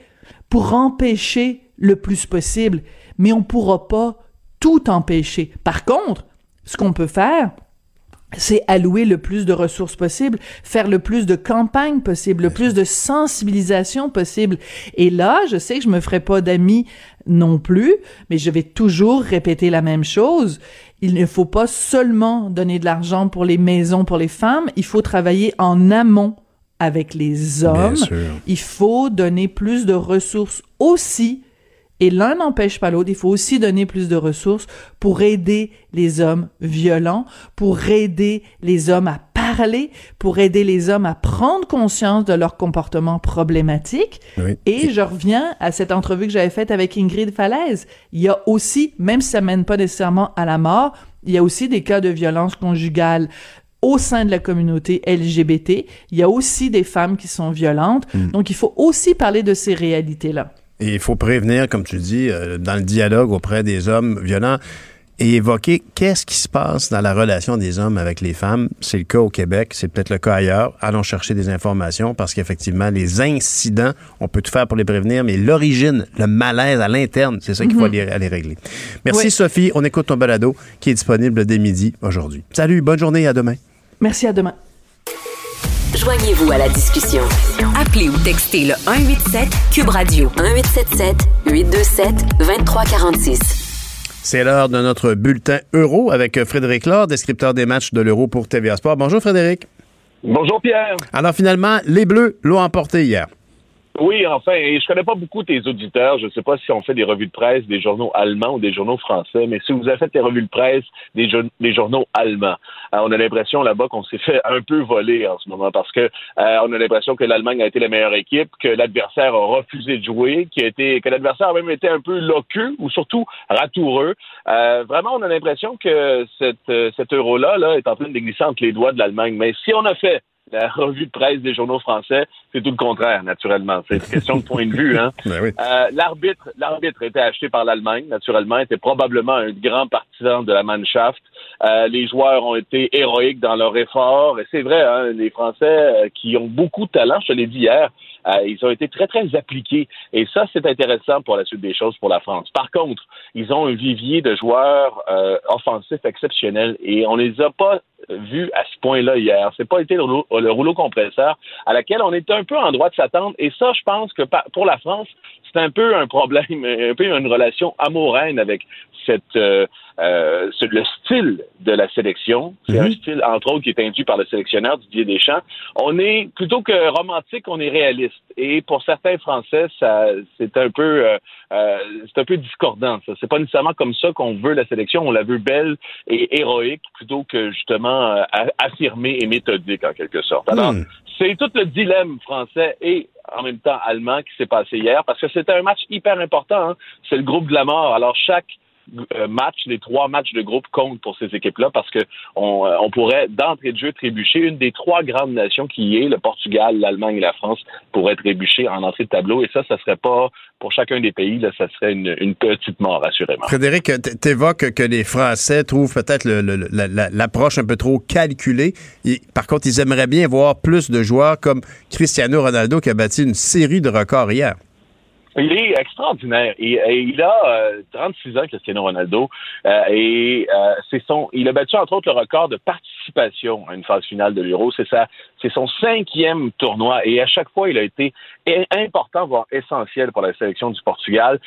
pour empêcher le plus possible. Mais on pourra pas tout empêcher. Par contre, ce qu'on peut faire, c'est allouer le plus de ressources possible, faire le plus de campagnes possible, le plus de sensibilisation possible. Et là, je sais que je me ferai pas d'amis non plus, mais je vais toujours répéter la même chose. Il ne faut pas seulement donner de l'argent pour les maisons pour les femmes, il faut travailler en amont avec les hommes. Il faut donner plus de ressources aussi et l'un n'empêche pas l'autre. Il faut aussi donner plus de ressources pour aider les hommes violents, pour aider les hommes à parler, pour aider les hommes à prendre conscience de leur comportement problématique. Et je reviens à cette entrevue que j'avais faite avec Ingrid Falaise. Il y a aussi, même si ça mène pas nécessairement à la mort, il y a aussi des cas de violence conjugale au sein de la communauté LGBT. Il y a aussi des femmes qui sont violentes. Mm. Donc, il faut aussi parler de ces réalités-là. Et il faut prévenir, comme tu dis, euh, dans le dialogue auprès des hommes violents et évoquer qu'est-ce qui se passe dans la relation des hommes avec les femmes. C'est le cas au Québec, c'est peut-être le cas ailleurs. Allons chercher des informations parce qu'effectivement, les incidents, on peut tout faire pour les prévenir, mais l'origine, le malaise à l'interne, c'est ça qu'il faut mhm. aller, régler. Merci Sophie, on écoute ton balado qui est disponible dès midi aujourd'hui. Salut, bonne journée, à demain. Merci, à demain. Joignez-vous à la discussion. Appelez ou textez le 187 Cube Radio 1877 827 2346. C'est l'heure de notre bulletin euro avec Frédéric Laure, descripteur des matchs de l'euro pour TVA Sport. Bonjour Frédéric. Bonjour Pierre. Alors finalement, les Bleus l'ont emporté hier. Oui, enfin, et je connais pas beaucoup tes auditeurs. Je ne sais pas si on fait des revues de presse des journaux allemands ou des journaux français, mais si vous avez fait des revues de presse des, des journaux allemands, euh, on a l'impression là-bas qu'on s'est fait un peu voler en ce moment parce que euh, on a l'impression que l'Allemagne a été la meilleure équipe, que l'adversaire a refusé de jouer, qui a été, que l'adversaire a même été un peu loqueux ou surtout ratoureux. Euh, vraiment, on a l'impression que cette, cet euro-là là, est en train de glisser entre les doigts de l'Allemagne. Mais si on a fait la revue de presse des journaux français, c'est tout le contraire, naturellement. C'est une question de point de vue. Hein. Ben euh, l'arbitre, l'arbitre était acheté par l'Allemagne, naturellement, était probablement un grand partisan de la Mannschaft. Euh, les joueurs ont été héroïques dans leur effort. Et c'est vrai, hein, les Français euh, qui ont beaucoup de talent, je te l'ai dit hier, ils ont été très, très appliqués. Et ça, c'est intéressant pour la suite des choses pour la France. Par contre, ils ont un vivier de joueurs offensifs exceptionnels et on les a pas vu à ce point-là hier. C'est pas été le rouleau, compresseur à laquelle on était un peu en droit de s'attendre. Et ça, je pense que pour la France, c'est un peu un problème, un peu une relation amoureuse avec cette, euh, euh, le style de la sélection. C'est un mhm. style, entre autres, qui est induit par le sélectionneur Didier Deschamps. On est, plutôt que romantique, on est réaliste. Et pour certains Français, ça, c'est un peu, euh, c'est un peu discordant. Ça. C'est pas nécessairement comme ça qu'on veut la sélection. On la veut belle et héroïque plutôt que justement affirmée et méthodique en quelque sorte. Alors, hmm. c'est tout le dilemme français et en même temps allemand qui s'est passé hier parce que c'était un match hyper important. Hein. C'est le groupe de la mort. Alors chaque matchs, les trois matchs de groupe comptent pour ces équipes-là parce que on, euh, on, pourrait d'entrée de jeu trébucher une des trois grandes nations qui est le Portugal, l'Allemagne et la France pourraient trébucher en entrée de tableau et ça, ça serait pas pour chacun des pays, là, ça serait une, une petite mort assurément. Frédéric, t'évoques que les Français trouvent peut-être l'approche un peu trop calculée. par contre, ils aimeraient bien voir plus de joueurs comme Cristiano Ronaldo qui a bâti une série de records hier. Il est extraordinaire. Et, il a 36 euh, ans, Cristiano Ronaldo, euh, et euh, c'est son. Il a battu entre autres le record de participation à une phase finale de l'Euro. C'est ça, c'est son cinquième tournoi, et à chaque fois, il a été important, voire essentiel pour la sélection du Portugal.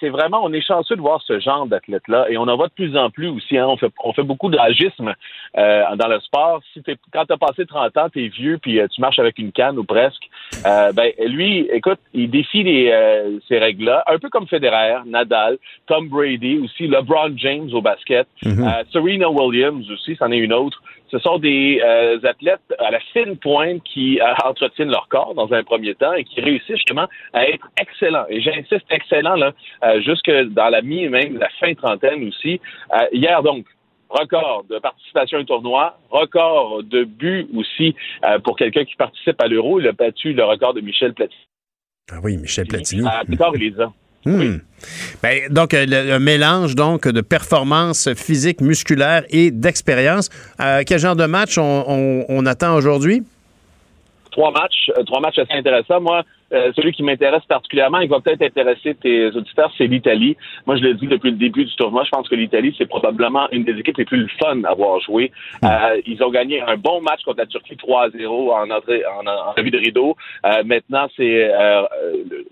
c'est vraiment, on est chanceux de voir ce genre d'athlète-là, et on en voit de plus en plus aussi. Hein. on fait, on fait beaucoup d'agisme dans le sport. Si es, quand t'as passé 30 ans, t'es vieux, puis tu marches avec une canne ou presque. ben lui, écoute, il défie les euh, ces règles-là, un peu comme Federer, Nadal, Tom Brady aussi, LeBron James au basket, mhm. euh, Serena Williams aussi, c'en est une autre. Ce sont des euh, athlètes à la fine pointe qui entretiennent leur corps dans un premier temps et qui réussissent justement à être excellents. Et j'insiste, excellents là, jusque dans la mi même la fin trentaine aussi. hier donc, record de participation au tournoi, record de buts aussi pour quelqu'un qui participe à l'Euro. Il a battu le record de Michel Platini ah oui, Michel Platini. Il ben, donc, euh, un mélange donc de performance physique, musculaire et d'expérience. Euh, quel genre de match on attend aujourd'hui? trois matchs, euh, trois matchs assez intéressants. Moi, euh, celui qui m'intéresse particulièrement, il va peut-être intéresser tes auditeurs, c'est l'Italie. Moi, je l'ai dit depuis le début du tournoi, je pense que l'Italie, c'est probablement une des équipes les plus fun à avoir joué. Hmm. Euh, ils ont gagné un bon match contre la Turquie 3-0 en entrée, en, en, revue de rideau. maintenant, c'est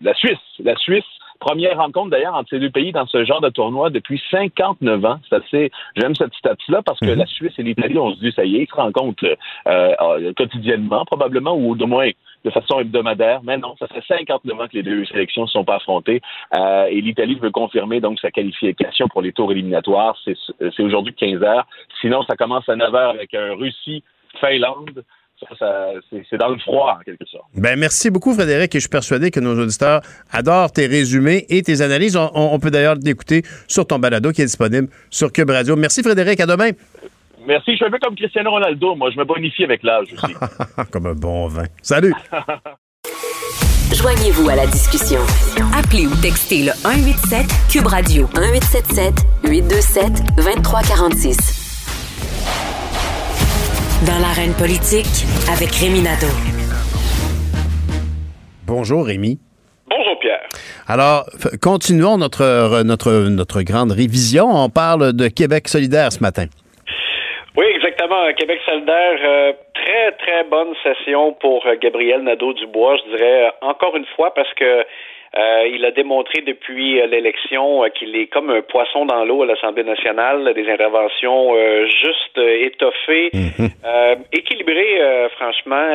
la Suisse. La Suisse Première rencontre d'ailleurs entre ces deux pays dans ce genre de tournoi depuis 59 ans. C'est assez, j'aime cette stat-là parce que mhm. la Suisse et l'Italie, on se dit, ça y est, ils se rencontrent euh, euh, quotidiennement, probablement, ou du moins de façon hebdomadaire. Mais non, ça fait 59 ans que les deux sélections ne sont pas affrontées. Euh, et l'Italie veut confirmer donc sa qualification pour les tours éliminatoires. C'est aujourd'hui 15 heures. Sinon, ça commence à 9 heures avec un Russie-Finlande c'est dans le froid, en quelque sorte. Ben, merci beaucoup, Frédéric, et je suis persuadé que nos auditeurs adorent tes résumés et tes analyses. On, peut d'ailleurs t'écouter sur ton balado qui est disponible sur Cube Radio. Merci, Frédéric. À demain. Merci. Je suis un peu comme Cristiano Ronaldo. Moi, je me bonifie avec l'âge aussi. comme un bon vin. Salut. Joignez-vous à la discussion. Appelez ou textez le 187 Cube Radio 1877 827 2346. Dans l'arène politique, avec Rémi Nadeau. Bonjour Rémi. Bonjour Pierre. Alors, continuons notre, notre, notre grande révision. On parle de Québec solidaire ce matin. Oui, exactement. Québec solidaire, euh, très, très bonne session pour euh, Gabriel Nadeau-Dubois, je dirais, euh, encore une fois, parce que Euh, il a démontré depuis euh, l'élection euh, qu'il est comme un poisson dans l'eau à l'Assemblée nationale, des interventions justes, étoffées, mhm. équilibrées, franchement.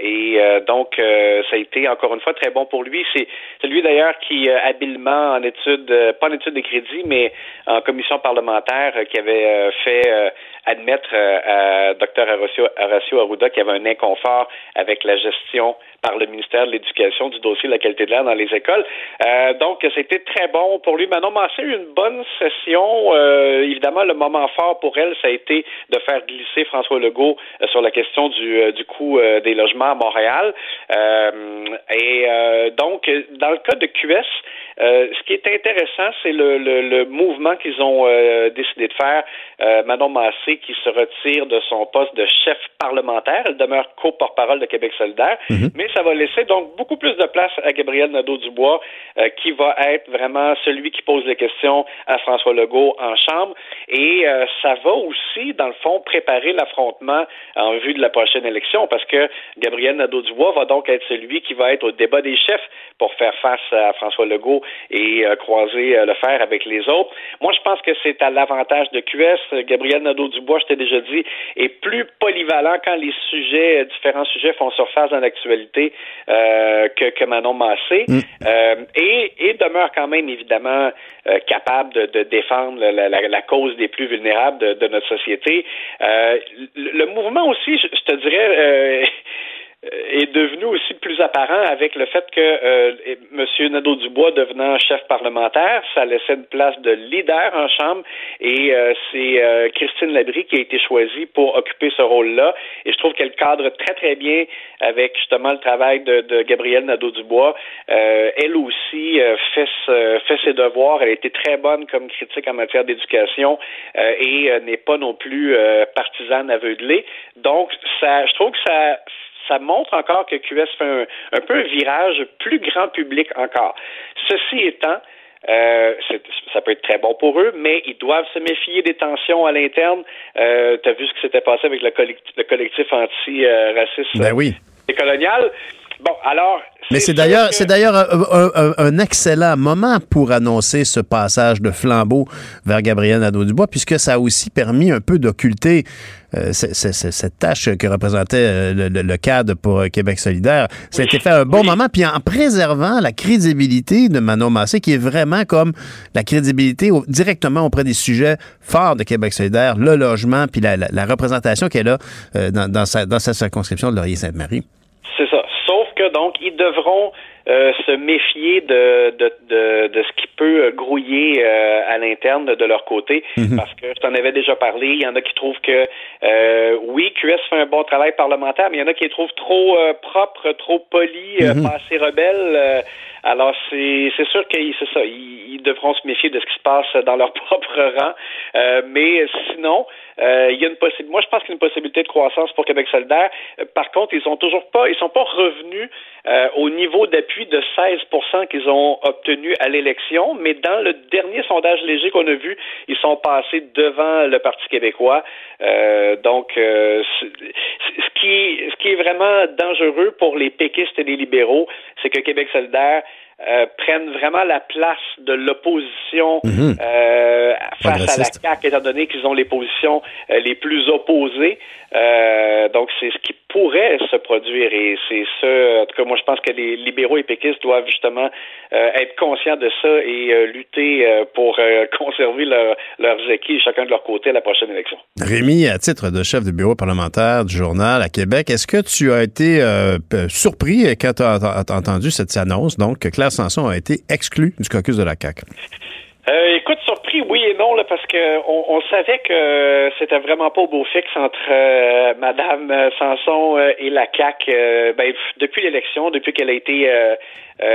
et donc, ça a été encore une fois très bon pour lui. C'est lui d'ailleurs qui, habilement en études, pas en études de crédit, mais en commission parlementaire, qui avait fait admettre à Dr Horacio, Horacio Arruda qu'il y avait un inconfort avec la gestion par le ministère de l'Éducation du dossier de la qualité de l'air dans les écoles. Euh, donc, c'était très bon pour lui. Manon Massé une bonne session. Euh, évidemment, le moment fort pour elle, ça a été de faire glisser François Legault euh, sur la question du, du coût des logements à Montréal. et donc, dans le cas de QS, ce qui est intéressant, c'est le, le, mouvement qu'ils ont décidé de faire. Manon Massé qui se retire de son poste de chef parlementaire. Elle demeure co-porte-parole de Québec solidaire. Mm-hmm. Mais ça va laisser donc beaucoup plus de place à Gabriel Nadeau-Dubois, euh, qui va être vraiment celui qui pose les questions à François Legault en Chambre. Et euh, ça va aussi, dans le fond, préparer l'affrontement en vue de la prochaine élection, parce que Gabriel Nadeau-Dubois va donc être celui qui va être au débat des chefs pour faire face à François Legault et euh, croiser le fer avec les autres. Moi, je pense que c'est à l'avantage de QS. Gabriel Nadeau-Dubois, je t'ai déjà dit, est plus polyvalent quand les sujets, différents sujets font surface dans l'actualité euh, que, que, Manon Massé, mm. euh, et, et, demeure quand même évidemment euh, capable de, de défendre la, la, la, cause des plus vulnérables de, de notre société. Euh, le, mouvement aussi, je, je te dirais euh, est devenu aussi plus apparent avec le fait que euh, M. Nadeau-Dubois devenant chef parlementaire, ça laissait une place de leader en Chambre et euh, c'est euh, Christine Labrie qui a été choisie pour occuper ce rôle-là. Et je trouve qu'elle cadre très, très bien avec justement le travail de, de Gabrielle Nadeau-Dubois. elle aussi fait, fait ses devoirs. Elle a été très bonne comme critique en matière d'éducation et n'est pas non plus partisane aveuglée. Donc, ça, je trouve que ça ça montre encore que QS fait un, peu un virage plus grand public encore. Ceci étant, euh, ça peut être très bon pour eux, mais ils doivent se méfier des tensions à l'interne. Euh, tu as vu ce qui s'était passé avec le collectif, le collectif anti-raciste ben oui. et colonial. Bon, alors. Mais c'est d'ailleurs, c'est d'ailleurs un, excellent moment pour annoncer ce passage de flambeau vers Gabriel Nadeau-Dubois, puisque ça a aussi permis un peu d'occulter euh, cette tâche que représentait euh, le, cadre pour Québec solidaire. Ça a été fait un bon moment, puis en préservant la crédibilité de Manon Massé, qui est vraiment comme la crédibilité directement auprès des sujets forts de Québec solidaire, le logement, puis la, représentation qu'elle a euh, dans, dans, sa, dans sa circonscription de Laurier-Sainte-Marie. C'est ça donc ils devront euh, se méfier de, de, de, de, ce qui peut grouiller euh, à l'interne de, leur côté, mhm. parce que je t'en avais déjà parlé, il y en a qui trouvent que euh, oui, QS fait un bon travail parlementaire, mais il y en a qui les trouvent trop propre, trop poli, mhm. pas assez rebelle. alors c'est c'est sûr que c'est ça, ils, ils, devront se méfier de ce qui se passe dans leur propre rang, mais sinon euh, il y a une possibilité. Moi, je pense qu'il y a une possibilité de croissance pour Québec solidaire. Euh, par contre, ils sont toujours pas, ils sont pas revenus euh, au niveau d'appui de 16% qu'ils ont obtenu à l'élection, mais dans le dernier sondage léger qu'on a vu, ils sont passés devant le Parti québécois. donc, ce qui, ce qui est vraiment dangereux pour les péquistes et les libéraux, c'est que Québec solidaire euh, prennent vraiment la place de l'opposition mhm. euh, face à la CAQ, étant donné qu'ils ont les positions euh, les plus opposées. donc, c'est ce qui pourrait se produire et c'est ça, en tout cas, moi, je pense que les libéraux et péquistes doivent justement être conscients de ça et lutter pour conserver leurs acquis chacun de leur côté à la prochaine élection. Rémi, à titre de chef de bureau parlementaire du journal à Québec, est-ce que tu as été surpris quand tu as entendu cette annonce, donc, que Claire Sanson a été exclu du caucus de la CAQ? Euh, écoute, oui et non, là, parce que on, savait que c'était vraiment pas au beau fixe entre euh, Madame Sanson euh, et la CAC. ben, depuis l'élection, depuis qu'elle a été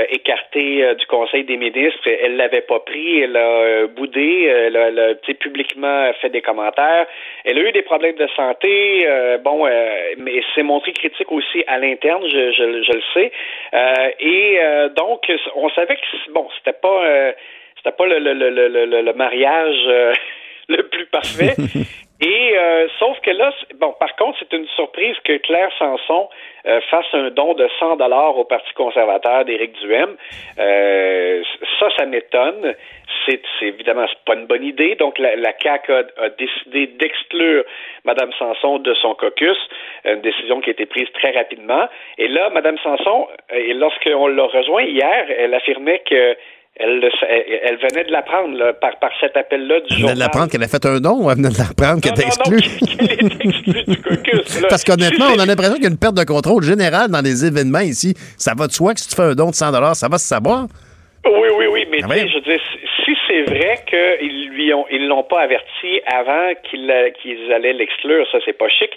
écartée du Conseil des ministres, elle l'avait pas pris, elle a boudé, elle a, publiquement fait des commentaires. Elle a eu des problèmes de santé, bon, mais c'est montré critique aussi à l'interne, je, je, je, le sais. et donc, on savait que bon, c'était pas c'était pas le, le, le, le, mariage euh, le plus parfait. Et euh, sauf que là, bon, par contre, c'est une surprise que Claire Sanson euh, fasse un don de 100 dollars au Parti conservateur d'Éric Duhem. Euh, ça, ça m'étonne. C'est, évidemment c'est pas une bonne idée. Donc la, la CAQ a, décidé d'exclure Mme Sanson de son caucus, une décision qui a été prise très rapidement. Et là, Mme Sanson, et lorsqu'on l'a rejoint hier, elle affirmait que elle, elle, venait de l'apprendre par, par cet appel-là du journal. Elle venait de l'apprendre qu'elle a fait un don ou elle venait de l'apprendre qu'elle était exclue? qu'elle est exclue du caucus. Parce qu'honnêtement, on a l'impression qu'il y a une perte de contrôle générale dans les événements ici. Ça va de soi que si tu fais un don de 100 ça va se savoir. Oui, oui, oui, mais ah je veux dire, si c'est vrai qu'ils lui ont, ils l'ont pas averti avant qu'ils qu'ils allaient l'exclure, ça c'est pas chic.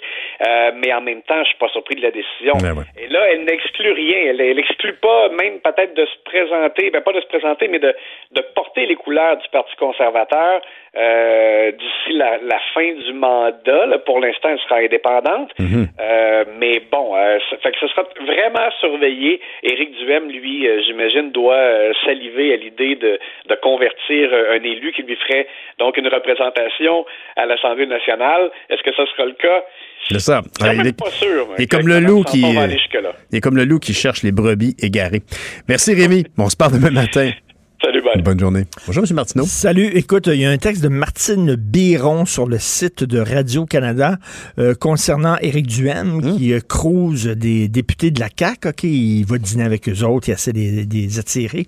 Euh, mais en même temps, je suis pas surpris de la décision. Et là, elle n'exclut rien. Elle, elle exclut pas même peut-être de se présenter, ben pas de se présenter, mais de, de porter les couleurs du Parti conservateur euh, d'ici la, la, fin du mandat. Là, pour l'instant, elle sera indépendante. Mhm. euh, mais bon, euh, ça, fait que ce sera vraiment surveillé. Éric Duhem, lui, euh, j'imagine, doit euh, saliver à l'idée de, de convertir un élu qui lui ferait donc une représentation à l'Assemblée nationale. Est-ce que ça sera le cas? C'est ça. il est, pas sûr. Il est comme le loup qui. Il est comme le loup qui cherche les brebis égarées. Merci Rémi. on se parle demain matin. Salut, bye. Bonne journée. Bonjour, M. Martineau. Salut. Écoute, il y a un texte de Martine Biron sur le site de Radio-Canada euh, concernant Éric Duhem hum. qui euh, crouse des députés de la CAQ. OK, il va dîner avec eux autres, il essaie de les attirer.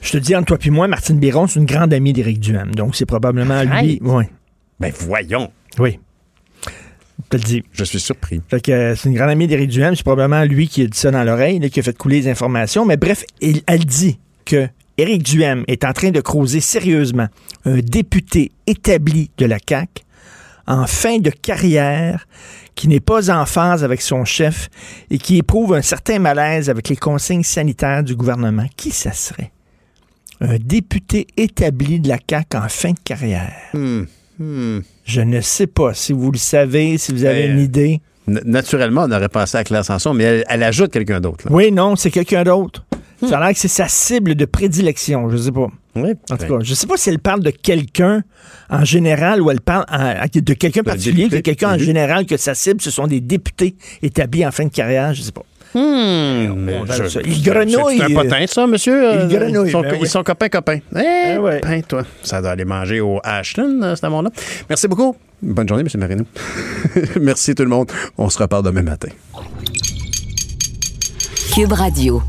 Je te dis, entre toi et moi, Martine Biron, c'est une grande amie d'Éric Duhem. Donc, c'est probablement lui. Oui. Ben, voyons. Oui. Je te le dis. Je suis surpris. Fait que euh, c'est une grande amie d'Éric Duhem. C'est probablement lui qui a dit ça dans l'oreille, qui a fait couler les informations. Mais bref, elle dit que Éric Duhem est en train de creuser sérieusement un député établi de la CAQ en fin de carrière qui n'est pas en phase avec son chef et qui éprouve un certain malaise avec les consignes sanitaires du gouvernement. Qui ça serait? Un député établi de la CAQ en fin de carrière. Hmm. Hmm. Je ne sais pas si vous le savez, si vous avez une idée. Naturellement, on aurait pensé à Claire Sanson, mais elle, ajoute quelqu'un d'autre. Oui, non, c'est quelqu'un d'autre. Ça a l'air que c'est sa cible de prédilection, je sais pas. Oui. En tout cas, je sais pas si elle parle de quelqu'un en général ou elle parle de quelqu'un particulier, de quelqu'un en général que sa cible, ce sont des députés établis en fin de carrière, je sais pas. Il grenouille. C'est un potin, ça, monsieur? Il grenouille. Ils ben sont, copains, copains. Eh, ben toi. Ça doit aller manger au Ashton, euh, ce moment-là. Merci beaucoup. Bonne journée, monsieur Marino. Merci tout le monde. On se reparle demain matin. Cube Radio.